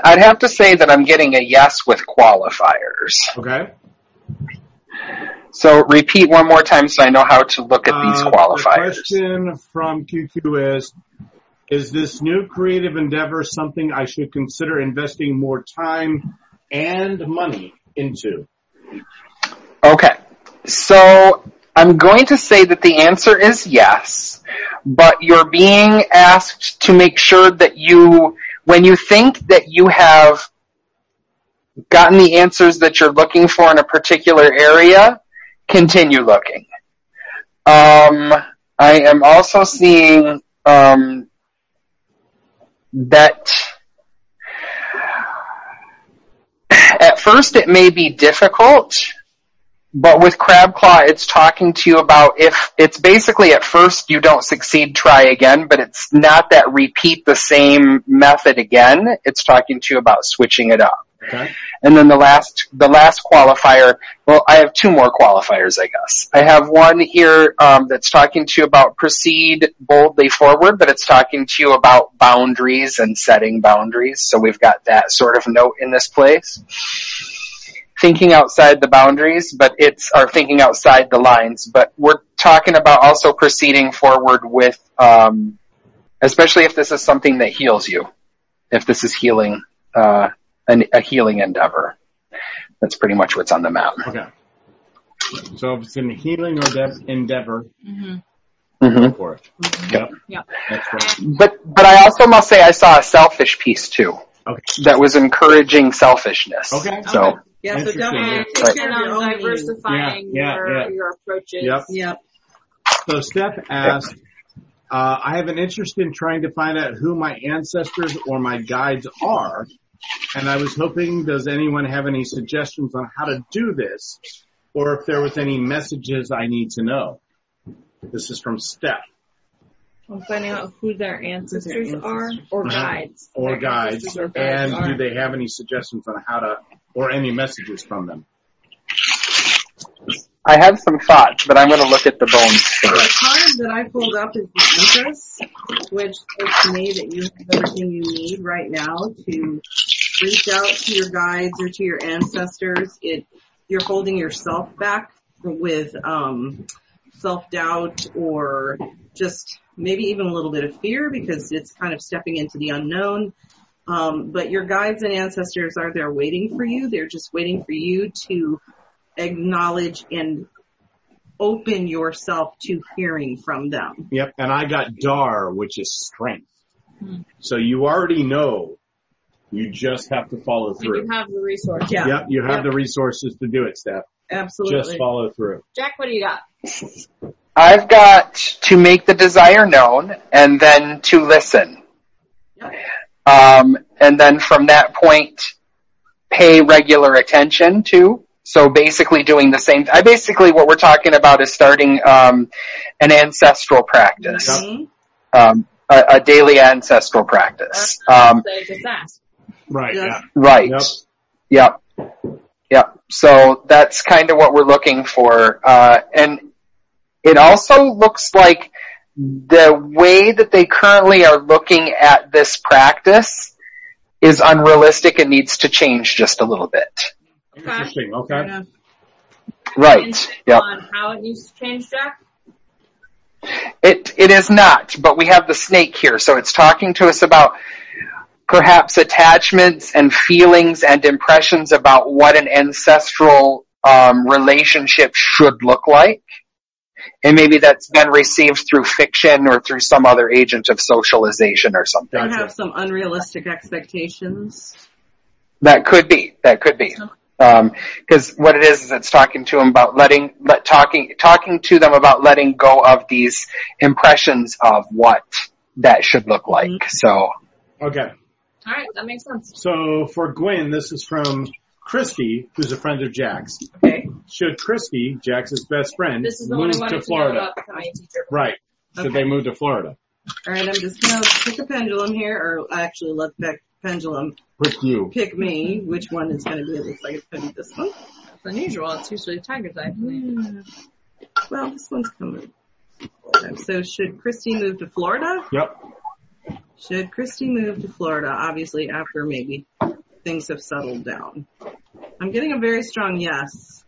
I'd have to say that I'm getting a yes with qualifiers. Okay. So repeat one more time so I know how to look at these Uh, The question from QQ is, is this new creative endeavor something I should consider investing more time and money into? Okay. So I'm going to say that the answer is yes, but you're being asked to make sure that you, when you think that you have gotten the answers that you're looking for in a particular area, continue looking. Um, I am also seeing um, that at first it may be difficult, but with Crab Claw, it's talking to you about if it's basically at first you don't succeed, try again, but it's not that repeat the same method again. It's talking to you about switching it up. Okay. And then the last, the last qualifier, well, I have two more qualifiers, I guess. I have one here, um, that's talking to you about proceed boldly forward, but it's talking to you about boundaries and setting boundaries. So we've got that sort of note in this place. Thinking outside the boundaries, but it's, or thinking outside the lines, but we're talking about also proceeding forward with, um, especially if this is something that heals you. If this is healing, uh, an, a healing endeavor. That's pretty much what's on the map. Okay. So if it's in healing or de- endeavor, Mm-hmm. hmm go for it. Yep. Yep. That's right. But but I also must say I saw a selfish piece too Okay. that was encouraging selfishness. Okay. So Yeah, so Interesting. definitely And take on your own needs. diversifying Yeah, yeah, your, yeah. your approaches. Yep. Yep. So Steph asked, uh, I have an interest in trying to find out who my ancestors or my guides are. And I was hoping, does anyone have any suggestions on how to do this? Or if there was any messages I need to know? This is from Steph. I'm finding out who their ancestors are ancestors. or Uh-huh. guides. or Their guides, or guides and are. do they have any suggestions on how to, or any messages from them? I have some thoughts, but I'm going to look at the bones first. The card that I pulled up is the Empress, which tells me that you have everything you need right now to reach out to your guides or to your ancestors. It you're holding yourself back with um, self doubt or just maybe even a little bit of fear because it's kind of stepping into the unknown. Um, but your guides and ancestors are there waiting for you. They're just waiting for you to acknowledge and open yourself to hearing from them. Yep, and I got Dar, which is strength. So you already know. You just have to follow through. you have the resource. Yeah. Yep, you have Yep. the resources to do it, Steph. Absolutely. Just follow through. Jack, what do you got? I've got to make the desire known and then to listen. Yep. Um, and then from that point, pay regular attention to. So basically doing the same. I basically what we're talking about is starting um, an ancestral practice, Mhm. um, a, a daily ancestral practice. Um, They just asked. Right, yeah. right. Yep. Yep. Yep. So that's kind of what we're looking for. Uh, and it also looks like the way that they currently are looking at this practice is unrealistic and needs to change just a little bit. Interesting, okay. Right. Yep. On how it needs to change, Jack? It it is not, but we have the snake here, so it's talking to us about perhaps attachments and feelings and impressions about what an ancestral um, relationship should look like. And maybe that's been received through fiction or through some other agent of socialization or something. They Gotcha. have some unrealistic expectations. That could be. That could be. Um, because what it is is it's talking to them about letting, let talking, talking to them about letting go of these impressions of what that should look like. Mm-hmm. So Okay. Alright, that makes sense. So for Gwen, this is from Christy, who's a friend of Jack's. Okay. Should Christy, Jack's best friend, This is the move I to to Florida? about becoming a teacher. Right. Should Okay. they move to Florida? All right. I'm just gonna pick a pendulum here, or actually let the pendulum With you. pick me. Which one is gonna be? It looks like it's gonna be this one. It's unusual. It's usually tiger's eye. Hmm. Well, this one's coming. So should Christy move to Florida? Yep. Should Christy move to Florida? Obviously, after maybe things have settled down. I'm getting a very strong yes.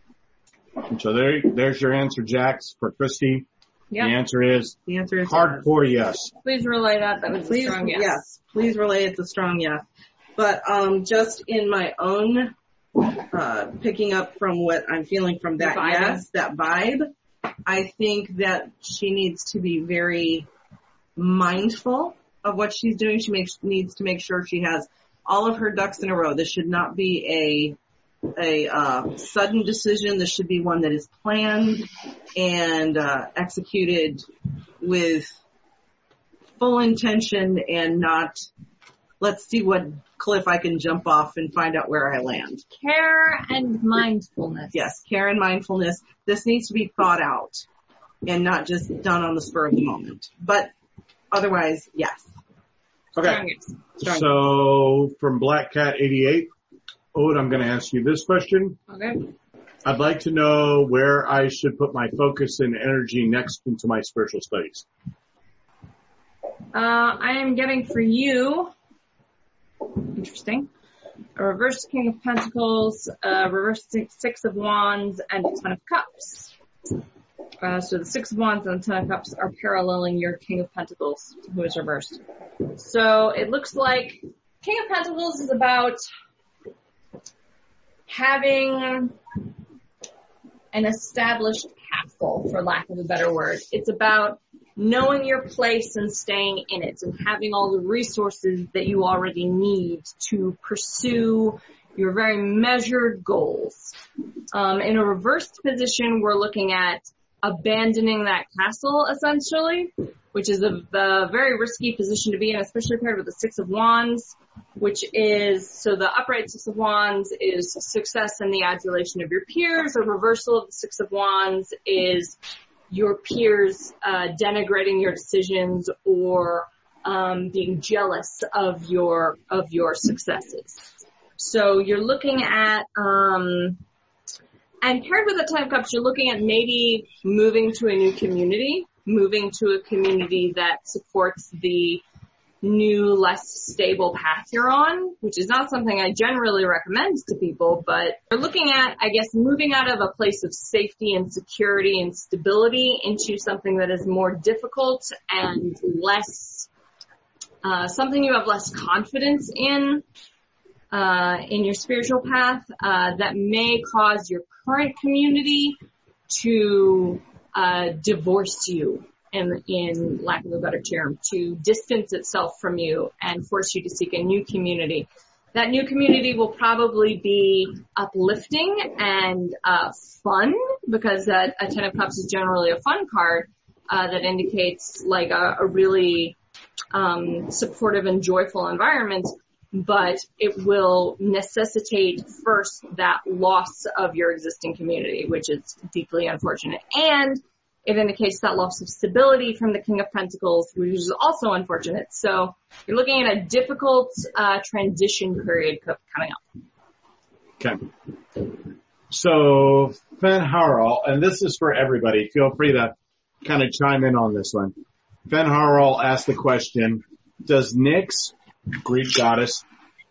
So there, there's your answer, Jax, for Christy. Yep. The answer is The answer is hardcore yes. Please relay that. That was a strong yes. yes. Please relay it's a strong yes. But um, just in my own uh, picking up from what I'm feeling from that vibe. yes, that vibe, I think that she needs to be very mindful of what she's doing. She makes, needs to make sure she has all of her ducks in a row. This should not be a, a, uh, sudden decision. This should be one that is planned and, uh, executed with full intention and not, let's see what cliff I can jump off and find out where I land. Care and mindfulness. Yes, care and mindfulness. This needs to be thought out and not just done on the spur of the moment. But otherwise, yes. Okay. Strong yes. So from Black Cat 88, Ode, I'm going to ask you this question. Okay. I'd like to know where I should put my focus and energy next into my spiritual studies. Uh, I am getting for you, interesting, a reverse King of Pentacles, a reverse six, of Wands, and a Ten of Cups. Uh, so the Six of Wands and the Ten of Cups are paralleling your King of Pentacles, who is reversed. So it looks like King of Pentacles is about having an established castle, for lack of a better word. It's about knowing your place and staying in it and having all the resources that you already need to pursue your very measured goals. Um, in a reversed position, we're looking at abandoning that castle essentially, which is a, a very risky position to be in, especially paired with the Six of Wands, which is, so the upright Six of Wands is success and the adulation of your peers. A reversal of the Six of Wands is your peers uh, denigrating your decisions or um, being jealous of your of your successes. So you're looking at um, and paired with the Ten of Cups, you're looking at maybe moving to a new community, moving to a community that supports the new, less stable path you're on, which is not something I generally recommend to people, but we're looking at, I guess, moving out of a place of safety and security and stability into something that is more difficult and less, uh, something you have less confidence in, uh, in your spiritual path, uh, that may cause your current community to, uh, divorce you in, in lack of a better term, to distance itself from you and force you to seek a new community. That new community will probably be uplifting and uh, fun because uh, a Ten of Cups is generally a fun card uh, that indicates like a, a really um, supportive and joyful environment. But it will necessitate first that loss of your existing community, which is deeply unfortunate. And it indicates that loss of stability from the King of Pentacles, which is also unfortunate. So you're looking at a difficult uh, transition period coming up. Okay. So, Fen'Harel, and this is for everybody, feel free to kind of chime in on this one. Fen'Harel asked the question, does Nyx, Greek goddess,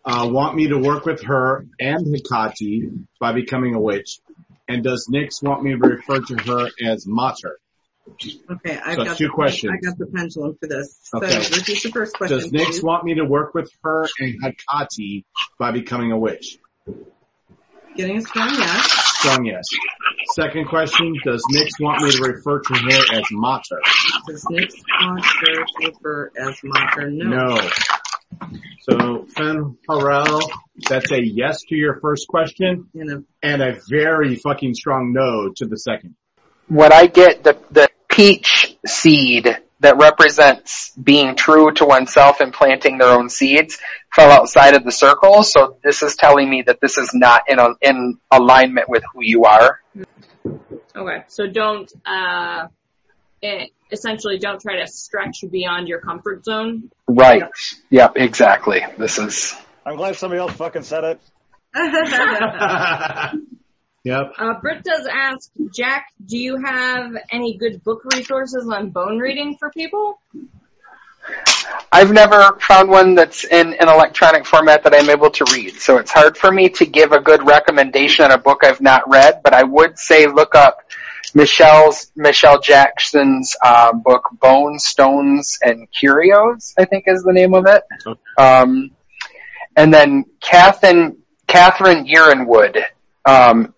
uh, want me to work with her and Hecate by becoming a witch? And does Nyx want me to refer to her as Mater? Okay, I've So got two the, questions. I got the pendulum for this. So Okay. repeat the first question. Does Nyx please. want me to work with her and Hecate by becoming a witch? Getting a strong yes. Strong yes. Second question, does Nyx want me to refer to her as Mater? Does Nyx want her to refer as Mater? No. No. So, Fen Harrell, that's a yes to your first question In a, and a very fucking strong no to the second. When I get the, the peach seed that represents being true to oneself and planting their own seeds fell outside of the circle, so this is telling me that this is not in a, in alignment with who you are. Okay, so don't uh, eh, essentially don't try to stretch beyond your comfort zone. Right. Yep, exactly. This is I'm glad somebody else fucking said it. *laughs* *laughs* Yep. Uh, Britt does ask, Jack, do you have any good book resources on bone reading for people? I've never found one that's in an electronic format that I'm able to read. So it's hard for me to give a good recommendation on a book I've not read, but I would say look up Michelle's, Michelle Jackson's, um, book Bones, Stones, and Curios, I think is the name of it. Okay. Um, and then Kathen Catherine Yronwode um,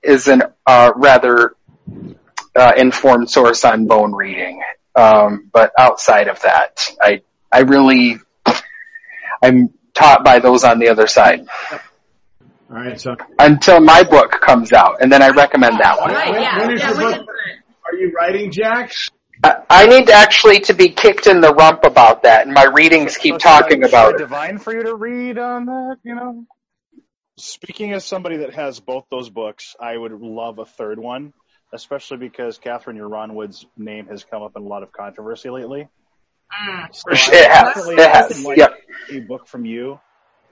is an uh, rather uh, informed source on bone reading. Um, but outside of that, I I really I'm taught by those on the other side All right, so until my book comes out, and then I recommend that one. Right, When- yeah, when is yeah, your book- are you writing, Jack? I, I need actually to be kicked in the rump about that, and my readings keep So talking should about it. divine for you to read on that, you know? Speaking as somebody that has both those books, I would love a third one, especially because Catherine Yronwode's name has come up in a lot of controversy lately. So It has. It has. like Yep. a book from you,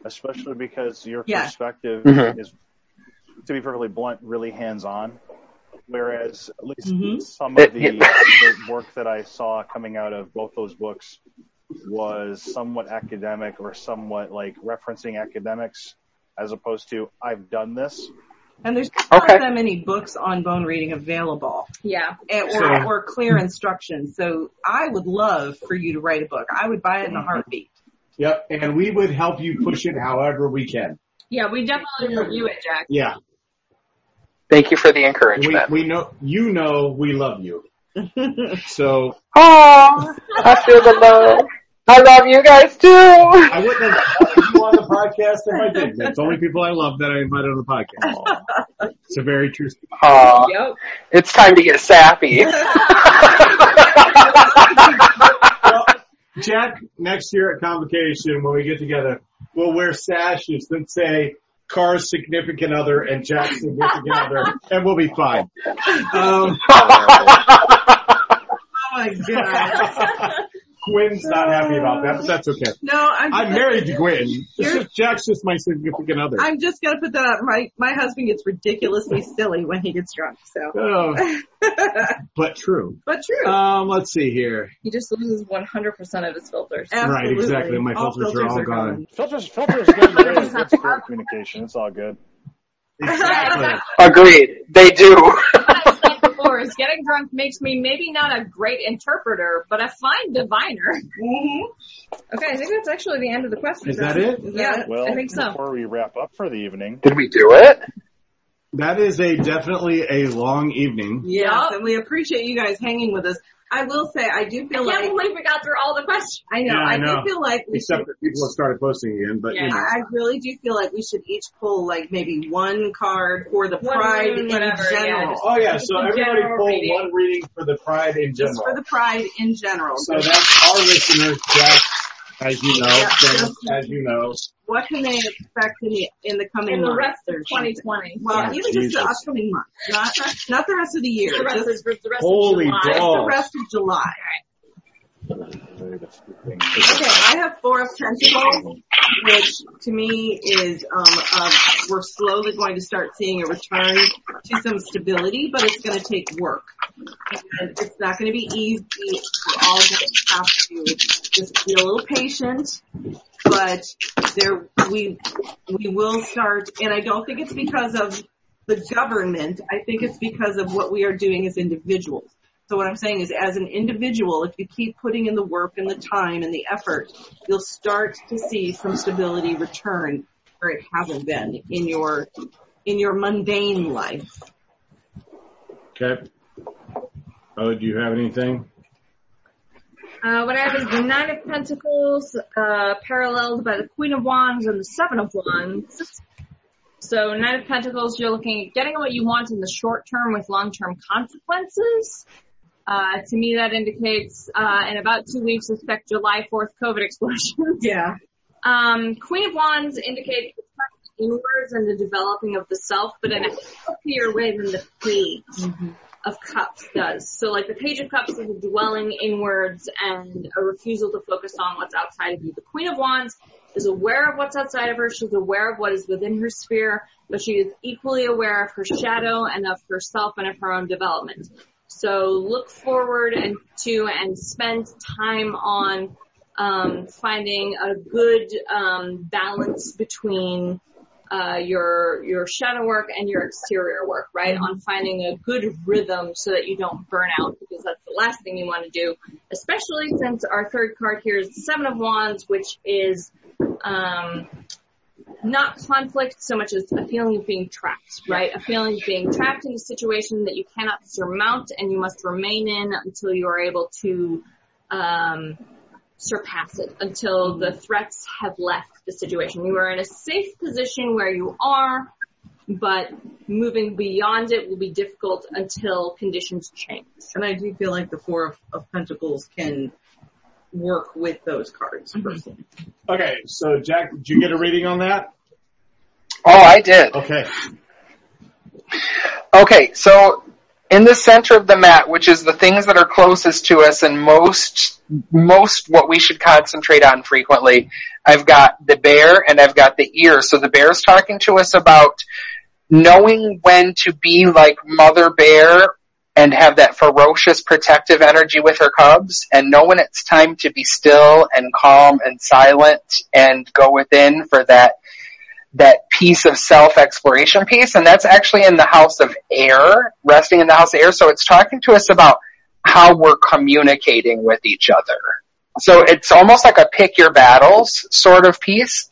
especially because your Yeah. perspective Mhm. is, to be perfectly blunt, really hands-on. Whereas at least Mhm. some of the, yeah. the *laughs* work that I saw coming out of both those books was somewhat academic or somewhat like referencing academics as opposed to I've done this. And there's not Okay. that many books on bone reading available Yeah. and- or, So- or clear instructions. So I would love for you to write a book. I would buy it in a heartbeat. Yep, and we would help you push it however we can. Yeah, we definitely review it, Jack. Yeah, Thank you for the we encouragement. we know you know we love you. *laughs* So Oh, I feel the love. I love you guys too. I wouldn't have invited you on the podcast if I did. That's the only people I love that I invited on the podcast. It's a very true. statement. Aw, Yep. it's time to get sappy. *laughs* Well, Jack, next year at Convocation, when we get together, we'll wear sashes that say Car's significant other and Jack's significant other, and we'll be fine. Um, *laughs* Oh my god. Quinn's not happy about that, but that's okay. No, I'm. I'm married to Gwen. Just, Jack's just my significant other. I'm just gonna put that out. My my husband gets ridiculously silly when he gets drunk. So, Oh, *laughs* but true. but true. Um, let's see here. He just loses 100% of his filters. Right, exactly. My filters are all gone. Filters, filters get in the way of good spirit communication. It's all good. Exactly. *laughs* Agreed. They do. *laughs* What I said before is getting drunk makes me maybe not a great interpreter, but a fine diviner. Mm-hmm. Okay, I think that's actually the end of the question. Is that it? Yeah, Well, I think so. before we wrap up for the evening, Did we do it? That is a definitely a long evening. Yes, Yup. and we appreciate you guys hanging with us. I will say, I do feel I feel can't like believe we got through all the questions. I know. Yeah, I I, know. do feel like we Except should. that people have started posting again, but you know. I really do feel like we should each pull like maybe one card for the One pride moon, in whatever, yeah, general. just- Oh yeah, so everybody pull reading. one reading for the pride in general. Just general. for the pride in general. So that's our listeners, Jack, as you know, Yeah. Sam, as you know. what can they expect in the in the coming In the rest of 2020. Well, Yeah, even just the upcoming month, not not the rest of the year. The rest, just the rest Holy of July. just the rest of July. Okay, I have four of pentacles, which to me is um, um, we're slowly going to start seeing a return to some stability, but it's going to take work. And it's not going to be easy. We're all going to have to just be a little patient, but there we we will start. And I don't think it's because of the government. I think it's because of what we are doing as individuals. So what I'm saying is as an individual, if you keep putting in the work and the time and the effort, you'll start to see some stability return where it hasn't been in your, in your mundane life. Okay. Oh, do you have anything? Uh, what I have is the Nine of Pentacles, uh, paralleled by the Queen of Wands and the Seven of Wands. So Nine of Pentacles, you're looking at getting what you want in the short term with long-term consequences. Uh, to me that indicates, uh, in about two weeks expect July 4th COVID *laughs* explosions. Yeah. Um, Queen of Wands indicates inwards and the developing of the self, but in a healthier way than the Page of Cups does. So like the Page of Cups is a dwelling inwards and a refusal to focus on what's outside of you. The Queen of Wands is aware of what's outside of her. She's aware of what is within her sphere, but she is equally aware of her shadow and of herself and of her own development. So look forward and to and spend time on um, finding a good um, balance between uh, your your shadow work and your exterior work, right? On finding a good rhythm so that you don't burn out, because that's the last thing you want to do. Especially since our third card here is the Seven of Wands, which is um, not conflict so much as a feeling of being trapped, right? A feeling of being trapped in a situation that you cannot surmount and you must remain in until you are able to um, surpass it, until the threats have left the situation. You are in a safe position where you are, but moving beyond it will be difficult until conditions change. And I do feel like the Four of, of Pentacles can work with those cards mm-hmm. personally. Okay, so Jack, did you get a reading on that? Oh, I did. Okay. Okay, so in the center of the mat, which is the things that are closest to us and most, most what we should concentrate on frequently, I've got the bear and I've got the ear. So the bear is talking to us about knowing when to be like mother bear and have that ferocious protective energy with her cubs and know when it's time to be still and calm and silent and go within for that that piece of self-exploration piece, and that's actually in the house of air, resting in the house of air. So it's talking to us about how we're communicating with each other. So it's almost like a pick your battles sort of piece.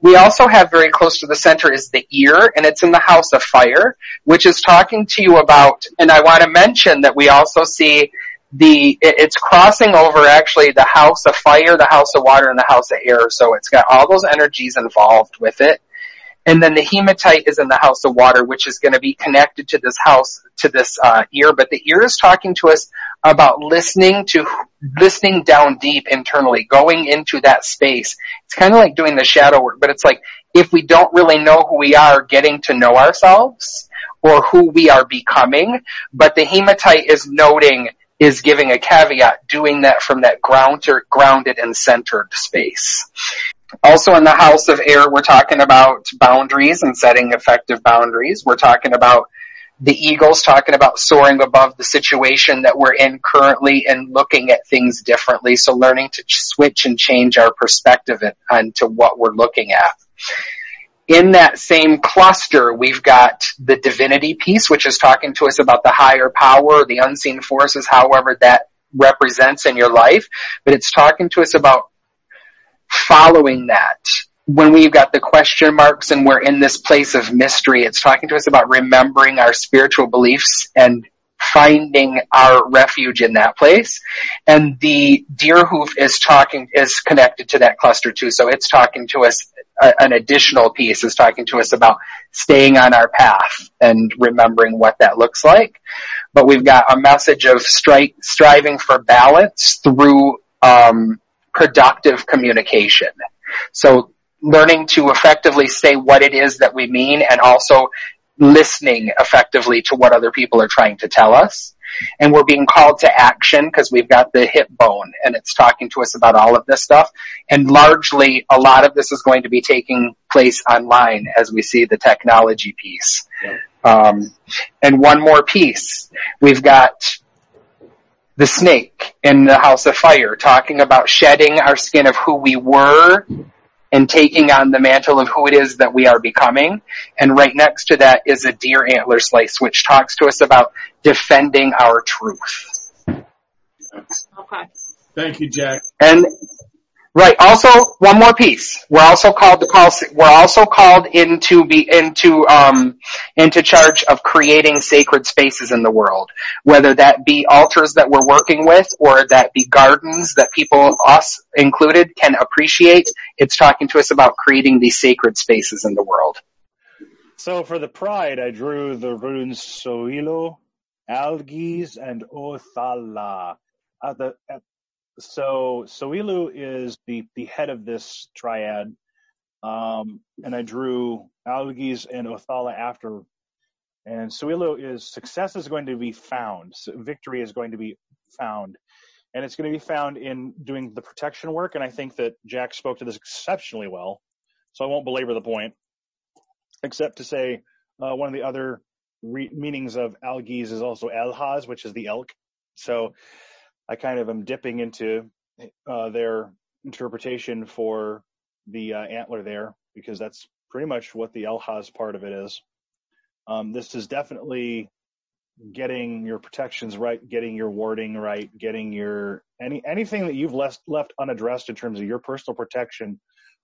We also have very close to the center is the ear, and it's in the house of fire, which is talking to you about, and I want to mention that we also see the, it's crossing over actually the house of fire, the house of water, and the house of air. So it's got all those energies involved with it. And then the hematite is in the house of water, which is going to be connected to this house, to this uh, ear. But the ear is talking to us about listening to, listening down deep internally, going into that space. It's kind of like doing the shadow work, but it's like if we don't really know who we are, getting to know ourselves or who we are becoming. But the hematite is noting, is giving a caveat, doing that from that grounded, grounded and centered space. Also in the house of air, we're talking about boundaries and setting effective boundaries. We're talking about the eagles talking about soaring above the situation that we're in currently and looking at things differently. So learning to switch and change our perspective onto what we're looking at. In that same cluster, we've got the divinity piece, which is talking to us about the higher power, the unseen forces, however that represents in your life. But it's talking to us about following that, when we've got the question marks and we're in this place of mystery, it's talking to us about remembering our spiritual beliefs and finding our refuge in that place. And the deer hoof is talking, is connected to that cluster too. So it's talking to us, an additional piece is talking to us about staying on our path and remembering what that looks like. But we've got a message of stri- striving for balance through, um, productive communication. So learning to effectively say what it is that we mean and also listening effectively to what other people are trying to tell us. And we're being called to action because we've got the hip bone and it's talking to us about all of this stuff. And largely a lot of this is going to be taking place online as we see the technology piece. Um, and one more piece. We've got the snake in the house of fire, talking about shedding our skin of who we were and taking on the mantle of who it is that we are becoming. And right next to that is a deer antler slice, which talks to us about defending our truth. Okay. Thank you, Jack. And Right. Also, one more piece. We're also called to call. We're also called into be into um, into charge of creating sacred spaces in the world, whether that be altars that we're working with or that be gardens that people, us included, can appreciate. It's talking to us about creating these sacred spaces in the world. So for the pride, I drew the runes Sowilo, Algiz, and Othala. At the at so Sowilo is the, the head of this triad. Um, and I drew Algiz and Othala after. And Sowilo is success is going to be found. So victory is going to be found. And it's going to be found in doing the protection work. And I think that Jack spoke to this exceptionally well. So I won't belabor the point, except to say uh, one of the other re- meanings of Algiz is also Elhaz, which is the elk. So I kind of am dipping into uh, their interpretation for the uh, antler there because that's pretty much what the Elhaz part of it is. Um, this is definitely getting your protections right, getting your warding right, getting your any anything that you've left left unaddressed in terms of your personal protection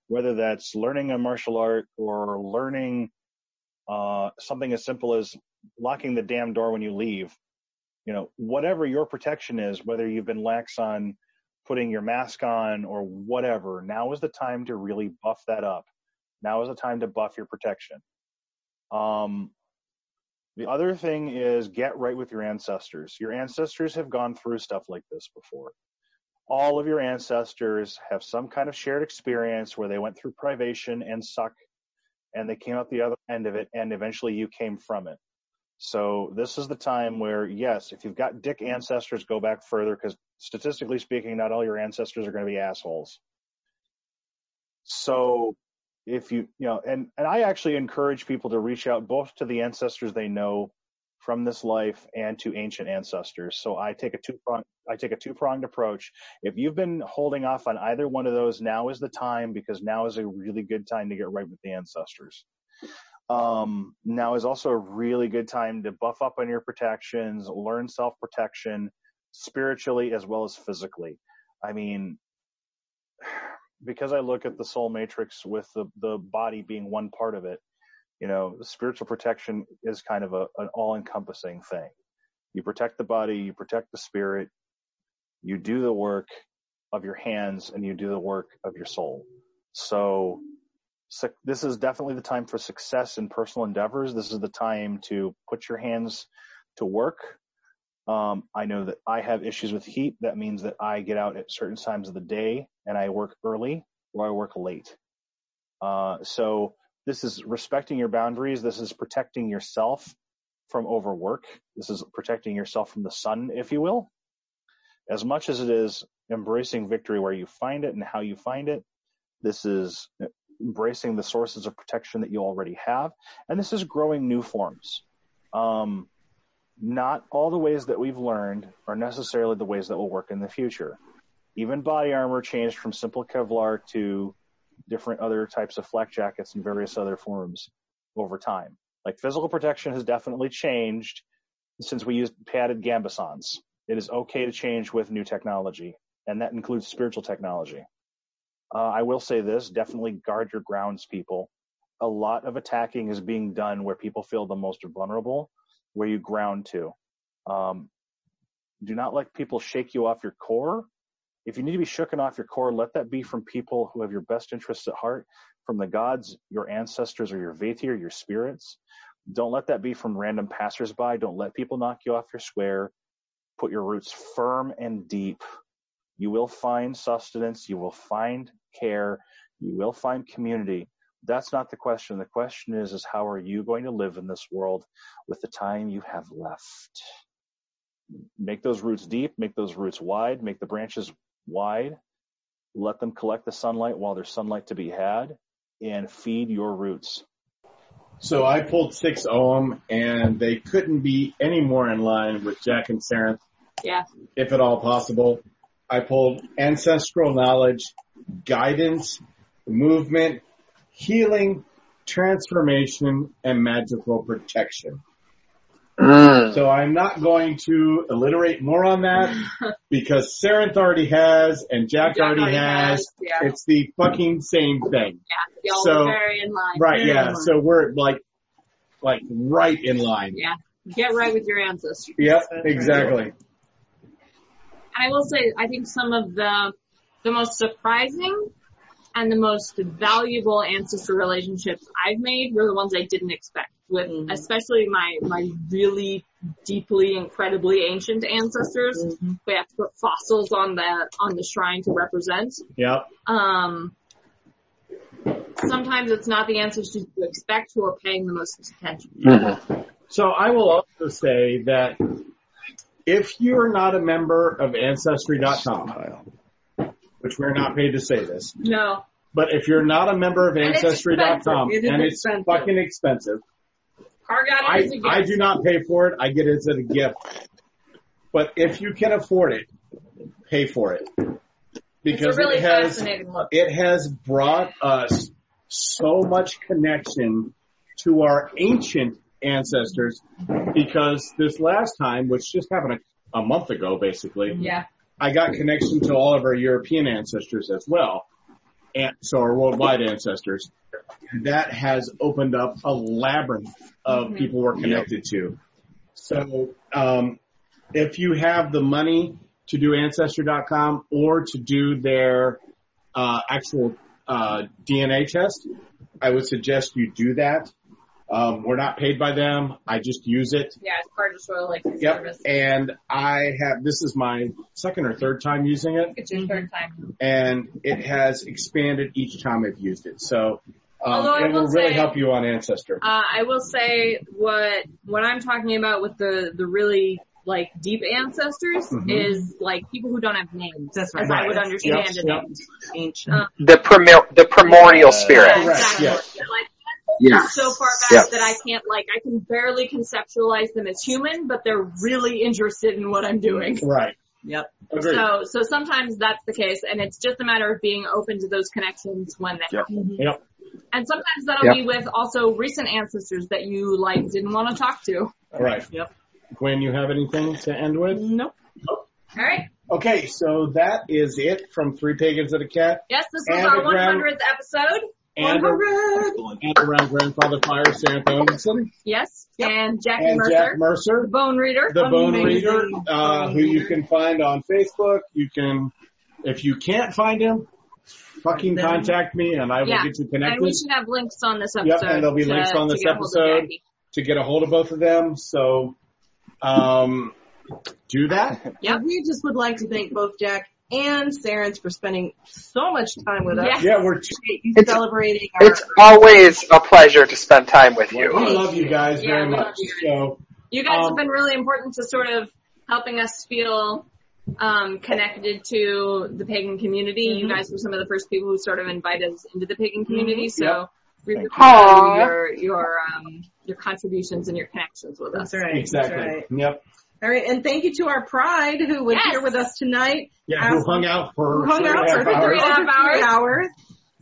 whether that's learning a martial art or learning uh, something as simple as locking the damn door when you leave. You know, whatever your protection is, whether you've been lax on putting your mask on or whatever, now is the time to really buff that up. Now is the time to buff your protection. Um, the other thing is get right with your ancestors. Your ancestors have gone through stuff like this before. All of your ancestors have some kind of shared experience where they went through privation and suck and they came out the other end of it and eventually you came from it. So this is the time where, yes, if you've got dick ancestors, go back further because statistically speaking, not all your ancestors are going to be assholes. So if you, you know, and, and I actually encourage people to reach out both to the ancestors they know from this life and to ancient ancestors. So I take a two pronged, I take a two pronged approach. If you've been holding off on either one of those, now is the time because now is a really good time to get right with the ancestors. Um, now is also a really good time to buff up on your protections, learn self protection spiritually as well as physically. I mean, *sighs* because I look at the soul matrix with the, the body being one part of it, you know, spiritual protection is kind of a, an all encompassing thing. You protect the body, you protect the spirit, you do the work of your hands and you do the work of your soul. So, this is definitely the time for success in personal endeavors. This is the time to put your hands to work. Um, I know that I have issues with heat. That means that I get out at certain times of the day and I work early or I work late. Uh, so this is respecting your boundaries. This is protecting yourself from overwork. This is protecting yourself from the sun, if you will. As much as it is embracing victory where you find it and how you find it, this is embracing the sources of protection that you already have. And this is growing new forms. Um, not all the ways that we've learned are necessarily the ways that will work in the future. Even body armor changed from simple Kevlar to different other types of flak jackets and various other forms over time. Like physical protection has definitely changed since we used padded gambesons. It is okay to change with new technology, and that includes spiritual technology. Uh, I will say this, definitely guard your grounds, people. A lot of attacking is being done where people feel the most vulnerable, where you ground to. Um, do not let people shake you off your core if you need to be shooken off your core, let that be from people who have your best interests at heart, from the gods, your ancestors, or your Vathir, your spirits. Don't let that be from random passersby. Don't let people knock you off your square. Put your roots firm and deep. You will find sustenance. You will find care. You will find community. That's not the question. The question is, is how are you going to live in this world with the time you have left? Make those roots deep, make those roots wide, make the branches wide, let them collect the sunlight while there's sunlight to be had, and feed your roots. So I pulled six Ogham, and they couldn't be any more in line with Jack and Sarenth. Yeah. If at all possible. I pulled ancestral knowledge, guidance, movement, healing, transformation, and magical protection. Mm. So I'm not going to alliterate more on that *laughs* because Sarenth already has and Jack, Jack already, already has. has, yeah. It's the fucking same thing. Yeah. So- are very in line. Right, Very yeah. So we're like, like right in line. Yeah. Get right with your ancestors. Yep, exactly. I will say, I think some of the the most surprising and the most valuable ancestor relationships I've made were the ones I didn't expect. With Mhm. especially my my really deeply, incredibly ancient ancestors. We have to put fossils on the on the shrine to represent. Yep. Um, sometimes it's not the ancestors you expect who are paying the most attention. Mhm. So I will also say that if you're not a member of Ancestry.com, which we're not paid to say this, No. but if you're not a member of And it's Ancestry.com expensive. It is and it's expensive. fucking expensive, I, is a gift. I do not pay for it. I get it as a gift. But if you can afford it, pay for it. Because it's really it has fascinating look. it has brought us so much connection to our ancient ancestors because this last time, which just happened a, a month ago basically, Yeah. I got connection to all of our European ancestors as well. and so our worldwide ancestors, that has opened up a labyrinth of people we're connected to. So, um, if you have the money to do ancestry.com or to do their uh, actual uh, DNA test, I would suggest you do that. Um, we're not paid by them. I just use it. Yeah, it's part of Soil License Yep. Service. And I have, this is my second or third time using it It's your third time. and it has expanded each time I've used it. So, um, Although I it will will really say- help you on Ancestor. Uh, I will say what what I'm talking about with the the really like deep ancestors Mhm. is like people who don't have names. That's as right. I would understand yep. it. Ancient. Uh, The primor- the primordial Yeah. spirit. Yeah, Correct, exactly. yeah. Like Yeah. so far back Yeah. that I can't like I can barely conceptualize them as human, but they're really interested in what I'm doing. Right. Yep. Agreed. So so sometimes that's the case, and it's just a matter of being open to those connections when they Yep. happen. Yep. And sometimes that'll Yep. be with also recent ancestors that you like didn't want to talk to. All right. Yep. Gwen, you have anything to end with? Nope. All right. Okay, so that is it from Three Pagans and a Cat Yes, this was And our 100th episode. And, 100. and around Grandfather Fire, Sam Thomson, Yes, and Jackie and Mercer, Jack Mercer, Bone Reader. the Bone Amazing Reader, uh, Bone who you can find on Facebook. You can, if you can't find him, fucking Then- contact me and I will Yeah. get you connected. and connected. we should have links on this episode. Yep, and there'll be to- links on this get a hold of episode. To get a hold of both of them. So, um, do that. Yeah, we just would like to thank both Jack and Sarens for spending so much time with us. Yes. Yeah, we're. You It's- celebrating our It's always a pleasure to spend time with you. We love you guys Yeah, very much. you. So, You guys Um, have been really important to sort of helping us feel um, connected to the pagan community. You Mhm. guys were some of the first people who sort of invited us into the pagan community. So Yep. we really Aw. your your um, your contributions and your connections with us. That's right. exactly. That's right. Yep. All right, and thank you to our pride who was Yes. here with us tonight. Yeah, who hung out for who hung three out for half three hours. and a half over three hours. hours.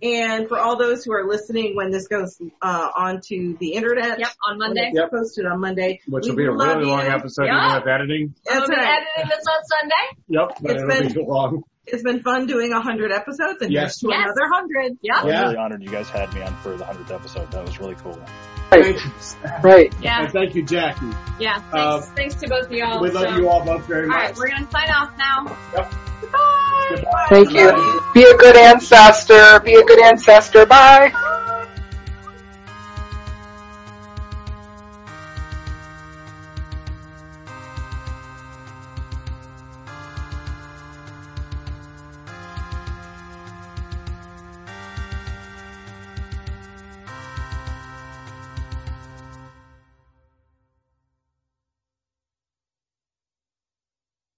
And for all those who are listening when this goes uh, onto the internet, Yep, on Monday. Yep. posted on Monday, Which we will be a love really long you. episode Yeah. even with editing. I'm That's gonna be right. editing this on Sunday. Yep, but It's it'll been- be long. It's been fun doing a hundred episodes, and Yes. to Yes. another hundred. Yep. I'm really honored you guys had me on for the 100th episode. That was really cool. Right. Thank you. Right. Yeah. And thank you, Jackie. Yeah. Thanks, Uh, thanks to both of y'all. we love So- you all both very much. right, we're gonna sign off now. Yep. Goodbye. Goodbye. Thank you. Be a good ancestor. Be a good ancestor. Bye.